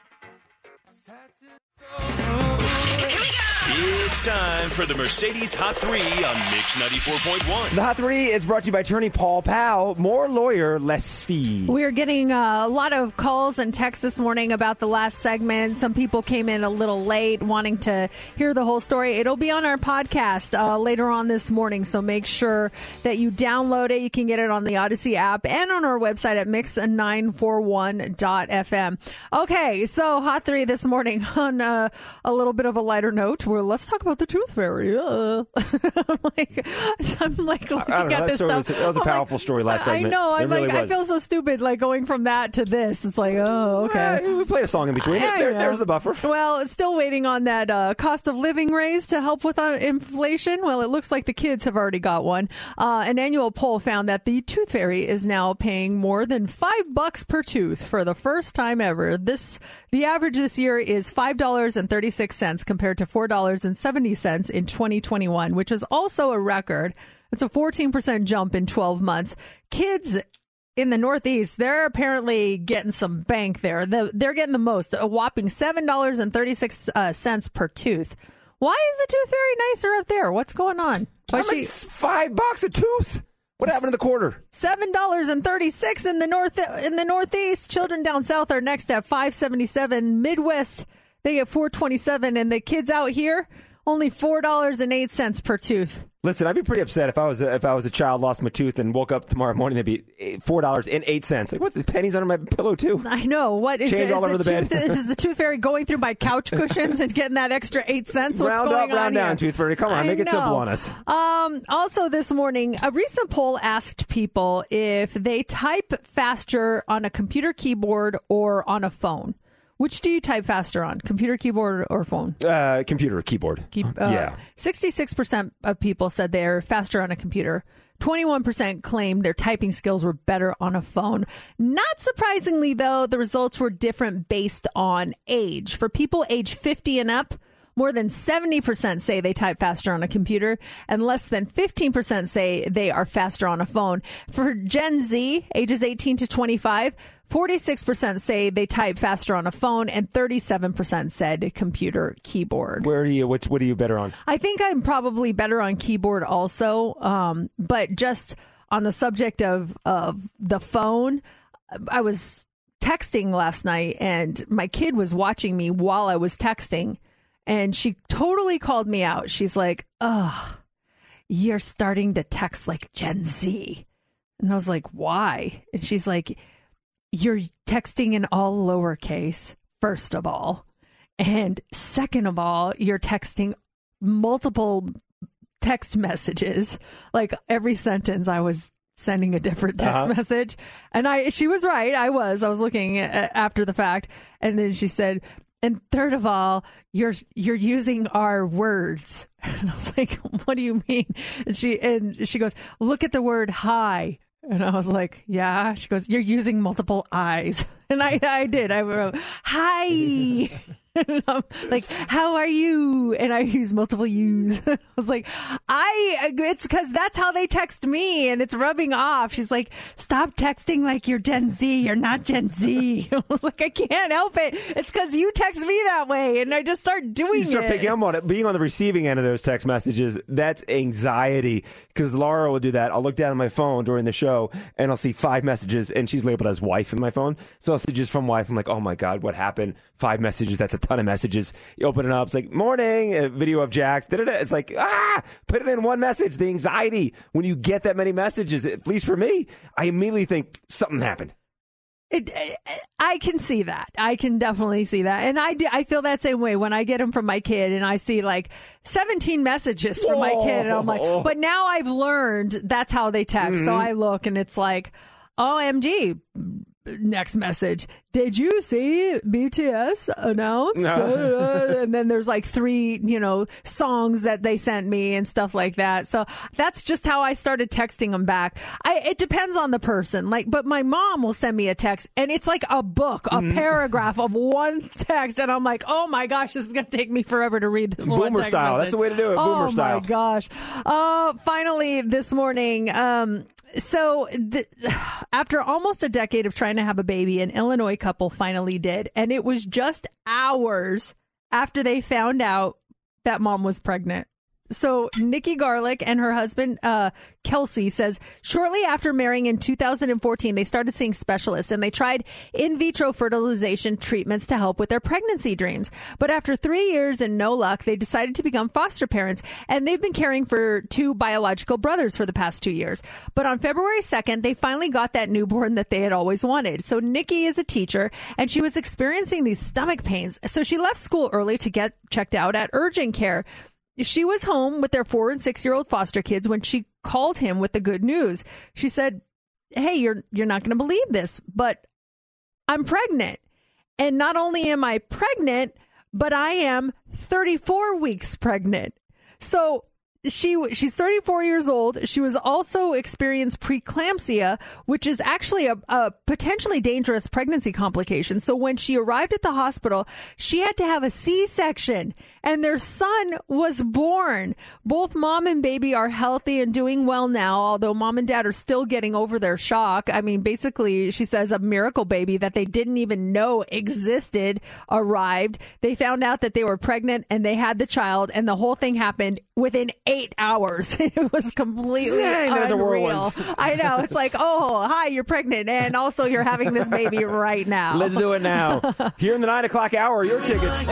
S5: *laughs*
S3: It's time for the Mercedes Hot 3 on Mix 94.1.
S5: The Hot Three is brought to you by attorney Paul Powell. More lawyer, less fee.
S4: We are getting uh, a lot of calls and texts this morning about the last segment. Some people came in a little late wanting to hear the whole story. It'll be on our podcast uh, later on this morning, so make sure that you download it. You can get it on the Audacy app and on our website at mix941.fm. Okay, so Hot 3 this morning *laughs* on uh, a little bit of a lighter note. Well, let's talk about the tooth fairy. Uh. *laughs* I'm like, I'm like looking
S5: I know.
S4: at this stuff.
S5: was, that was a
S4: I'm like,
S5: powerful story last
S4: I
S5: segment.
S4: I
S5: know.
S4: I'm
S5: really
S4: like, I feel so stupid, like going from that to this. It's like, oh, okay.
S5: Eh, we played a song in between. *laughs* There- there's the buffer.
S4: Well, still waiting on that uh, cost of living raise to help with uh, inflation. Well, it looks like the kids have already got one. Uh, an annual poll found that the Tooth Fairy is now paying more than five bucks per tooth for the first time ever. This the average this year is five dollars and thirty six cents compared to four dollars and seventy cents in 2021, which is also a record. It's a 14% jump in 12 months. Kids in the Northeast, they're apparently getting some bank there. They're getting the most, a whopping seven dollars and thirty six uh, per tooth. Why is the tooth fairy nicer up there? What's going on? Why
S5: much- five bucks a tooth. What happened to the quarter?
S4: Seven dollars and thirty six in the north in the Northeast. Children down south are next at five seventy seven. Midwest they get four twenty seven, and the kids out here only four dollars and eight cents per tooth.
S5: Listen, I'd be pretty upset if I was a, if I was a child, lost my tooth, and woke up tomorrow morning. It'd be four dollars and eight cents. Like, what's the pennies under my pillow too?
S4: I know what is,
S5: Change
S4: is
S5: all over the bed.
S4: tooth, is the tooth fairy going through my couch *laughs* cushions and getting that extra eight cents? What's
S5: round
S4: going
S5: up, round
S4: on
S5: down, tooth fairy. Come on,
S4: I
S5: make it simple on us.
S4: Um, also, this morning, a recent poll asked people if they type faster on a computer keyboard or on a phone. Which do you type faster on, computer keyboard or phone?
S5: Uh, computer keyboard.
S4: Keep, uh,
S5: yeah.
S4: 66% of people said they're faster on a computer. 21% claimed their typing skills were better on a phone. Not surprisingly, though, the results were different based on age. For people age 50 and up, more than 70% say they type faster on a computer, and less than 15% say they are faster on a phone. For Gen Z, ages 18 to 25, 46% say they type faster on a phone, and 37% said computer keyboard.
S5: Where are you? What's what are you better on?
S4: I think I'm probably better on keyboard also, um, but just on the subject of of the phone, I was texting last night, and my kid was watching me while I was texting, and she totally called me out. She's like, "Ugh, you're starting to text like Gen Z," and I was like, "Why?" And she's like, "You're texting in all lowercase." First of all, and second of all, you're texting multiple text messages. Like every sentence, I was sending a different text
S12: Uh-huh.
S4: message. And I, she was right. I was. I was looking at, after the fact, and then she said, "And third of all, you're you're using our words." *laughs* And I was like, *laughs* "What do you mean?" And she and she goes, "Look at the word hi." And I was like, "Yeah." She goes, "You're using multiple eyes." *laughs* And I I did. I wrote, "Hi." *laughs* Like, how are you? And I use multiple U's. *laughs* I was like, I, it's because that's how they text me and it's rubbing off. She's like, stop texting like you're Gen Z. You're not Gen Z. *laughs* I was like, I can't help it. It's because you text me that way. And I just start doing it.
S5: You start
S4: it.
S5: picking up on it. Being on the receiving end of those text messages, that's anxiety. Because Laura will do that. I'll look down at my phone during the show and I'll see five messages, and she's labeled as wife in my phone. So I'll see just from wife. I'm like, oh my God, what happened? Five messages. That's a ton of messages. You open it up. It's like, morning, a video of Jax. Da-da-da. It's like, ah, put it in one message. The anxiety when you get that many messages, at least for me, I immediately think something happened.
S4: It, I can see that. I can definitely see that, and I do, I feel that same way when I get them from my kid, and I see like 17 messages from my kid, and I'm like, but now I've learned that's how they text. So
S12: Mhm.
S4: I look, and it's like, OMG. Next message. Did you see BTS announced?
S12: No.
S4: And then there's like three, you know, songs that they sent me and stuff like that. So that's just how I started texting them back. I, it depends on the person. Like, but my mom will send me a text and it's like a book, a
S5: Mhm.
S4: paragraph of one text. And I'm like, oh my gosh, this is going to take me forever to read this
S5: Boomer style.
S4: message.
S5: That's the way to do it. Boomer
S4: oh
S5: style.
S4: my gosh. Uh, finally, this morning, um, so th- *sighs* after almost a decade of trying to have a baby, an Illinois couple finally did, and it was just hours after they found out that mom was pregnant. So Nikki Garlic and her husband uh, Kelsey says shortly after marrying in 2014, they started seeing specialists and they tried in vitro fertilization treatments to help with their pregnancy dreams. But after three years and no luck, they decided to become foster parents, and they've been caring for two biological brothers for the past two years. But on February 2nd, they finally got that newborn that they had always wanted. So Nikki is a teacher, and she was experiencing these stomach pains, so she left school early to get checked out at urgent care she was home with their four and six year old foster kids when she called him with the good news. She said, Hey, you're you're not gonna believe this, but I'm pregnant. And not only am I pregnant, but I am 34 weeks pregnant. So she she's 34 years old. She was also experienced preeclampsia, which is actually a, a, potentially dangerous pregnancy complication. So when she arrived at the hospital, she had to have a C-section, and their son was born. Both mom and baby are healthy and doing well now, although mom and dad are still getting over their shock. I mean, basically, she says a miracle baby that they didn't even know existed arrived. They found out that they were pregnant and they had the child, and the whole thing happened within eight hours. *laughs* It was completely
S5: yeah,
S4: unreal. I know. It's like, oh, hi, you're pregnant, and also you're having this baby *laughs* right now.
S5: Let's do it now. *laughs* Here in the nine o'clock hour, your tickets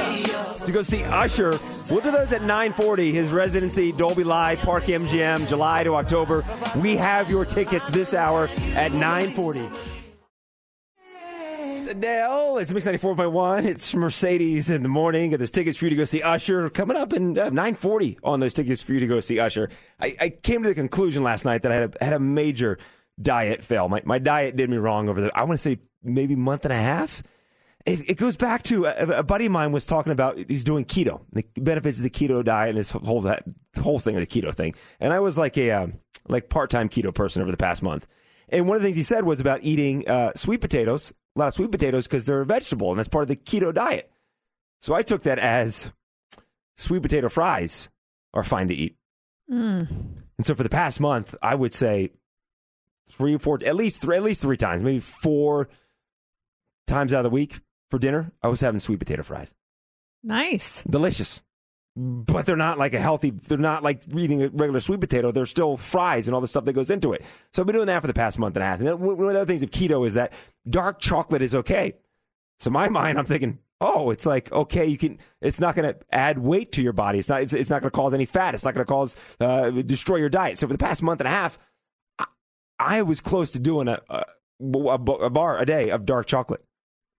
S5: to go see Usher. We'll do those at 9:40. His residency, Dolby Live, Park MGM, July to October. We have your tickets this hour at 9:40. It's It's Mix 94.1. It's Mercedes in the morning. There's tickets for you to go see Usher coming up in uh, 940 on those tickets for you to go see Usher. I, I came to the conclusion last night that I had a, had a major diet fail. My, my diet did me wrong over the, I want to say maybe month and a half. It, it goes back to uh, a, a, buddy of mine was talking about he's doing keto, the benefits of the keto diet and this whole that whole thing of the keto thing. And I was like a um, like part time keto person over the past month. And one of the things he said was about eating uh, sweet potatoes a lot of sweet potatoes because they're a vegetable and that's part of the keto diet. So I took that as sweet potato fries are fine to eat.
S4: Mm.
S5: And so for the past month, I would say three or four, at least three, at least three times, maybe four times out of the week for dinner, I was having sweet potato fries.
S4: Nice.
S5: Delicious. But they're not like a healthy, they're not like eating a regular sweet potato. They're still fries and all the stuff that goes into it. So I've been doing that for the past month and a half. And one of the other things of keto is that dark chocolate is okay. So my *laughs* mind, I'm thinking, oh, it's like, okay, you can, it's not going to add weight to your body. It's not, it's, it's not going to cause any fat. It's not going to cause, uh, destroy your diet. So for the past month and a half, I, I was close to doing a, a, a bar a day of dark chocolate.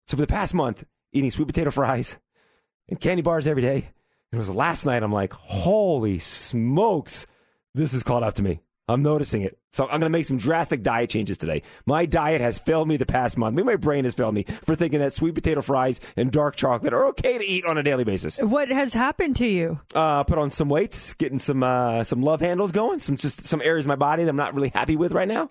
S5: So for the past month, eating sweet potato fries and candy bars every day. It was last night. I'm like, holy smokes, this has caught up to me. I'm noticing it. So I'm going to make some drastic diet changes today. My diet has failed me the past month. Maybe my brain has failed me for thinking that sweet potato fries and dark chocolate are okay to eat on a daily basis.
S4: What has happened to you?
S5: Uh, put on some weights, getting some uh, some love handles going, some just some areas of my body that I'm not really happy with right now.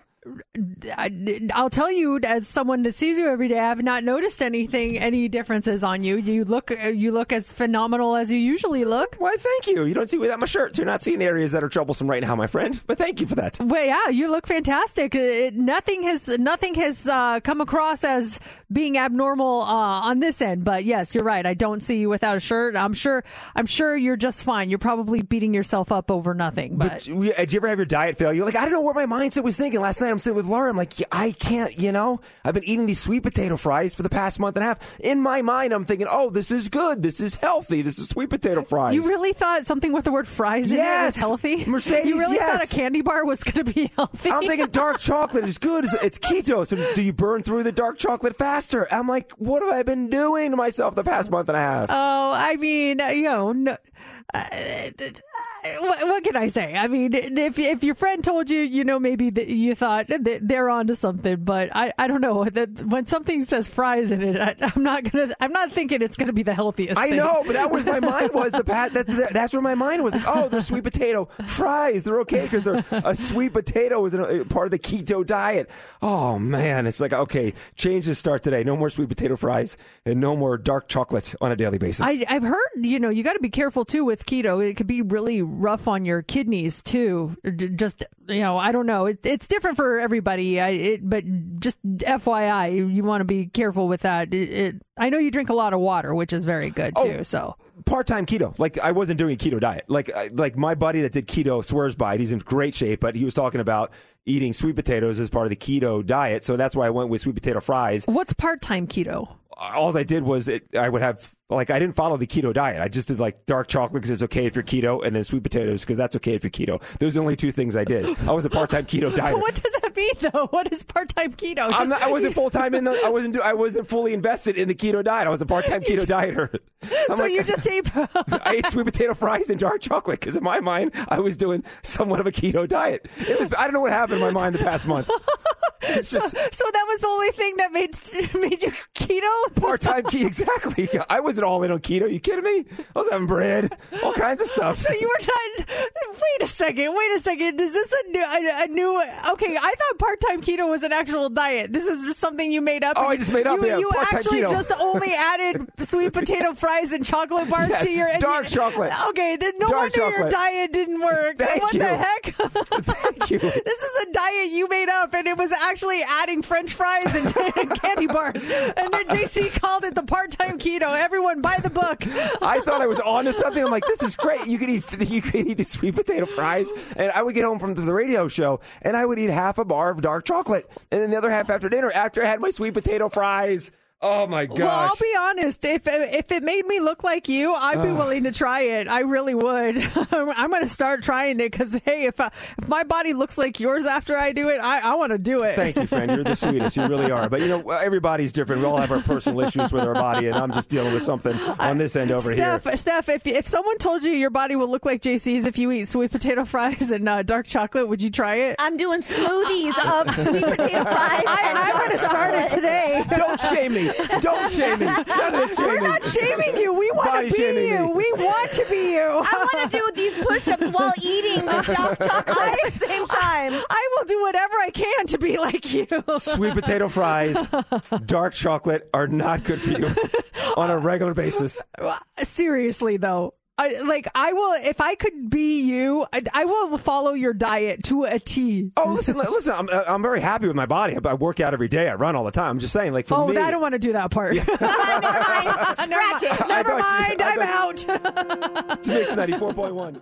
S4: I, I'll tell you, as someone that sees you every day, I've not noticed anything, any differences on you. You look, you look as phenomenal as you usually look.
S5: Why, thank you. You don't see without my shirt, you're not seeing the areas that are troublesome right now, my friend. But thank you for that.
S4: Well, yeah, you look fantastic. It, nothing has, nothing has uh, come across as being abnormal uh, on this end. But yes, you're right. I don't see you without a shirt. I'm sure, I'm sure you're just fine. You're probably beating yourself up over nothing. But,
S5: But we- did you ever have your diet fail? You're like, I don't know what my mindset was thinking. Last night I'm sitting with Laura. I'm like, yeah, I can't, you know, I've been eating these sweet potato fries for the past month and a half. In my mind, I'm thinking, oh, this is good. This is healthy. This is sweet potato fries.
S4: you really thought something with the word fries in it was healthy?
S5: Mercedes,
S4: you really
S5: yes.
S4: thought a candy bar was going to be healthy?
S5: I'm thinking dark chocolate is good. It's, it's keto. So do you burn through the dark chocolate faster? I'm like, what have I been doing to myself the past month and a half?
S4: Oh, I mean, you know, no, uh, what, what can I say? I mean, if if your friend told you, you know, maybe that you thought that they're onto something, but I, I don't know that when something says fries in it, I, I'm not gonna, I'm not thinking it's gonna be the healthiest.
S5: I
S4: thing.
S5: know, but that was my mind was the pat. That's that's where my mind was. Like, oh, they're sweet potato fries. They're okay because they're a sweet potato is a, part of the keto diet. Oh man, it's like okay, changes start today. No more sweet potato fries and no more dark chocolate on a daily basis.
S4: I, I've heard, you know, you got to be careful too with keto. It could be really rough on your kidneys too. Just, you know, I don't know. It, it's different for everybody. I, it, but just FYI, you want to be careful with that. It, I know you drink a lot of water, which is very good oh, too.
S5: Oh.
S4: So
S5: part time keto. Like I wasn't doing a keto diet. Like like my buddy that did keto swears by it. He's in great shape, but he was talking about eating sweet potatoes as part of the keto diet. So that's why I went with sweet potato fries.
S4: What's part time keto?
S5: All I did was it, I would have like I didn't follow the keto diet. I just did like dark chocolate because it's okay if you're keto, and then sweet potatoes because that's okay if you're keto. Those are the only two things I did. I was a part time keto diet. *laughs*
S4: So what does that mean though? What is part time keto?
S5: I'm
S4: Just-
S5: not, I wasn't *laughs* full time in the. I wasn't. Do, I wasn't fully invested in the keto diet. I was a part time keto dieter. I'm
S4: so
S5: like-
S4: you just ate. *laughs*
S5: I ate sweet potato fries and dark chocolate because in my mind I was doing somewhat of a keto diet. It was. I don't know what happened in my mind the past month.
S4: So,
S5: just
S4: so that was the only thing that made *laughs* made you keto.
S5: part time keto. Exactly. I wasn't all in on keto. Are You kidding me? I was having bread, all kinds of stuff.
S4: So you were not. Wait a second. Wait a second. Is this a new? A, a new? Okay, I thought part time keto was an actual diet. This is just something you made up.
S5: Oh, I just made up,
S4: You,
S5: yeah,
S4: you actually
S5: keto.
S4: just only *laughs* added sweet potato fries and chocolate bars
S5: Yes,
S4: to your
S5: dark
S4: you-
S5: chocolate.
S4: Okay, then no
S5: Dark
S4: wonder your diet didn't work.
S5: Thank
S4: what
S5: you.
S4: the heck? *laughs*
S5: Thank you.
S4: This is a diet you made up, and it was actually adding French fries and, and *laughs* candy bars. And then JC called it the part-time keto. Everyone, buy the book.
S5: I thought I was on to something. I'm like, this is great. You could eat *laughs* you could eat the sweet potato fries, and I would get home from the radio show, and I would eat half a bar of dark chocolate, and then the other half after dinner. After I had my sweet potato fries. Oh my gosh!
S4: Well, I'll be honest. If if it made me look like you, I'd be
S5: Ugh.
S4: willing to try it. I really would. *laughs* I'm going to start trying it because hey, if I, if my body looks like yours after I do it, I, I want to do it.
S5: Thank you, friend. You're the *laughs* sweetest. You really are. But you know, everybody's different. We all have our personal issues with our body, and I'm just dealing with something on this end over
S4: Steph,
S5: here.
S4: Steph, if if someone told you your body will look like JC's if you eat sweet potato *laughs* fries and uh, dark chocolate, would you try it?
S10: I'm doing smoothies of sweet potato fries.
S4: I,
S10: and
S4: I'm going to start it today.
S5: Don't shame me. Don't shame me. None of this
S4: We're not shaming you. We want
S5: Body
S4: to be you.
S5: me.
S4: We want to be you.
S10: I want to do these push-ups while eating the *laughs* dark chocolate at the same time.
S4: I will do whatever I can to be like you.
S5: Sweet potato fries, dark chocolate are not good for you *laughs* on a regular basis.
S4: Seriously, though. I, like I will if I could be you, I, I will follow your diet to a T.
S5: Oh, listen, listen. I'm, uh, I'm very happy with my body. I I work out every day. I run all the time. I'm just saying, like for
S4: Oh,
S5: me,
S4: I don't want to do that part. *laughs*
S10: Never mind. *laughs* Scratch it.
S4: Never
S5: got you.
S4: mind,
S5: I
S4: I'm
S5: got
S4: out.
S5: it's Mix 94.1.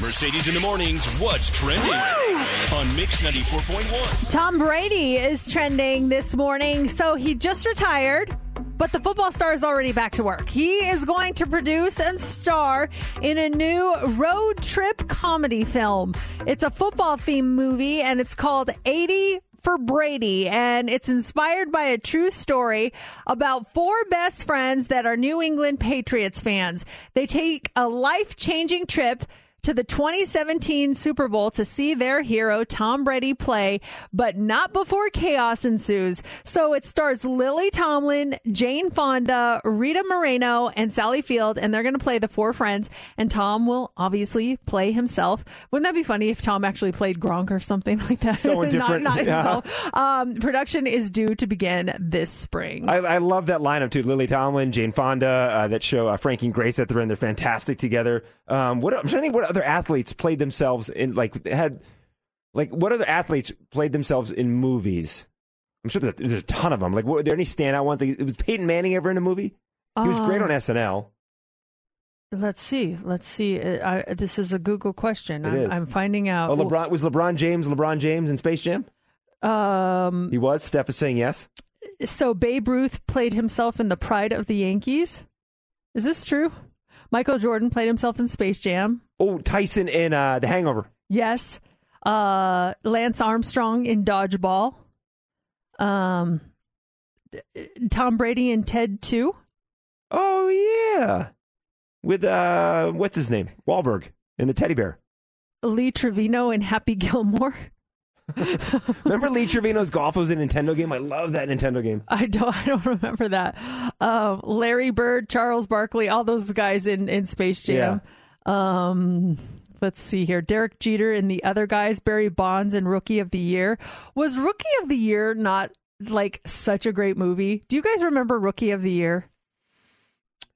S3: Mercedes in the mornings. What's trending on Mix 94.1?
S4: Tom Brady is trending this morning. So he just retired, but the football star is already back to work. He is going to produce and star in a new road trip comedy film. It's a football themed movie and it's called 80 for Brady, and it's inspired by a true story about four best friends that are New England Patriots fans. They take a life changing trip to the 2017 Super Bowl to see their hero Tom Brady play, but not before chaos ensues. So it stars Lily Tomlin, Jane Fonda, Rita Moreno, and Sally Field, and they're going to play the four friends. And Tom will obviously play himself. Wouldn't that be funny if Tom actually played Gronk or something *laughs* like that?
S5: Someone *laughs* different.
S4: not, not
S5: Yeah.
S4: himself. Um, production is due to begin this spring.
S5: I, I love that lineup too. Lily Tomlin, Jane Fonda, uh, that show, uh, Frankie and Grace at the end. They're fantastic together. Um, what I'm trying to think, what other athletes played themselves in like had like what other athletes played themselves in movies? I'm sure there's, there's a ton of them. Like, were there any standout ones? Like, was Peyton Manning ever in a movie? He was great on SNL.
S4: Let's see. Let's see. Uh, I, this is a Google question. I'm. I'm finding out.
S5: Oh, LeBron was LeBron James. LeBron James in Space Jam.
S4: Um,
S5: He was. Steph is saying yes.
S4: so Babe Ruth played himself in The Pride of the Yankees. Is this true? Michael Jordan played himself in Space Jam.
S5: Oh, Tyson in uh, The Hangover.
S4: Yes. Uh, Lance Armstrong in Dodgeball. Um, Tom Brady in Ted 2.
S5: Oh yeah, with uh, what's his name? Wahlberg in the Teddy Bear.
S4: Lee Trevino in Happy Gilmore. *laughs* *laughs*
S5: Remember Lee Trevino's golf was a Nintendo game? I love that Nintendo game.
S4: I don't. I don't remember that. Um, Larry Bird, Charles Barkley, all those guys in in Space Jam. Um, let's see here. Derek Jeter and the other guys. Barry Bonds and Rookie of the Year. Was Rookie of the Year not like such a great movie? Do you guys remember Rookie of the Year?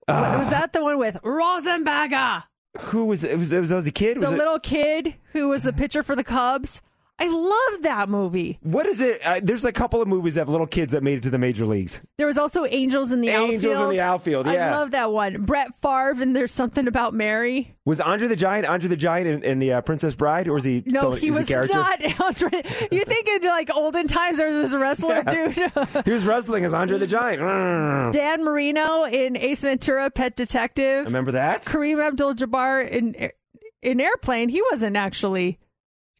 S5: Uh,
S4: was that the one with Rosenberger,
S5: Who was it? Was it was, that the kid?
S4: the
S5: Was it-
S4: little kid who was the pitcher for the Cubs? I love that movie.
S5: What is it? Uh, there's a couple of movies that have little kids that made it to the major leagues.
S4: There was also Angels in the
S5: Angels
S4: Outfield.
S5: in the Outfield, yeah.
S4: I love that one. Brett Favre and There's Something About Mary.
S5: Was Andre the Giant Andre the Giant in, in the uh, Princess Bride, or is he?
S4: No,
S5: someone-
S4: he was
S5: a character?
S4: not *laughs* Andre. You think in like olden times there was this wrestler dude?
S5: He was wrestling as Andre the Giant. *laughs*
S4: Dan Marino in Ace Ventura: Pet Detective.
S5: Remember that?
S4: Kareem Abdul-Jabbar in in Airplane. He wasn't actually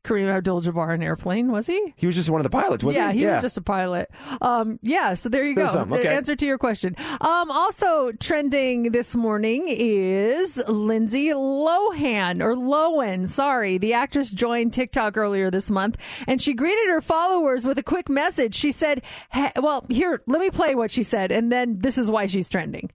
S4: Kareem Abdul-Jabbar in Airplane, was he?
S5: He was just one of the pilots, wasn't he?
S4: yeah,
S5: he?
S4: he was just a pilot. Um, yeah, so there you
S5: There's
S4: go.
S5: some,
S4: The
S5: okay.
S4: answer to your question. Um, also trending this morning is Lindsay Lohan or Lohan. Sorry, the actress joined TikTok earlier this month, and she greeted her followers with a quick message. She said, "Hey- "Well, here, let me play what she said, and then this is why she's trending."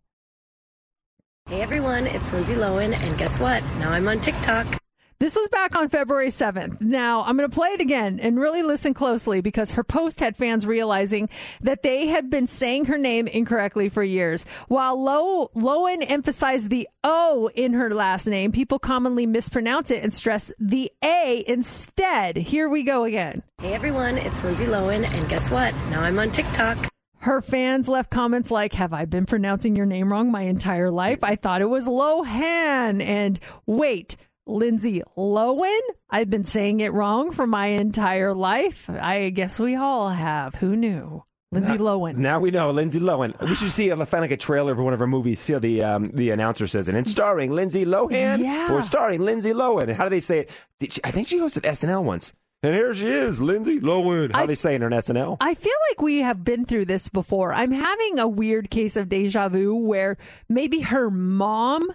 S7: Hey everyone, it's Lindsay Lohan, and guess what? Now I'm on TikTok.
S4: This was back on February 7th. Now, I'm going to play it again and really listen closely because her post had fans realizing that they had been saying her name incorrectly for years. While Lo- Lowen emphasized the O in her last name, people commonly mispronounce it and stress the A instead. Here we go again.
S7: Hey everyone, it's Lindsay Lohan, and guess what? Now I'm on TikTok.
S4: Her fans left comments like, Have I been pronouncing your name wrong my entire life? I thought it was Lohan. And wait, Lindsay Lohan? I've been saying it wrong for my entire life. I guess we all have. Who knew? Lindsay Lohan.
S5: Now we know Lindsay Lohan. We should see. I find like a trailer for one of her movies. See how the um, the announcer says it. And starring Lindsay Lohan,
S4: Yeah.
S5: or starring Lindsay Lohan. How do they say it? Did she, I think she hosted SNL once. And here she is, Lindsay Lohan. How
S4: I-
S5: they say it on SNL?
S4: I feel like we have been through this before. I'm having a weird case of deja vu where maybe her mom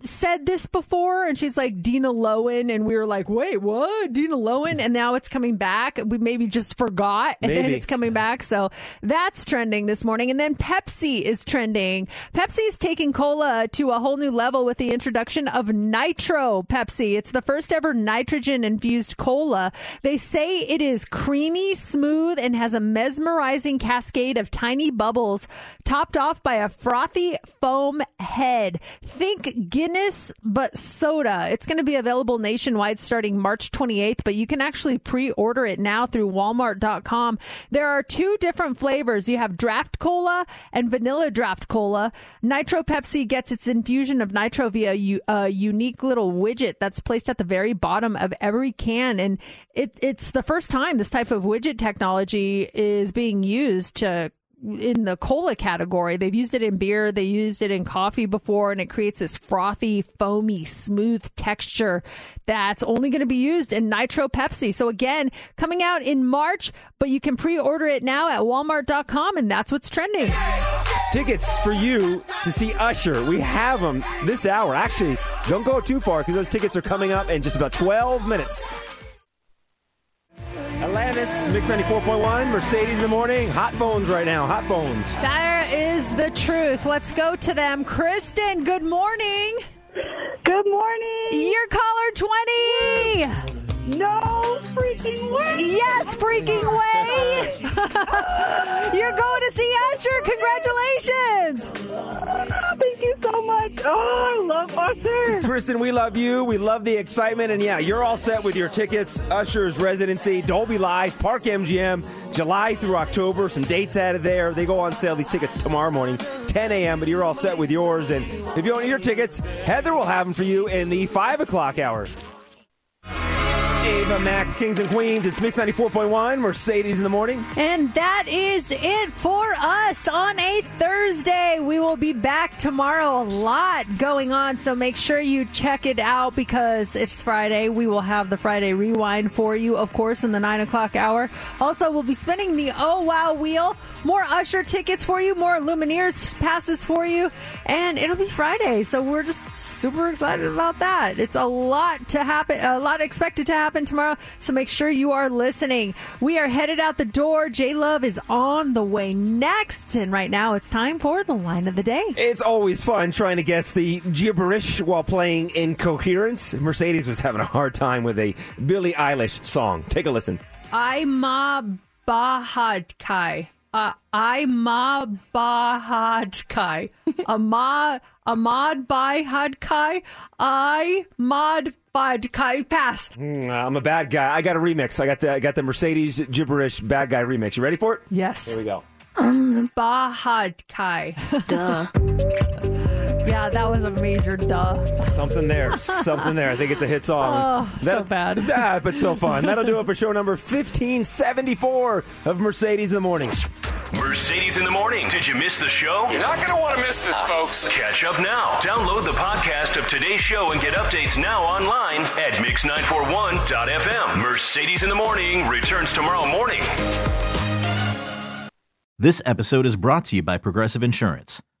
S4: said this before and she's like Dina Lowen and we were like, wait, what? Dina Lowen? And now it's coming back. We maybe just forgot *laughs* and then it's coming back. So that's trending this morning. And then Pepsi is trending. Pepsi is taking cola to a whole new level with the introduction of Nitro Pepsi. It's the first ever nitrogen infused cola. They say it is creamy, smooth, and has a mesmerizing cascade of tiny bubbles topped off by a frothy foam head. Think Guinness, but soda. It's going to be available nationwide starting March 28th, but you can actually pre order it now through Walmart.com. There are two different flavors. You have draft cola and vanilla draft cola. Nitro Pepsi gets its infusion of nitro via a unique little widget that's placed at the very bottom of every can. And it, it's the first time this type of widget technology is being used to in the cola category. They've used it in beer, they used it in coffee before, and it creates this frothy, foamy, smooth texture that's only going to be used in Nitro Pepsi. So again, coming out in March, but you can pre-order it now at walmart.com and that's what's trending.
S5: Tickets for you to see Usher. We have them this hour. Actually, don't go too far because those tickets are coming up in just about 12 minutes. Atlantis, Mix 94.1, Mercedes in the morning. Hot phones right now. Hot phones.
S4: That is the truth. Let's go to them. Kristen, good morning.
S8: Good morning.
S4: You're caller 20.
S8: No freaking way.
S4: Yes, freaking way. *laughs* You're going to see Usher. Congratulations.
S8: Thank you so much. Oh, I love Usher.
S5: Kristen, we love you. We love the excitement. And yeah, you're all set with your tickets. Usher's residency, Dolby Live, Park MGM, July through October. Some dates out of there. They go on sale, these tickets, tomorrow morning, 10 a.m. But you're all set with yours. And if you don't need your tickets, Heather will have them for you in the 5 o'clock hour. Ava Max, Kings and Queens. It's Mix 94.1, Mercedes in the morning.
S4: And that is it for us on a Thursday. We will be back tomorrow. A lot going on, so make sure you check it out because it's Friday. We will have the Friday rewind for you, of course, in the nine o'clock hour. Also, we'll be spinning the Oh Wow Wheel. More Usher tickets for you, more Lumineers passes for you, and it'll be Friday. So we're just super excited about that. It's a lot to happen, a lot expected to happen tomorrow. So make sure you are listening. We are headed out the door. J Love is on the way next, and right now it's time for the line of the day.
S5: It's always fun trying to guess the gibberish while playing incoherence. Mercedes was having a hard time with a Billie Eilish song. Take a listen.
S4: I ma bahadkai. Uh, I ma bahad kai. bahadkai. *laughs* Ahmad Ahmad bahadkai. I mod vodka. Pass.
S5: Mm, I'm a bad guy. I got a remix. I got the I got the Mercedes gibberish bad guy remix. You ready for it?
S4: Yes.
S5: Here we go.
S4: Um, Bahadkai. *laughs*
S10: Duh.
S4: Yeah, that was a major duh.
S5: Something there. Something there. I think it's a hit song.
S4: Oh, so bad. *laughs*
S5: Ah, but so fun. That'll do it for show number 1574 of Mercedes in the Morning.
S3: Mercedes in the morning. Did you miss the show?
S12: You're not going to want to miss this, folks.
S3: Catch up now. Download the podcast of today's show and get updates now online at mix941.fm. Mercedes in the morning returns tomorrow morning.
S13: This episode is brought to you by Progressive Insurance.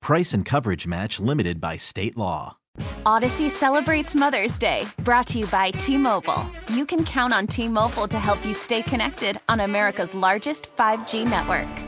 S13: Price and coverage match limited by state law.
S14: Audacy celebrates Mother's Day, brought to you by T Mobile. You can count on T Mobile to help you stay connected on America's largest 5G network.